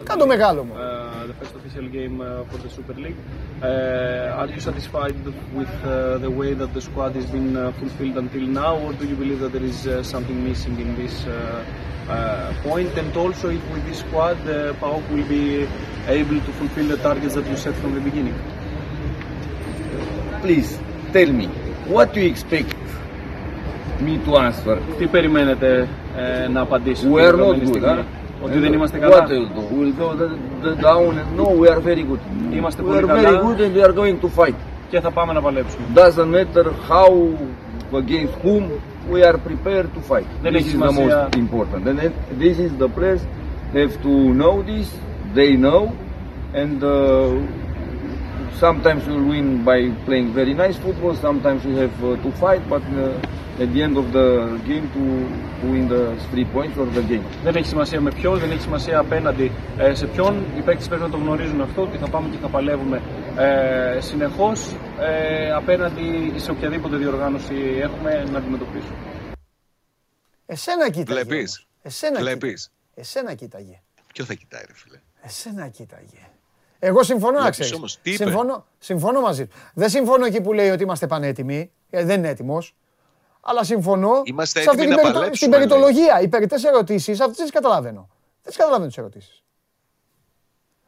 Κάντο μεγάλο μου. Uh, the first official game uh, for the Super League. Uh, are you satisfied with uh, the way that the squad has been uh, fulfilled until now, or do you believe that there is uh, something missing in this uh, uh, point? And also, if with this squad, uh, PAOK will be able to fulfill the targets that you set from the beginning. Please tell me, what do you expect me to answer? Τι περιμένετε ε, να απαντήσω We are not good, huh? Ότι δεν είμαστε καλά. What will do? We'll go the, the down and no, we are very good. Είμαστε We πολύ are very καλά good and we are going to fight. και θα πάμε να παλέψουμε. Doesn't matter how against whom we are prepared to fight. Δεν this έχει is the σημασία. most important. And then this is the players have to know this. They know, and uh, sometimes we'll win by playing very nice football. Sometimes we have uh, to fight, but uh, at the end of the game to, to win the three points or the game. Δεν έχει σημασία με ποιον, δεν έχει σημασία απέναντι ε, σε ποιον. Οι παίκτες πρέπει να το γνωρίζουν αυτό ότι θα πάμε και θα παλεύουμε ε, συνεχώς ε, απέναντι σε οποιαδήποτε διοργάνωση έχουμε να αντιμετωπίσουμε. Εσένα κοίταγε. Βλέπεις. όμως. Εσένα Βλέπεις. κοίταγε. Εσένα κοίταγε. Ποιο θα κοιτάει, ρε φίλε; Εσένα κοίταγε. Εγώ συμφωνώ να Βλέπεις ξέρεις. όμως, τι είπε; Συμφωνώ, συμφωνώ μαζί του. Δεν συμφωνώ εκεί που λέει ότι είμαστε πανέτοιμοι. Ε, δεν είναι έτοιμος. Αλλά συμφωνώ Είμαστε σε αυτή έτοιμοι την, να περιτο- παλέψουμε, στην περιτολογία. Οι περιττές ερωτήσεις, αυτές δεν τις καταλαβαίνω. Δεν τις καταλαβαίνω τις ερωτήσεις.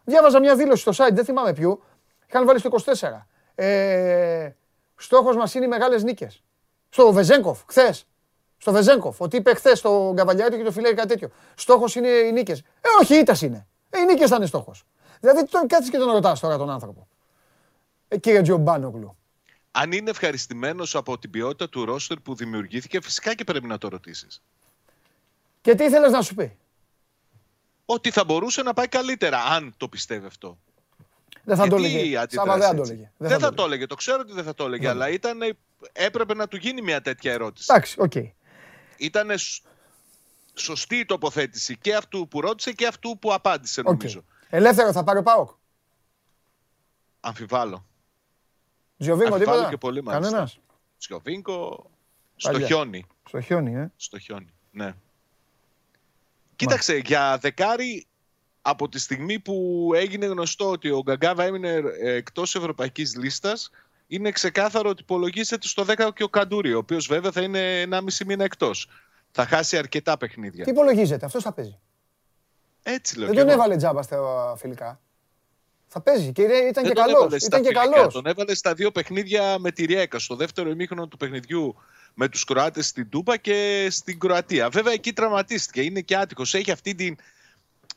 Διάβαζα μια δήλωση στο site, δεν θυμάμαι ποιου. Είχαν βάλει στο 24. Ε, στόχος μας είναι οι μεγάλες νίκες. Στο Βεζέγκοφ, χθες. Στο Βεζέγκοφ. Ότι είπε χθες στο Γκαβαλιάρη και το φιλέρι κάτι τέτοιο. Στόχος είναι οι νίκες. Ε, όχι, οι ήττες είναι. Ε, οι νίκες θα είναι στόχος. Δηλαδή τον κάτσεις και τον ρωτάς τώρα τον άνθρωπο. Ε, κύριε Τζιομπάνογλου. Αν είναι ευχαριστημένος από την ποιότητα του ρόστερ που δημιουργήθηκε, φυσικά και πρέπει να το ρωτήσεις. Και τι ήθελες να σου πει; Ότι θα μπορούσε να πάει καλύτερα, αν το πιστεύει αυτό. Δεν θα το Γιατί έλεγε. η αντίδραση Σάβα δεν θα το έτσι. έλεγε. Δεν, θα, το έλεγε. Το ξέρω ότι δεν θα το έλεγε, αλλά ήταν, έπρεπε να του γίνει μια τέτοια ερώτηση. Εντάξει, οκ. Ήταν σωστή η τοποθέτηση και αυτού που ρώτησε και αυτού που απάντησε, Οκ. νομίζω. Ελεύθερο θα πάρει ο Πάοκ; Αμφιβάλλω. Τζιοβίνκο Αμφιβάλλω τίποτα; και πολύ μάλιστα. Κανένας; Σιωβίνκο στο Παλιά. χιόνι. Στο χιόνι, ε. Στο χιόνι, ναι. Κοίταξε, για δεκάρι από τη στιγμή που έγινε γνωστό ότι ο Γκαγκάβα έμεινε ε, εκτός ευρωπαϊκής λίστας, είναι ξεκάθαρο ότι υπολογίζεται στο 10 και ο Καντούρη, ο οποίος βέβαια θα είναι 1,5 μήνα εκτός. Θα χάσει αρκετά παιχνίδια. Τι υπολογίζεται, αυτός θα παίζει. Έτσι λέω. Δεν κι τον εγώ. έβαλε τζάμπα στα φιλικά. Θα παίζει και είναι- ήταν Δεν και τον καλός. έβαλες στα Ήταν και φιλικά, καλός. Τον έβαλες στα δύο παιχνίδια με τη Ριέκα. Στο δεύτερο ημίχρονο του παιχνιδιού με τους Κροάτες στην Τούπα και στην Κροατία. Βέβαια εκεί τραυματίστηκε. Είναι και άτυχος. Έχει αυτή την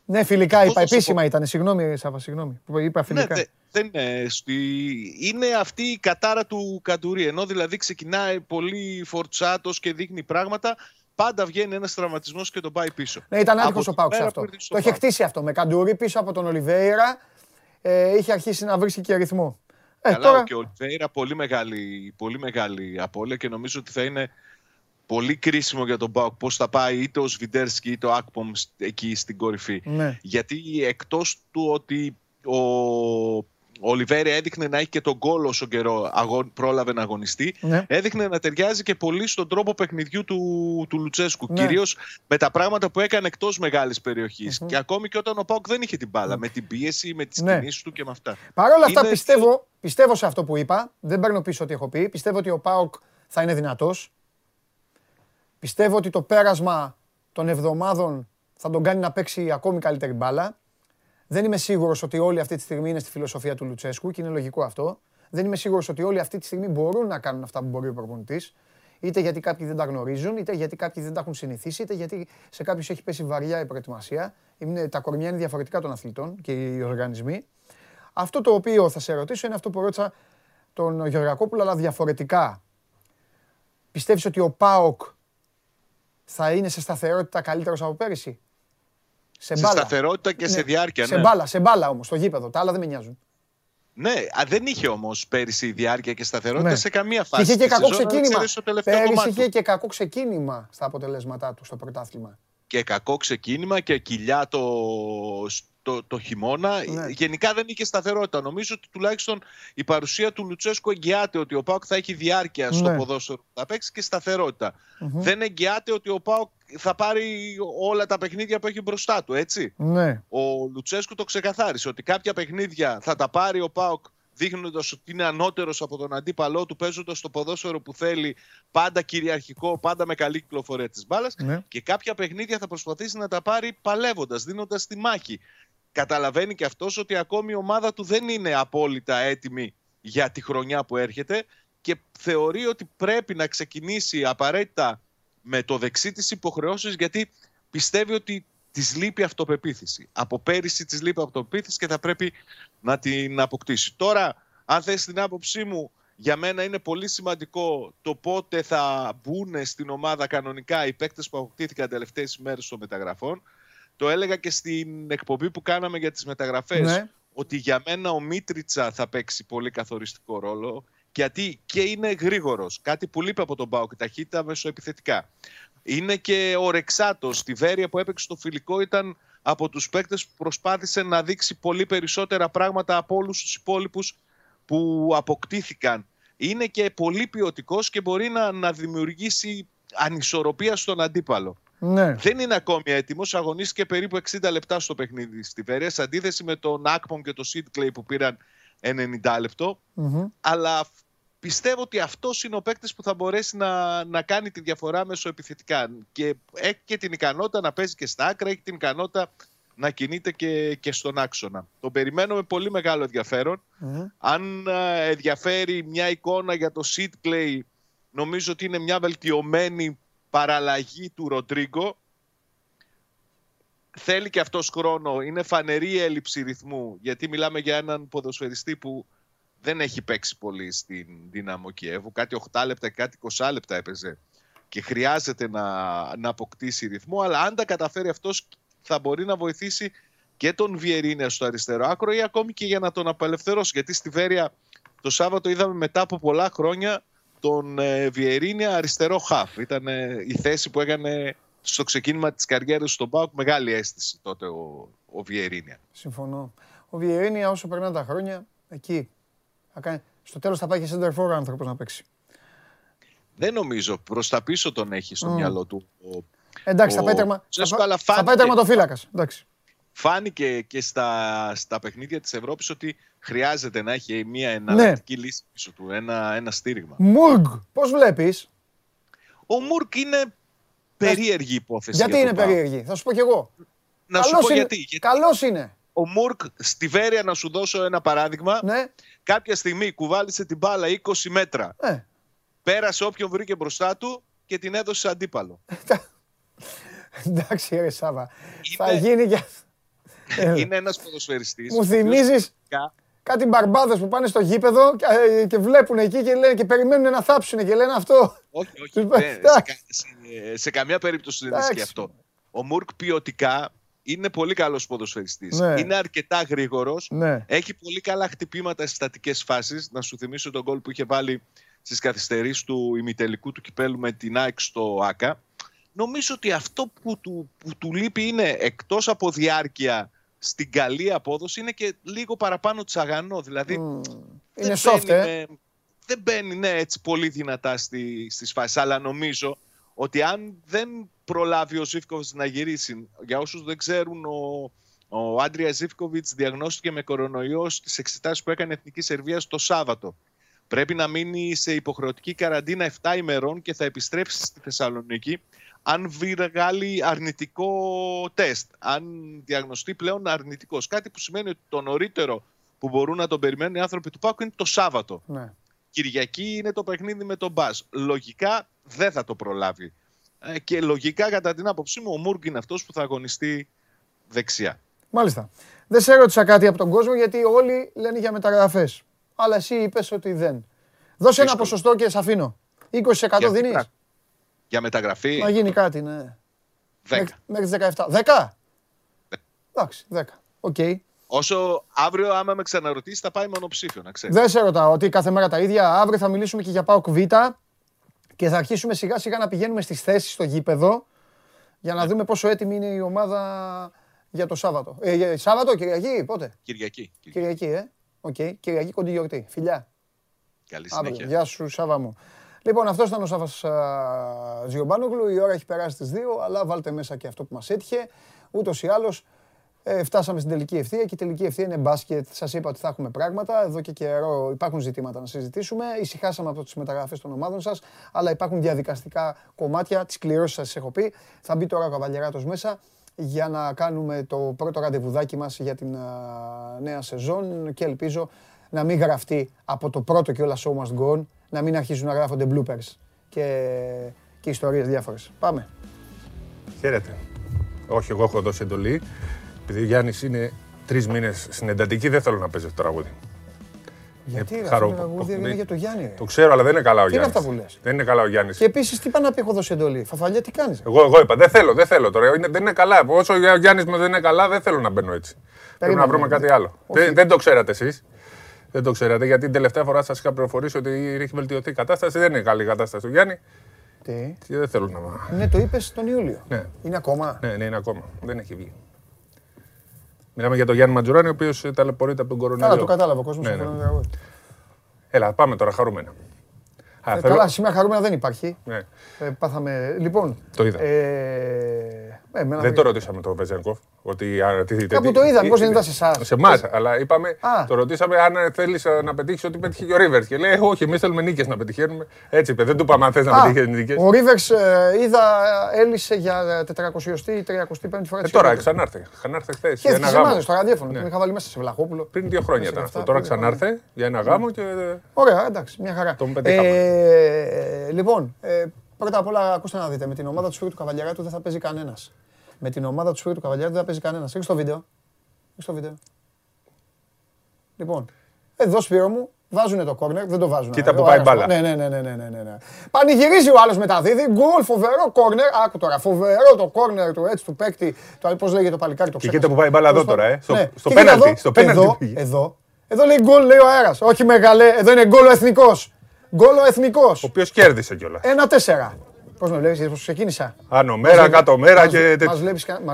Ναι, φιλικά Πώς είπα. να σου Επίσημα ήταν. Συγγνώμη, Σάβα, συγγνώμη. Που είπα Ναι, φιλικά. δε- δεν είναι. Στη... Είναι αυτή η κατάρα του Καντουρί. Ενώ δηλαδή ξεκινάει πολύ φορτσάτος και δείχνει πράγματα, πάντα βγαίνει ένας τραυματισμός και τον πάει πίσω. Ναι, ήταν Από άτυχο ο τη Πάουξ μέρα αυτό. που ήρθε στο Το είχε ΠΑΟΚ. χτίσει αυτό. Με καντούρι πίσω από τον Ολιβέηρα. Ε, είχε αρχίσει να βρίσκει και ρυθμό. Ε, Καλά, τώρα... και ο Ολιβέηρα πολύ μεγάλη, πολύ μεγάλη απώλεια και νομίζω ότι θα είναι πολύ κρίσιμο για τον Πάουκ πώς θα πάει είτε ο Σβιντέρσκι είτε ο Ακπομ εκεί στην κορυφή. Ναι. Γιατί εκτός του ότι ο ο Ολιβέρη έδειχνε να έχει και τον γκολ όσο καιρό αγων, πρόλαβε να αγωνιστεί. Ναι. Έδειχνε να ταιριάζει και πολύ στον τρόπο παιχνιδιού του, του Λουτσέσκου. Ναι. Κυρίως με τα πράγματα που έκανε εκτός μεγάλης Και ακόμη και όταν ο Πάουκ δεν είχε την μπάλα. Με την πίεση, με τις Ναι. κινήσεις του και με αυτά. Παρ' όλα αυτά Είναι- πιστεύω, πιστεύω σε αυτό που είπα. Δεν παίρνω πίσω ό,τι έχω πει. Πιστεύω ότι ο Πάοκ θα είναι δυνατός. Πιστεύω ότι το πέρασμα των εβδομάδων θα τον κάνει να παίξει ακόμη καλύτερη μπάλα. Δεν είμαι σίγουρος ότι όλοι αυτή τη στιγμή είναι στη φιλοσοφία του Λουτσέσκου και είναι λογικό αυτό. Δεν είμαι σίγουρος ότι όλοι αυτή τη στιγμή μπορούν να κάνουν αυτά που μπορεί ο προπονητής. Είτε γιατί κάποιοι δεν τα γνωρίζουν, είτε γιατί κάποιοι δεν τα έχουν συνηθίσει, είτε γιατί σε κάποιους έχει πέσει βαριά η προετοιμασία. Είναι, τα κορμιά είναι διαφορετικά των αθλητών και οι οργανισμοί. Αυτό το οποίο θα σε ρωτήσω είναι αυτό που ρώτησα τον Γεωργακόπουλο, αλλά διαφορετικά. Πιστεύεις ότι ο ΠΑΟΚ θα είναι σε σταθερότητα καλύτερος από πέρυσι; Σε, Σε μπάλα. σταθερότητα και σε διάρκεια, Σε ναι. μπάλα, σε μπάλα όμως, στο γήπεδο. Τα άλλα δεν με νοιάζουν. Ναι, α, δεν είχε όμως πέρυσι διάρκεια και σταθερότητα Ναι. σε καμία Και φάση. είχε και της κακό σεζόν, αν ξεκίνημα. εξαιρέσεις το τελευταίο Πέρυσι κομμάτι είχε του. και κακό ξεκίνημα στα αποτελέσματά του στο πρωτάθλημα. Και κακό ξεκίνημα και κοιλιά το, το, το χειμώνα. Ναι. Γενικά δεν είχε σταθερότητα. Νομίζω ότι τουλάχιστον η παρουσία του Λουτσέσκου εγγυάται ότι ο Πάοκ θα έχει διάρκεια στο Ναι. ποδόσφαιρο που θα παίξει και σταθερότητα. Μμμ. Δεν εγγυάται ότι ο Πάοκ θα πάρει όλα τα παιχνίδια που έχει μπροστά του, έτσι. Ναι. Ο Λουτσέσκου το ξεκαθάρισε ότι κάποια παιχνίδια θα τα πάρει ο Πάοκ δείχνοντας ότι είναι ανώτερος από τον αντίπαλό του, παίζοντας το ποδόσφαιρο που θέλει, πάντα κυριαρχικό, πάντα με καλή κυκλοφορία της μπάλας. Ναι. Και κάποια παιχνίδια θα προσπαθήσει να τα πάρει παλεύοντας, δίνοντας τη μάχη. Καταλαβαίνει και αυτός ότι ακόμη η ομάδα του δεν είναι απόλυτα έτοιμη για τη χρονιά που έρχεται και θεωρεί ότι πρέπει να ξεκινήσει απαραίτητα με το δεξί της υποχρεώσεις γιατί πιστεύει ότι της λείπει αυτοπεποίθηση. Από πέρυσι της λείπει αυτοπεποίθηση και θα πρέπει να την αποκτήσει. Τώρα, αν θες την άποψή μου, για μένα είναι πολύ σημαντικό το πότε θα μπουν στην ομάδα κανονικά οι παίκτες που αποκτήθηκαν τελευταίες ημέρες των μεταγραφών. Το έλεγα και στην εκπομπή που κάναμε για τις μεταγραφές, Ναι. ότι για μένα ο Μίτριτσα θα παίξει πολύ καθοριστικό ρόλο, γιατί και είναι γρήγορος, κάτι που λείπει από τον Πάο και ταχύτητα μεσοεπιθετικά. Είναι και ο Ρεξάτος. Στη Βέρεια που έπαιξε στο φιλικό ήταν από τους παίκτες που προσπάθησε να δείξει πολύ περισσότερα πράγματα από όλους τους υπόλοιπους που αποκτήθηκαν. Είναι και πολύ ποιοτικός και μπορεί να, να δημιουργήσει ανισορροπία στον αντίπαλο. Ναι. Δεν είναι ακόμη έτοιμος. Αγωνίστηκε περίπου 60 λεπτά στο παιχνίδι στη Βέρεια, σε αντίθεση με τον Άκπον και τον Σίτ Κλέη που πήραν 90 λεπτό. Μμμ. Αλλά πιστεύω ότι αυτός είναι ο παίκτης που θα μπορέσει να, να κάνει τη διαφορά μέσω επιθετικά. Και έχει και την ικανότητα να παίζει και στα άκρα, έχει την ικανότητα να κινείται και, και στον άξονα. Τον περιμένω με πολύ μεγάλο ενδιαφέρον. Μμμ. Αν ε, ενδιαφέρει μια εικόνα για το Sid Clay, νομίζω ότι είναι μια βελτιωμένη παραλλαγή του Ροντρίγκο. Θέλει και αυτός χρόνο. Είναι φανερή η έλλειψη ρυθμού, γιατί μιλάμε για έναν ποδοσφαιριστή που δεν έχει παίξει πολύ στην Δύναμο Κιέβου. Κάτι 8 λεπτά, κάτι 20 λεπτά έπαιζε και χρειάζεται να, να αποκτήσει ρυθμό, αλλά αν τα καταφέρει αυτός θα μπορεί να βοηθήσει και τον Βιερίνια στο αριστερό άκρο ή ακόμη και για να τον απελευθερώσει. Γιατί στη Βέρεια το Σάββατο είδαμε μετά από πολλά χρόνια τον ε, Βιερίνια αριστερό χαφ. Ήταν ε, η θέση που έκανε στο ξεκίνημα της καριέρας στον Πάουκ μεγάλη αίσθηση τότε ο, ο Βιερίνια. Συμφωνώ. Ο Βιερίνια όσο περνάνε τα χρόνια, εκεί. Θα κάνει... Στο τέλος θα πάει και center for άνθρωπος να παίξει. Δεν νομίζω. Προς τα πίσω τον έχει στο Μμ. μυαλό του. Ο, Εντάξει, θα ο πάει τερμα... Τσέσκο, θα, αλλά θα πάει φάνηκε- τερματοφύλακας. Εντάξει. Φάνηκε και στα, στα παιχνίδια της Ευρώπης ότι χρειάζεται να έχει μια εναλλακτική Ναι. λύση πίσω του, ένα, ένα στήριγμα. Μουργκ, πώς βλέπεις; Ο Μουρκ είναι περίεργη υπόθεση. Γιατί για είναι τον ΠΑΟΚ. περίεργη. Θα σου πω κι εγώ. Να σου Καλός πω είναι. γιατί. γιατί Καλός είναι. ο Μουρκ στη Βέρεια, να σου δώσω ένα παράδειγμα, Ναι. κάποια στιγμή κουβάλισε την μπάλα 20 μέτρα. Ε. Πέρασε όποιον βρήκε μπροστά του και την έδωσε σε αντίπαλο. Εντάξει ρε Σάβα. Θα γίνει και... Έλα. Είναι ένας ποδοσφαιριστής. Μου ο οποίος θυμίζεις πραγματικά- κάτι μπαρμπάδες που πάνε στο γήπεδο και, ε, και βλέπουν εκεί και, λένε, και περιμένουν να θάψουν και λένε αυτό. Όχι, όχι. Τους- δεν- σε, Εντάξει. κα- σε- σε καμία περίπτωση δεν ισχύει Εντάξει. αυτό. Ο Μουρκ ποιοτικά είναι πολύ καλός ποδοσφαιριστής. Ναι. Είναι αρκετά γρήγορος. Ναι. Έχει πολύ καλά χτυπήματα στις στατικές φάσεις. Να σου θυμίσω τον γκολ που είχε βάλει στις καθυστερήσεις του ημιτελικού του κυπέλου με την ΑΕΚ στο ΑΚΑ. Νομίζω ότι αυτό που του, που του λείπει είναι εκτός από διάρκεια στην καλή απόδοση είναι και λίγο παραπάνω τσαγανό. Δηλαδή δεν Είναι soft, μπαίνει ε. με- δεν μπαίνει ναι, έτσι πολύ δυνατά στη, στις φάσεις. Αλλά νομίζω ότι αν δεν προλάβει ο Ζήφκοβιτς να γυρίσει, για όσους δεν ξέρουν, ο, ο Άντρια Ζήφκοβιτς διαγνώστηκε με κορονοϊός στις εξετάσεις που έκανε η Εθνική Σερβίας το Σάββατο. Πρέπει να μείνει σε υποχρεωτική καραντίνα 7 ημερών και θα επιστρέψει στη Θεσσαλονίκη αν βγάλει αρνητικό τεστ, αν διαγνωστεί πλέον αρνητικός. Κάτι που σημαίνει ότι το νωρίτερο που μπορούν να τον περιμένουν οι άνθρωποι του Πάκου είναι το Σάββατο. Ναι. Κυριακή είναι το παιχνίδι με τον Μπας. Λογικά δεν θα το προλάβει. Ε, Και λογικά, κατά την άποψή μου, ο Μούργκ είναι αυτός που θα αγωνιστεί δεξιά. Μάλιστα. Δεν σε ρώτησα κάτι από τον κόσμο γιατί όλοι λένε για μεταγραφές. Αλλά εσύ είπες ότι δεν. Δώσε ένα Δύσκολο. ποσοστό και σε αφήνω. 20% Για δίνεις. Τι Για μεταγραφή, Να γίνει κάτι, ναι. 10. Μέχρι- Μέχρι τις 17. 10! Εντάξει, 10. Οκ. Όσο αύριο, άμα με ξαναρωτήσεις, θα πάει μονοψήφιο, να ξέρεις. Δεν σε ρωτάω ότι κάθε μέρα τα ίδια. Αύριο θα μιλήσουμε και για ΠΑΟΚ Β και θα αρχίσουμε σιγά σιγά να πηγαίνουμε στις θέσεις στο γήπεδο για Ναι. να δούμε πόσο έτοιμη είναι η ομάδα για το Σάββατο. Ε, για- Σάββατο, Κυριακή, πότε; Κυριακή. Κυριακή, ε. Οκ. Κυριακή κοντή γιορτή. Φιλιά. Καλή Αύριο. συνέχεια. Γεια σου, Σάβα μου. Λοιπόν, αυτός ήταν ο Σάββα Τζιομπάνογλου. Η ώρα έχει περάσει τις 2, αλλά βάλτε μέσα και αυτό που μας έτυχε. Ούτως ή άλλως ε, φτάσαμε στην τελική ευθεία και η τελική ευθεία είναι μπάσκετ. Σας είπα ότι θα έχουμε πράγματα. Εδώ και καιρό υπάρχουν ζητήματα να συζητήσουμε. Ησυχάσαμε από τις μεταγραφές των ομάδων σας, αλλά υπάρχουν διαδικαστικά κομμάτια. Τις κληρώσεις σας έχω πει. Θα μπει τώρα ο Καβαλιεράτος μέσα για να κάνουμε το πρώτο ραντεβουδάκι μας για την νέα σεζόν και ελπίζω να μην γραφτεί από το πρώτο και όλα show must go on, να μην αρχίσουν να γράφονται bloopers και, και ιστορίες διάφορες. Πάμε. Χαίρετε. Όχι, εγώ έχω δώσει εντολή. Επειδή ο Γιάννης είναι τρεις μήνες στην εντατική, δεν θέλω να παίζει το τραγούδι. Γιατί ε, αυτό το τραγούδι είναι για το Γιάννη. Το ξέρω, αλλά δεν είναι καλά ο Γιάννη. Τι είναι αυτά που λες; Δεν είναι καλά ο Γιάννης. Και επίσης, τι πάνε να πει, έχω δώσει εντολή; Φαφαλιά, τι κάνεις. Εγώ, εγώ είπα, δεν θέλω, δεν θέλω τώρα. Είναι, δεν είναι καλά. Όσο ο Γιάννης δεν είναι καλά, δεν θέλω να μπαίνω έτσι. Πρέπει να βρούμε κάτι άλλο. Δεν, δεν το ξέρατε εσείς. Δεν το ξέρατε γιατί την τελευταία φορά σας είχα πληροφορήσει ότι έχει βελτιωθεί η κατάσταση. Δεν είναι καλή η κατάσταση του Γιάννη. Τι; Και δεν θέλω να. Ναι, το είπες τον Ιούλιο. Ναι. Είναι ακόμα; Ναι, ναι, είναι ακόμα. Δεν έχει βγει. Μιλάμε για τον Γιάννη Ματζουράνη, ο οποίος ταλαιπωρείται από τον κορονοϊό. Καλά, το κατάλαβα ο κόσμος. Ναι, ναι. Έλα, πάμε τώρα χαρούμενα. Α, ε, θέλω... Καλά, σήμερα χαρούμενα δεν υπάρχει. Ναι. Ε, πάθαμε. Λοιπόν. Το είδα. Ε, ε, δεν το ρωτήσαμε τον Βεζένκοφ. Ότι αναρωτηθείτε. Κάπου το είδα, μήπω δεν ήταν σε εσάς. Σε εμάς, αλλά είπαμε, το ρωτήσαμε αν θέλεις να πετύχεις ό,τι πέτυχε και ο Ρίβερ. Και λέει, Όχι, εμείς θέλουμε νίκες να πετυχαίνουμε. Έτσι είπε, δεν του είπαμε αν θες να πετύχεις νίκες. Ο Ρίβερ είδα, έλυσε για 400η ή 35η φορά. Ε, τώρα ξανάρθε. Ξανάρθε χθες. Και ένα γάμο. Στο ραδιόφωνο. Ναι. Είχα βάλει μέσα σε Βλαχόπουλο. Πριν δύο χρόνια ήταν αυτό. Τώρα ξανάρθε για ένα γάμο και. Ωραία, εντάξει, μια χαρά. Τον πετύχαμε. Λοιπόν, πρώτα απ' όλα ακούστε να δείτε με την ομάδα του Σπύρου του Καβαλιαράτου δεν θα παίζει κανένας με την ομάδα του Σπύρου του Καβαλιάρη δεν θα παίζει κανένας. Έχεις το βίντεο. Έχεις το βίντεο. Λοιπόν, εδώ Σπύρο μου, βάζουν το κόρνερ, δεν το βάζουν. Κοίτα που πάει μπάλα. Ναι, ναι, ναι, ναι, ναι, ναι, ναι. Πανηγυρίζει ο άλλος μεταδίδει. Γκολ, φοβερό κόρνερ. Άκου τώρα, φοβερό το κόρνερ του έτσι του παίκτη. Το πώς λέγεται το παλικάρι το Και κοίτα που πάει μπάλα εδώ τώρα, ε. Στο, ναι. στο πέναλτι. Στο εδώ, εδώ, εδώ λέει γκολ, λέει ο αέρα. Όχι μεγάλε, εδώ είναι γκολ ο εθνικός. Γκολ ο εθνικός. Ο οποίος κέρδισε κιόλας. Ένα-τέσσερα. Πώς με βλέπεις, πώς ξεκίνησα; Άνω μέρα, κάτω μέρα και τέτοια. Μας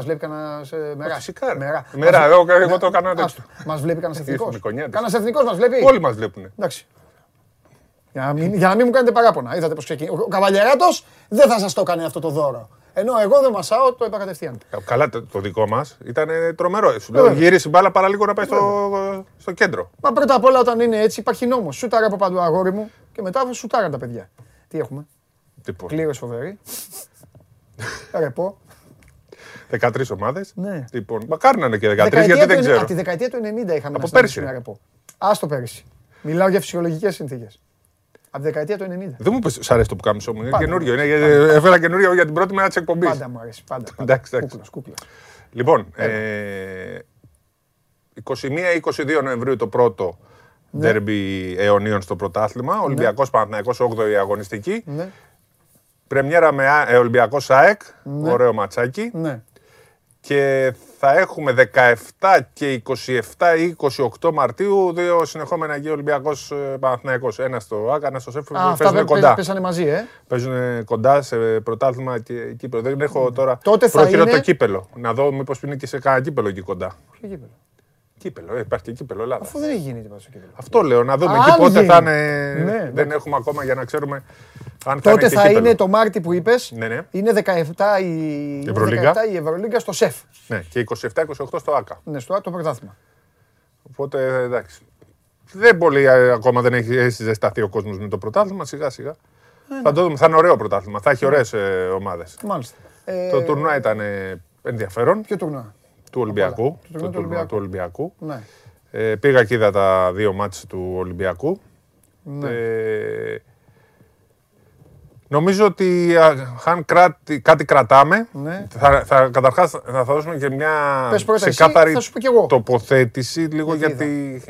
βλέπεις κανένας μέρα. Φυσικά. Μέρα, μέρα εγώ, εγώ το έκανα τέτοιο. Μας βλέπει κανένας εθνικός. Κανένας εθνικός μας βλέπει; Όλοι μας βλέπουν. Εντάξει. Για να, μην, για να μην μου κάνετε παράπονα. Είδατε πώς ξεκίνησε. Ο Καβαλιαράτο δεν θα σας το έκανε αυτό το δώρο. Ενώ εγώ δεν μασάω, το είπα κατευθείαν. Καλά, το, το δικό μας ήταν τρομερό. Σου λέω γύρισε μπάλα παραλίγο να πάει στο, στο κέντρο. Μα πρώτα απ' όλα όταν είναι έτσι υπάρχει νόμος. Σούταρα από παντού αγόρι μου και μετά σουτάραν τα παιδιά. Τι έχουμε; Κλήρωση φοβερή. Ρεπό. 13 ομάδες. Ναι. Λοιπόν, μακάρι να είναι και 13 γιατί δεν ξέρω. Από τη δεκαετία του 90 είχαμε από πέρσι. ένα ρεπό. Α το πέρσι. Μιλάω για φυσιολογικές συνθήκες. Από τη δεκαετία του 90. Δεν μου πει, σ' αρέσει το που κάνουμε όμω. Είναι καινούριο. Είναι, έφερα καινούριο για την πρώτη μέρα της εκπομπής. Πάντα μου αρέσει. Πάντα. εντάξει, εντάξει. Κούκλος, Λοιπόν, ε, 21-22 Νοεμβρίου το πρώτο ναι. Δέρμπι αιωνίων στο πρωτάθλημα. Ολυμπιακός ναι. Παναθηναϊκός 8η αγωνιστική. Ναι. Πρεμιέρα με ε, Ολυμπιακό ΣΑΕΚ, ναι. ωραίο ματσάκι. Ναι. Και θα έχουμε 17 και 27 ή 28 Μαρτίου δύο συνεχόμενα εκεί Ολυμπιακός ε, Παναθυναϊκό. Ένα στο Άκα, ένα στο Σέφρο. Παίζουν κοντά. Πέσανε μαζί, ε. Παίζουν κοντά σε πρωτάθλημα και κύπελο. Δεν έχω τώρα. Τότε θα είναι... το κύπελο. Να δω μήπως είναι και σε κανένα κύπελο εκεί κοντά. Ποιο κύπελο; Κύπελο, ε, υπάρχει και κύπελο Ελλάδα. Αφού δεν έχει γίνει τίποτα στο κύπελο. Αυτό λέω, να δούμε εκεί πότε θα είναι. Ναι, δεν έχουμε ακόμα για να ξέρουμε αν θα Τότε θα είναι το Μάρτι που είπες. Ναι, ναι. Είναι 17 η Ευρωλίγκα. 17 η Ευρωλίγκα στο ΣΕΦ. Ναι, και 27-28 στο ΑΚΑ. Ναι, στο ΑΚΑ το πρωτάθλημα. Οπότε εντάξει. Δεν πολύ ε, ακόμα δεν έχει ζεσταθεί ο κόσμος με το πρωτάθλημα, σιγά σιγά. Ε, θα, ναι. το δούμε, θα είναι ωραίο πρωτάθλημα. Θα έχει ωραίες ομάδες. Μάλιστα. Το τουρνουά ήταν ενδιαφέρον. Ποιο τουρνουά; Του Ολυμπιακού. Το, το, του Ολυμπιακού. Ναι. Ε, πήγα και είδα τα δύο μάτς του Ολυμπιακού. Ναι. Ε, νομίζω ότι αν κράτη, κάτι κρατάμε, ναι. θα, θα, καταρχάς θα, δώσουμε και μια ξεκάθαρη τοποθέτηση, λίγο γιατί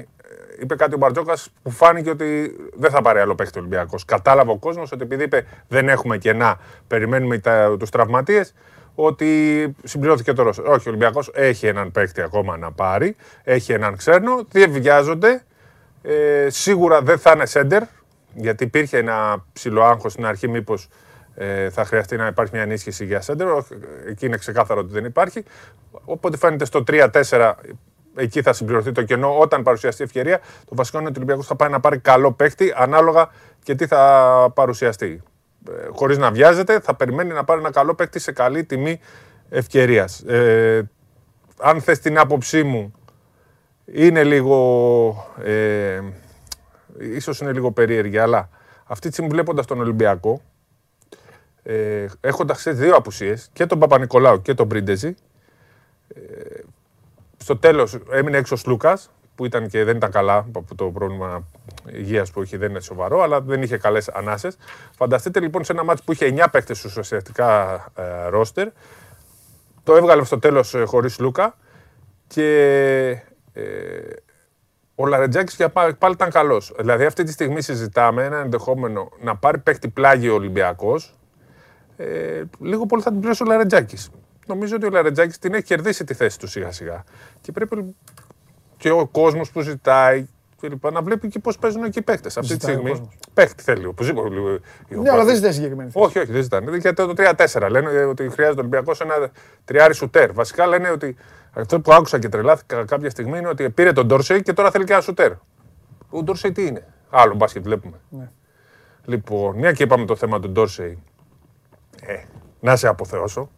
είπε κάτι ο Μπαρτζόκας που φάνηκε ότι δεν θα πάρει άλλο παίχτη ο Ολυμπιακός. Κατάλαβε ο κόσμος ότι επειδή είπε δεν έχουμε κενά, περιμένουμε τους τραυματίες, ότι συμπληρώθηκε το Ρώσο. Όχι, ο Ολυμπιακός έχει έναν παίκτη ακόμα να πάρει. Έχει έναν ξένο. Διευκιάζονται. Ε, σίγουρα δεν θα είναι σέντερ, γιατί υπήρχε ένα ψηλό άγχος στην αρχή, μήπως ε, θα χρειαστεί να υπάρχει μια ενίσχυση για σέντερ. Εκεί είναι ξεκάθαρο ότι δεν υπάρχει. Οπότε φαίνεται στο 3-4 εκεί θα συμπληρωθεί το κενό όταν παρουσιαστεί ευκαιρία. Το βασικό είναι ότι ο Ολυμπιακός θα πάει να πάρει καλό παίκτη ανάλογα και τι θα παρουσιαστεί. Ε, Χωρίς να βιάζεται, θα περιμένει να πάρει ένα καλό παίκτη σε καλή τιμή ευκαιρίας. Ε, αν θες την άποψή μου, είναι λίγο. Ε, ίσως είναι λίγο περίεργη, αλλά αυτή τη στιγμή βλέποντας τον Ολυμπιακό, ε, έχοντας δύο απουσίες, και τον Παπα-Νικολάου και τον Πρίντεζη, ε, στο τέλος έμεινε έξω ο Λούκα, που ήταν και δεν ήταν καλά το πρόβλημα υγείας που είχε, δεν είναι σοβαρό, αλλά δεν είχε καλές ανάσες. Φανταστείτε λοιπόν σε ένα μάτι που είχε 9 παίκτες ουσιαστικά ε, ρόστερ, το έβγαλε στο τέλος ε, χωρίς Λούκα και ε, ο Λαρετζάκης για πάλι, πάλι ήταν καλός. Δηλαδή, αυτή τη στιγμή συζητάμε ένα ενδεχόμενο να πάρει παίκτη πλάγιο ο Ολυμπιακός. Ε, λίγο πολύ θα την πληρώσει ο Λαρετζάκης. Νομίζω ότι ο Λαρετζάκης την έχει κερδίσει τη θέση του σιγά σιγά. Και πρέπει και ο κόσμος που ζητάει και να βλέπει και πώς παίζουν εκεί οι παίκτες. Αυτή τη στιγμή. Παίκτη θέλει. Οπωσδήποτε. Ναι, αλλά δεν ζητάει συγκεκριμένη θέση. Όχι, όχι, δεν ζητάνε. Για το 3-4. Λένε ότι χρειάζεται ο Ολυμπιακός ένα τριάρι σουτέρ. Βασικά λένε ότι αυτό που άκουσα και τρελάθηκα κάποια στιγμή είναι ότι πήρε τον Ντόρσεϊ και τώρα θέλει και ένα σουτέρ. Ο Ντόρσεϊ τι είναι; Άλλο μπάσκετ βλέπουμε. Ναι. Λοιπόν, μια και είπαμε το θέμα του Ντόρσεϊ. Ε, να σε αποθεώσω.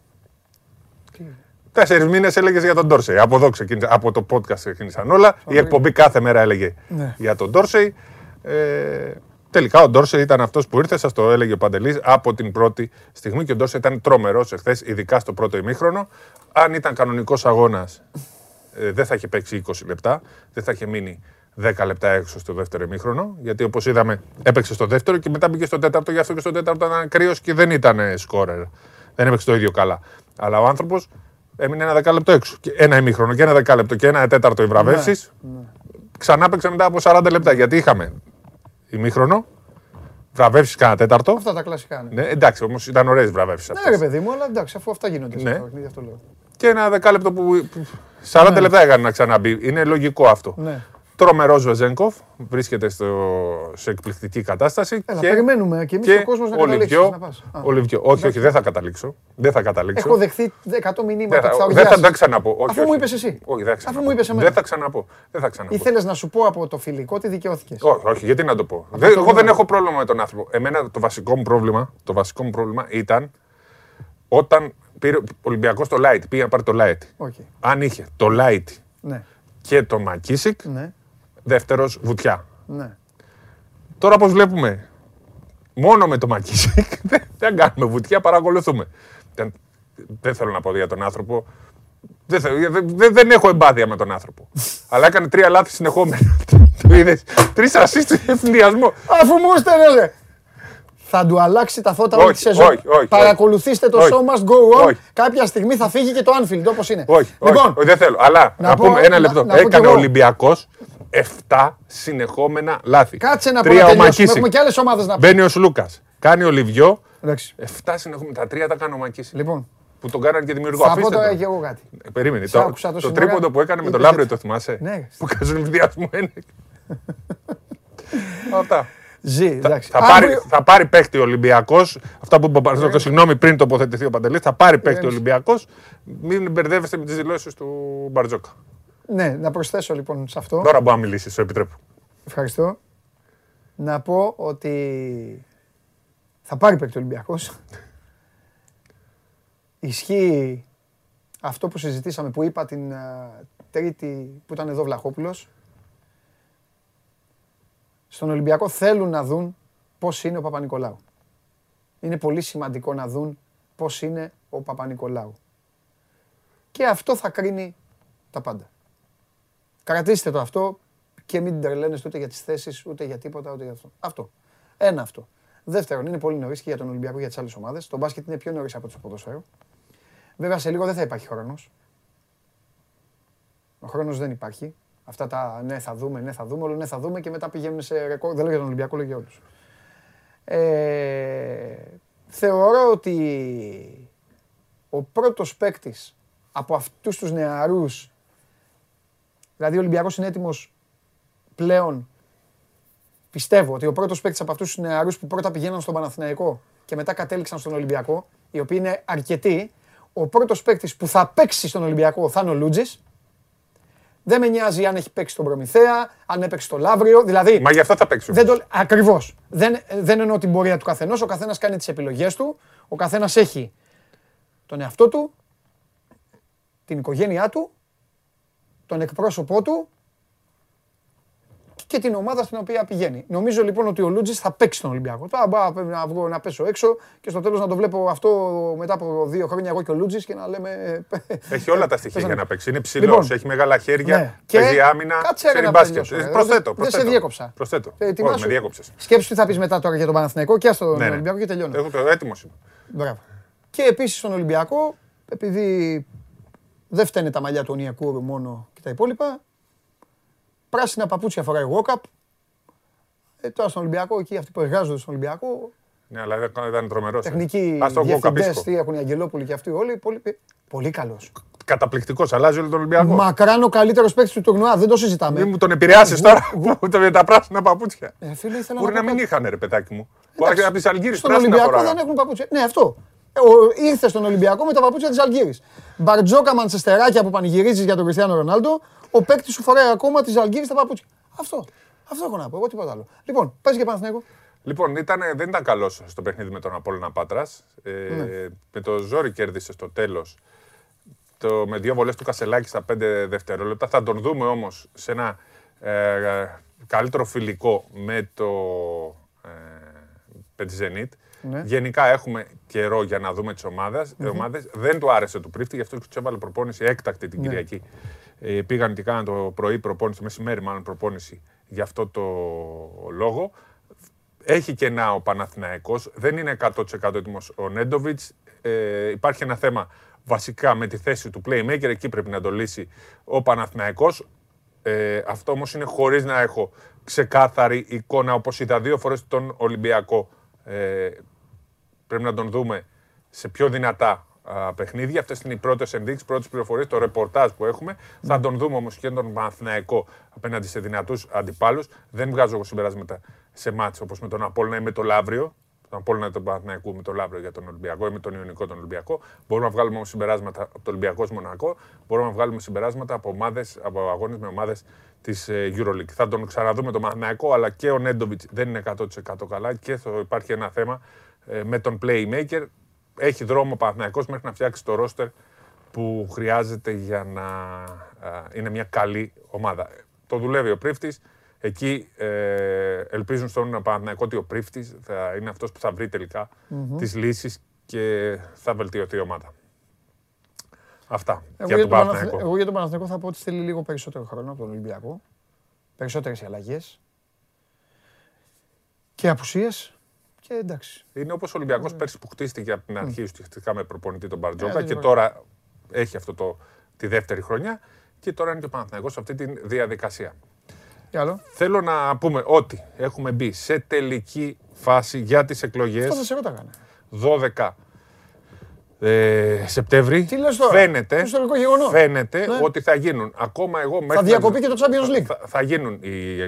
Τέσσερις μήνες έλεγες για τον Ντόρσεϊ. Από εδώ ξεκίνησα, από το podcast ξεκίνησαν όλα. Η εκπομπή κάθε μέρα έλεγε ναι. για τον Ντόρσεϊ. Ε, τελικά ο Ντόρσεϊ ήταν αυτός που ήρθε, σας το έλεγε ο Παντελής, από την πρώτη στιγμή και ο Ντόρσεϊ ήταν τρομερός εχθές, ειδικά στο πρώτο ημίχρονο. Αν ήταν κανονικός αγώνας, ε, δεν θα είχε παίξει 20 λεπτά, δεν θα είχε μείνει 10 λεπτά έξω στο δεύτερο ημίχρονο. Γιατί όπως είδαμε, έπαιξε στο δεύτερο και μετά μπήκε στο τέταρτο. Γι' αυτό και στο τέταρτο ήταν κρύο και δεν ήταν σκόρερ. Δεν έπαιξε το ίδιο καλά. Αλλά ο άνθρωπος έμεινε ένα δεκάλεπτο έξω. Και ένα ημίχρονο και ένα δεκάλεπτο και ένα τέταρτο οι βραβεύσει. Ναι, ναι. Ξανά παίξε μετά από 40 λεπτά. Γιατί είχαμε ημίχρονο, βραβεύσεις κάνα τέταρτο. Αυτά τα κλασικά. Ναι, ναι εντάξει, όμως ήταν ωραίες βραβεύσεις. Ναι, ρε παιδί μου, αλλά εντάξει, αφού αυτά γίνονται. Ναι. αυτό λέω. Και ένα δεκάλεπτο που. 40 ναι. λεπτά έκανε να ξαναμπεί. Είναι λογικό αυτό. Ναι. Τρομερός Βεζέγκοφ, βρίσκεται στο, σε εκπληκτική κατάσταση. Έλα, και, περιμένουμε και εμείς ο κόσμος να καταλήξει. Ο Λιβιό, όχι, όχι, δεν θα καταλήξω. Δεν θα καταλήξω. Έχω δεχθεί 100 μηνύματα. Δεν θα, δεν θα ξαναπώ. Όχι, Αφού μου είπες εσύ. Όχι, δεν Αφού μου είπες εμένα. Δεν θα ξαναπώ. Δεν θα ξαναπώ. Ήθελες να σου πω από το φιλικό ότι δικαιώθηκες. Όχι, όχι, γιατί να το πω. Δεν, εγώ δεν έχω πρόβλημα με τον άνθρωπο. Εμένα το βασικό μου πρόβλημα, το βασικό μου πρόβλημα ήταν όταν πήρε ο Ολυμπιακός το Light, πήγε να πάρει το Light. Okay. Αν είχε το Light ναι. και το Μακίσικ, ναι. Δεύτερος βουτιά. Ναι. Τώρα πώς βλέπουμε, μόνο με το Μακίσικ δεν κάνουμε βουτιά, παρακολουθούμε. Δεν, δεν θέλω να πω για τον άνθρωπο. Δεν, δεν, δεν έχω εμπάθεια με τον άνθρωπο. Αλλά έκανε τρία λάθη συνεχόμενα. Το είδες. Τρεις ασίστ ευθυνδιασμό. Αφού μου έστελνε, θα του αλλάξει τα φώτα όλη τη σεζόν. Όχι, όχι, Παρακολουθήστε το show must go on. Κάποια στιγμή θα φύγει και το Anfield όπως είναι. Όχι, λοιπόν, όχι, δεν θέλω. Αλλά να, πούμε ένα λεπτό. Έκανε ο Ολυμπιακός 7 συνεχόμενα λάθη. Κάτσε να πούμε Έχουμε και άλλες ομάδες να πούμε. Μπαίνει ο Λούκα. Κάνει ο Λιβιό. 7 συνεχόμενα. Τα τρία τα κάνει ο Μακίση. Λοιπόν. Που τον κάνανε και δημιουργό. Θα πω τώρα και εγώ κάτι. Ε, περίμενε. Το, το τρίποντο που έκανε με τον Λάμπριο το θυμάσαι; Ναι. Που καζονιδιασμό είναι. Αυτά. Ζει, εντάξει. Θα, πάρει, θα πάρει παίκτη ο Ολυμπιακός. Αυτά που είπα, το συγγνώμη πριν τοποθετηθεί ο Παντελής. Θα πάρει παίκτη ο Ολυμπιακός. Μην μπερδεύεστε με τις δηλώσεις του Μπαρτζόκα. Ναι, να προσθέσω λοιπόν σε αυτό. Τώρα μπορώ να μιλήσεις, σου επιτρέπω. Ευχαριστώ. Να πω ότι θα πάρει παίκτη ο Ολυμπιακός. Ισχύει αυτό που συζητήσαμε, που είπα την Τρίτη που ήταν εδώ Βλαχόπουλος στον Ολυμπιακό θέλουν να δουν πώς είναι ο Παπα-Νικολάου. Είναι πολύ σημαντικό να δουν πώς είναι ο Παπα-Νικολάου. Και αυτό θα κρίνει τα πάντα. Κρατήστε το αυτό και μην τρελαίνεστε ούτε για τις θέσεις, ούτε για τίποτα, ούτε για αυτό. Αυτό. Ένα αυτό. Δεύτερον, είναι πολύ νωρίς και για τον Ολυμπιακό και για τις άλλες ομάδες. Το μπάσκετ είναι πιο νωρίς από το ποδόσφαιρο. Βέβαια, σε λίγο δεν θα υπάρχει χρόνος. Ο χρόνος δεν υπάρχει. Αυτά τα ναι θα δούμε, ναι θα δούμε, όλο ναι θα δούμε και μετά πηγαίνουν σε ρεκόρ. Δεν λέω για τον Ολυμπιακό, λέω για όλους. Ε, θεωρώ ότι ο πρώτος παίκτης από αυτούς τους νεαρούς, δηλαδή ο Ολυμπιακός είναι έτοιμος πλέον, πιστεύω ότι ο πρώτος παίκτης από αυτούς τους νεαρούς που πρώτα πηγαίναν στον Παναθηναϊκό και μετά κατέληξαν στον Ολυμπιακό, οι οποίοι είναι αρκετοί, ο πρώτος παίκτης που θα παίξει στον Ολυμπιακό θα είναι ο Λούτζης, Δεν με νοιάζει αν έχει παίξει τον Προμηθέα, αν έπαιξε το Λαύριο. Δηλαδή, Μα γι' αυτό θα παίξω. το... Ακριβώς. Δεν, δεν εννοώ την πορεία του καθενός. Ο καθένας κάνει τις επιλογές του. Ο καθένας έχει τον εαυτό του, την οικογένειά του, τον εκπρόσωπό του και την ομάδα στην οποία πηγαίνει. Νομίζω λοιπόν ότι ο Λούτζης θα παίξει τον Ολυμπιακό. Τώρα μπορώ να, βγω, να πέσω έξω και στο τέλος να το βλέπω αυτό μετά από δύο χρόνια εγώ και ο Λούτζης και να λέμε. Έχει όλα τα στοιχεία για να παίξει. Είναι ψηλός, λοιπόν, έχει μεγάλα χέρια, ναι. παίζει άμυνα. Κάτσε να μπάσκετ. Προσθέτω. Δεν σε διέκοψα. Προσθέτω. Ε, Όχι, με διέκοψες. Σκέψου τι θα πεις μετά τώρα για τον Παναθηναϊκό και στον ναι, ναι. Ολυμπιακό και τελειώνω. Έχω το έτοιμος Μπράβο. Και επίσης στον Ολυμπιακό, επειδή δεν φταίνε τα μαλλιά του Ονιακούρου μόνο και τα υπόλοιπα, πράσινα παπούτσια φοράει ο Walkup. Ε, τώρα στον Ολυμπιακό, εκεί αυτοί που εργάζονται στον Ολυμπιακό. Ναι, αλλά ήταν τρομερός. Ε. Τεχνικοί διευθυντές, τι έχουν οι Αγγελόπουλοι και αυτοί όλοι. Πολύ, πολύ καλός. Καταπληκτικός, αλλάζει όλο τον Ολυμπιακό. Μακράν ο καλύτερος παίκτης του τουρνουά, δεν το συζητάμε. Μην μου τον επηρεάσεις τώρα με τα πράσινα παπούτσια. Ε, φίλε, Μπορεί να, μην είχαν, ρε παιδάκι μου. Μπορεί από τι Αλγύρε Στον Ολυμπιακό δεν έχουν παπούτσια. Ναι, αυτό. Ήρθε στον Ολυμπιακό με τα παπούτσια της Αλγύρης. Μπαρτζόκα μαντσεστεράκια που πανηγυρίζεις για τον Κριστιανό Ρονάλντο ο παίκτης σου φοράει ακόμα της Αλγύρης στα παπούτσια. Αυτό. Αυτό έχω να πω. Εγώ τίποτα άλλο. Λοιπόν, πα για Παναθηναϊκό. Λοιπόν, ήταν, δεν ήταν καλός στο παιχνίδι με τον Απόλυνα Πάτρας. Ε, ναι. Με το ζόρι κέρδισε στο τέλος. με δύο βολές του Κασελάκη στα πέντε δευτερόλεπτα. Θα τον δούμε όμως σε ένα ε, καλύτερο φιλικό με το ε, Ναι. Γενικά έχουμε καιρό για να δούμε τις ομάδες. Mm-hmm. Δεν του άρεσε του πρίφτη, γι' αυτό τους έβαλε προπόνηση έκτακτη την ναι. Κυριακή ε, πήγαν και κάναν το πρωί προπόνηση, το μεσημέρι μάλλον προπόνηση για αυτό το λόγο. Έχει κενά ο Παναθηναϊκός, δεν είναι 100% έτοιμος ο Νέντοβιτς. Ε, υπάρχει ένα θέμα βασικά με τη θέση του playmaker, εκεί πρέπει να το λύσει ο Παναθηναϊκός. Ε, αυτό όμως είναι χωρίς να έχω ξεκάθαρη εικόνα, όπως είδα δύο φορές τον Ολυμπιακό. Ε, πρέπει να τον δούμε σε πιο δυνατά παιχνίδια. Αυτές είναι οι πρώτες ενδείξεις, πρώτες πληροφορίες, το ρεπορτάζ που έχουμε. Θα ναι. τον δούμε όμως και τον Παναθηναϊκό απέναντι σε δυνατούς αντιπάλους. Δεν βγάζω εγώ συμπεράσματα σε μάτς όπως με τον Απόλυνα ή με το Λαύριο. Τον Απόλυνα τον Παναθηναϊκού με το Λαύριο για τον Ολυμπιακό ή με τον Ιωνικό τον Ολυμπιακό. Μπορούμε να βγάλουμε όμως συμπεράσματα από το Ολυμπιακό Μονακό. Μπορούμε να βγάλουμε συμπεράσματα από, ομάδες, από αγώνες με ομάδες της ε, Euroleague. Θα τον ξαναδούμε τον Παναθηναϊκό, αλλά και ο Νέντοβιτς δεν είναι 100% καλά και θα υπάρχει ένα θέμα ε, με τον playmaker έχει δρόμο ο Παναθηναϊκός μέχρι να φτιάξει το ρόστερ που χρειάζεται για να είναι μια καλή ομάδα. Το δουλεύει ο Πρίφτης. Εκεί ε, ελπίζουν στον Παναθηναϊκό ότι ο Πρίφτης θα είναι αυτός που θα βρει τελικά mm-hmm. τις λύσεις και θα βελτιωθεί η ομάδα. Αυτά εγώ για, τον Παναθηναϊκό. Εγώ για τον Παναθηναϊκό θα πω ότι θέλει λίγο περισσότερο χρόνο από τον Ολυμπιακό. Περισσότερες αλλαγές και απουσίες. Και εντάξει. Είναι όπως ο Ολυμπιακός mm. πέρσι που χτίστηκε από την αρχή ουσιαστικά με προπονητή τον Μπαρτζόκα και τώρα έχει αυτό το, τη δεύτερη χρονιά και τώρα είναι και ο Παναθηναϊκός σε αυτή τη διαδικασία. άλλο. Θέλω να πούμε ότι έχουμε μπει σε τελική φάση για τις εκλογές. Αυτό θα σε 12 ε, Σεπτέμβρη. Τι λες τώρα, φαίνεται, φαίνεται ναι. ότι θα γίνουν. Ακόμα εγώ Θα διακοπεί και το Champions League. Θα, θα γίνουν. Οι,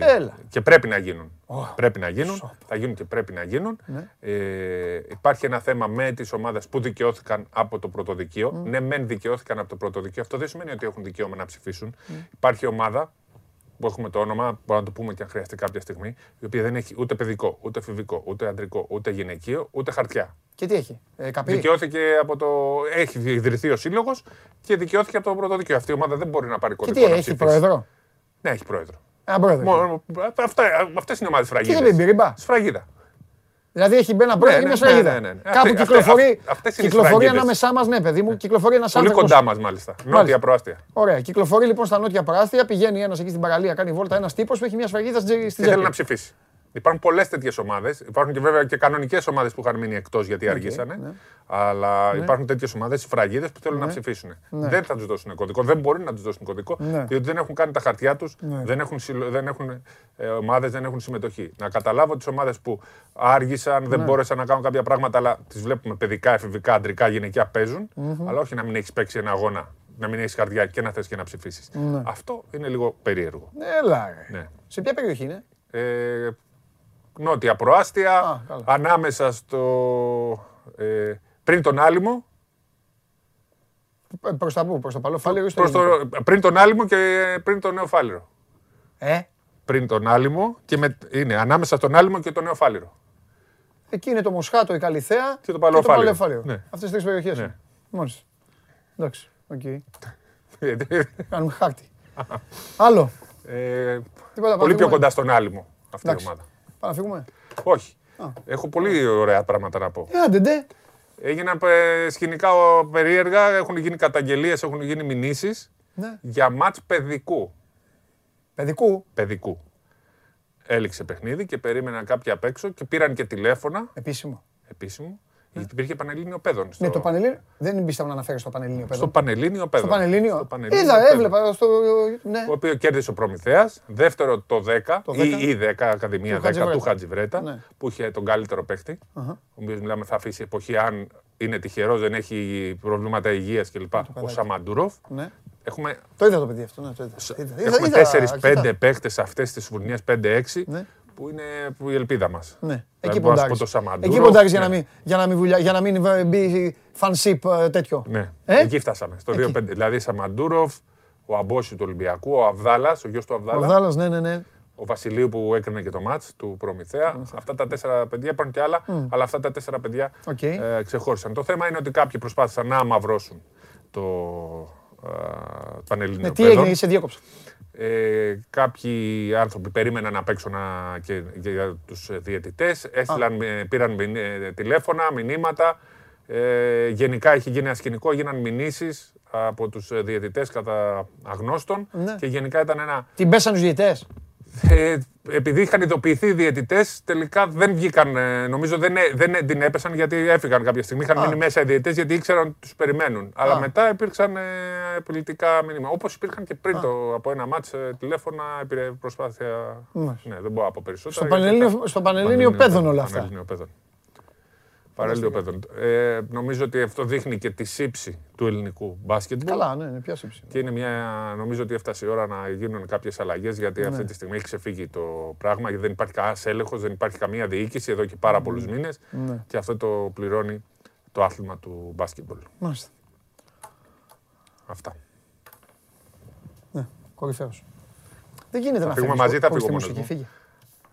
Έλα. Και πρέπει να γίνουν. Πρέπει να γίνουν. Θα γίνουν και πρέπει να γίνουν. Ναι. Ε, υπάρχει ένα θέμα με τις ομάδες που δικαιώθηκαν από το πρωτοδικείο. Mm. Ναι, μεν δικαιώθηκαν από το πρωτοδικείο. Αυτό δεν σημαίνει ότι έχουν δικαίωμα να ψηφίσουν. Mm. Υπάρχει ομάδα που έχουμε το όνομα, μπορούμε να το πούμε και αν χρειαστεί κάποια στιγμή, η οποία δεν έχει ούτε παιδικό, ούτε φιβικό, ούτε αντρικό, ούτε γυναικείο, ούτε χαρτιά. Και τι έχει, ε, καπί; Δικαιώθηκε από το. Έχει ιδρυθεί ο σύλλογος και δικαιώθηκε από το πρωτοδικείο. Αυτή η ομάδα δεν μπορεί να πάρει κωδικό. Και τι έχει, πρόεδρο; Ναι, έχει πρόεδρο. Α, πρόεδρο. Αυτές είναι οι ομάδες φραγίδα. Τι είναι η Σφραγίδα. Δηλαδή έχει μπει ένα πρώτο ναι, ναι, ναι, ναι, ναι. Κάπου κυκλοφορεί, κυκλοφορεί ανάμεσά μας, ναι, παιδί μου, κυκλοφορεί ένα άνθρωπο. Πολύ κοντά μας, μάλιστα. Νότια προάστια. Ωραία. Κυκλοφορεί λοιπόν στα νότια προάστια, πηγαίνει ένας εκεί στην παραλία, κάνει βόλτα ένας τύπος που έχει μια σφραγίδα στη τσέπη. Θέλει να ψηφίσει. Υπάρχουν πολλές τέτοιες ομάδες. Υπάρχουν και βέβαια και κανονικές ομάδες που είχαν μείνει εκτός γιατί αργήσανε. Ναι. Αλλά ναι. υπάρχουν τέτοιες ομάδες, φραγίδες που θέλουν να ναι. ψηφίσουν. Δεν θα τους δώσουν κωδικό. Δεν μπορεί να τους δώσουν κωδικό διότι δεν έχουν κάνει τα χαρτιά τους, δεν έχουν, δεν έχουν ε, ομάδες, δεν έχουν συμμετοχή. Να καταλάβω τις ομάδες που άργησαν, δεν μπόρεσαν να κάνουν κάποια πράγματα, αλλά τις βλέπουμε παιδικά, εφηβικά, αντρικά, γυναικεία παίζουν. Αλλά όχι να μην έχεις παίξει ένα αγώνα να μην έχεις καρδιά και να θες και να ψηφίσεις. Αυτό είναι λίγο περίεργο. Έλα. Ναι. Σε ποια περιοχή είναι; Ε, νότια προάστια, ανάμεσα στο. Ε, πριν τον Άλυμο. Προς τα πού, προς το παλαιό φάληρο. το, πριν τον άλυμο και πριν τον νέο φάληρο. Ε; Πριν τον άλυμο και με, είναι ανάμεσα στον άλυμο και τον νέο φάληρο. Εκεί είναι το Μοσχάτο, η Καλιθέα και το Παλαιοφάλιο. Ναι. Αυτές τις τρεις περιοχές. Ναι. Μόλις. Εντάξει, OK. Okay. Κάνουμε χάρτη. Άλλο. Ε, πολύ πιο κοντά στον Άλιμο αυτή η ομάδα. Πάμε να φύγουμε; Όχι. Έχω πολύ ωραία πράγματα να πω. Ε, άντε, ντε. Έγιναν ε, σκηνικά περίεργα, έχουν γίνει καταγγελίες, έχουν γίνει μηνύσεις ναι. για ματς παιδικού. Παιδικού; Παιδικού. Έληξε παιχνίδι και περίμεναν κάποιοι απ' έξω και πήραν και τηλέφωνα. Επίσημο. Επίσημο. Γιατί υπήρχε Πανελλήνιο Παιδών. Στο... Ναι, το Πανελλήνιο. Δεν πίστευα να αναφέρει στο Πανελλήνιο Παιδών. Στο Πανελλήνιο Παιδών. Στο Πανελλήνιο. Στο Πανελλήνιο Είδα, έβλεπα. Στο... Ναι. Ο οποίος κέρδισε ο Προμηθέας. Δεύτερο το 10, το 10. ή η 10, Ακαδημία 10 του Χατζιβρέτα, ναι. που είχε τον καλύτερο παίχτη. Uh-huh. Ο οποίος μιλάμε θα αφήσει εποχή αν είναι τυχερός, δεν έχει προβλήματα υγείας κλπ. Ο Σαμαντούροφ. Ναι. Έχουμε... Το είδα το παιδί αυτό. Ναι, το είδα. Έχουμε 4-5 παίκτε αυτές τις φουρνιές, 5-6, που είναι που η ελπίδα μας. Ναι. Εκεί ποντάρεις. Εκεί ποντάρεις για, να μην, για, να μην βουλιά, για να μην μπει φανσίπ ε, τέτοιο. Ναι, ε; εκεί φτάσαμε. Στο 2-5. Δηλαδή Σαμαντούροφ, ο Αμπόση του Ολυμπιακού, ο Αβδάλας, ο γιος του Αβδάλα. Ο Αβδάλας, ναι, ναι, ναι. Ο Βασιλείου που έκρινε και το μάτς του Προμηθέα. Αυτά τα τέσσερα παιδιά υπάρχουν και άλλα, mm. αλλά αυτά τα τέσσερα παιδιά okay. ε, ξεχώρισαν. Το θέμα είναι ότι κάποιοι προσπάθησαν να αμαυρώσουν το ε, Πανελλήνιο. Ναι, τι έγινε, είσαι διέκοψα. Ε, κάποιοι άνθρωποι περίμεναν να παίξουν και, και για τους διαιτητές, έστειλαν, πήραν ε, τηλέφωνα, μηνύματα. Ε, γενικά είχε γίνει ένα σκηνικό, έγιναν μηνύσεις από τους διαιτητές κατά αγνώστων ναι. και γενικά ήταν ένα... Την πέσαν τους διαιτητές; Ε, επειδή είχαν ειδοποιηθεί οι διαιτητές, τελικά δεν βγήκαν. Ε, νομίζω δεν, δεν την έπεσαν γιατί έφυγαν κάποια στιγμή. Είχαν μείνει μέσα οι διαιτητές γιατί ήξεραν ότι τους περιμένουν. Αλλά μετά υπήρξαν ε, πολιτικά μήνυμα. Όπως υπήρχαν και πριν το, από ένα μάτσο ε, τηλέφωνα προσπάθεια. Ναι, δεν μπορώ να πω περισσότερο. Στο Πανελλήνιο, Πέδων όλα αυτά. Παράλληλο παιδών. Ε, νομίζω ότι αυτό δείχνει και τη σύψη του ελληνικού μπάσκετμπολ. Καλά, ναι, είναι πια σύψη. Και είναι μια, νομίζω ότι έφτασε η ώρα να γίνουν κάποιες αλλαγές γιατί ναι. αυτή τη στιγμή έχει ξεφύγει το πράγμα. Γιατί δεν υπάρχει κανένας έλεγχος, δεν υπάρχει καμία διοίκηση εδώ και πάρα πολλούς μήνες. Ναι. Και αυτό το πληρώνει το άθλημα του μπάσκετμπολ. Μάλιστα. Αυτά. Ναι, κορυφαίος. Δεν γίνεται θα να φύγουμε μαζί, θα φύγουμε μόνο. Φύγε.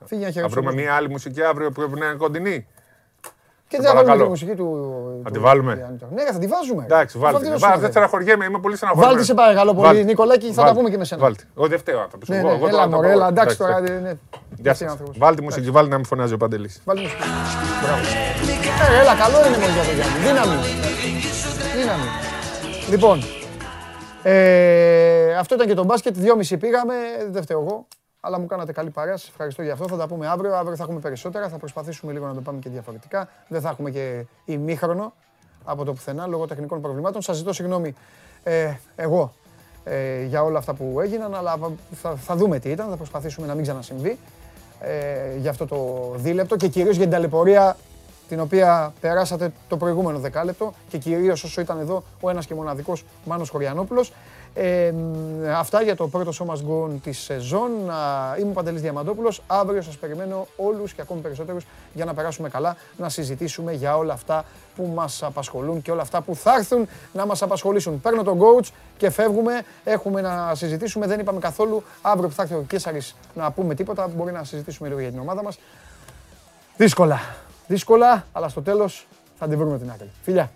Φύγε να Θα βρούμε μια άλλη μουσική αύριο που είναι κοντινή; Και δεν θα βάλουμε τη μουσική του. Θα τη βάλουμε. Ναι, θα τη βάζουμε. Εντάξει, βάλτε. Δεν στεναχωριέμαι, είμαι πολύ στεναχωρημένος. Βάλτε σε παρακαλώ πολύ, Νικολάκη, θα τα πούμε και με σένα. Βάλτε. Ο δεύτερο άνθρωπο. Ναι, ναι, έλα, μωρέ, εντάξει τώρα. Βάλτε μουσική, βάλτε να μην φωνάζει ο Παντελής. Βάλτε μουσική. Ε, έλα, καλό είναι μόνο για το Γιάννη. Δύναμη. Δύναμη. Λοιπόν, ε, αυτό ήταν και το μπάσκετ. Δυόμιση πήγαμε, δεν φταίω εγώ αλλά μου κάνατε καλή παρέα. Σας ευχαριστώ για αυτό. Θα τα πούμε αύριο. Αύριο θα έχουμε περισσότερα. Θα προσπαθήσουμε λίγο να το πάμε και διαφορετικά. Δεν θα έχουμε και ημίχρονο από το πουθενά λόγω τεχνικών προβλημάτων. Σας ζητώ συγγνώμη ε, εγώ ε, για όλα αυτά που έγιναν, αλλά θα, θα δούμε τι ήταν. Θα προσπαθήσουμε να μην ξανασυμβεί ε, για αυτό το δίλεπτο και κυρίως για την ταλαιπωρία την οποία περάσατε το προηγούμενο δεκάλεπτο και κυρίως όσο ήταν εδώ ο ένας και μοναδικός Μάνος Χωριανόπουλος. Ε, αυτά για το πρώτο σώμα γκον τη σεζόν. Είμαι ο Παντελής Διαμαντόπουλος. Αύριο σας περιμένω όλους και ακόμη περισσότερους για να περάσουμε καλά, να συζητήσουμε για όλα αυτά που μας απασχολούν και όλα αυτά που θα έρθουν να μας απασχολήσουν. Παίρνω τον coach και φεύγουμε. Έχουμε να συζητήσουμε. Δεν είπαμε καθόλου αύριο που θα έρθει ο Κέσσαρης να πούμε τίποτα. Μπορεί να συζητήσουμε λίγο για την ομάδα μας. Δύσκολα. Δύσκολα, αλλά στο τέλος θα την βρούμε την άκρη. Φιλιά.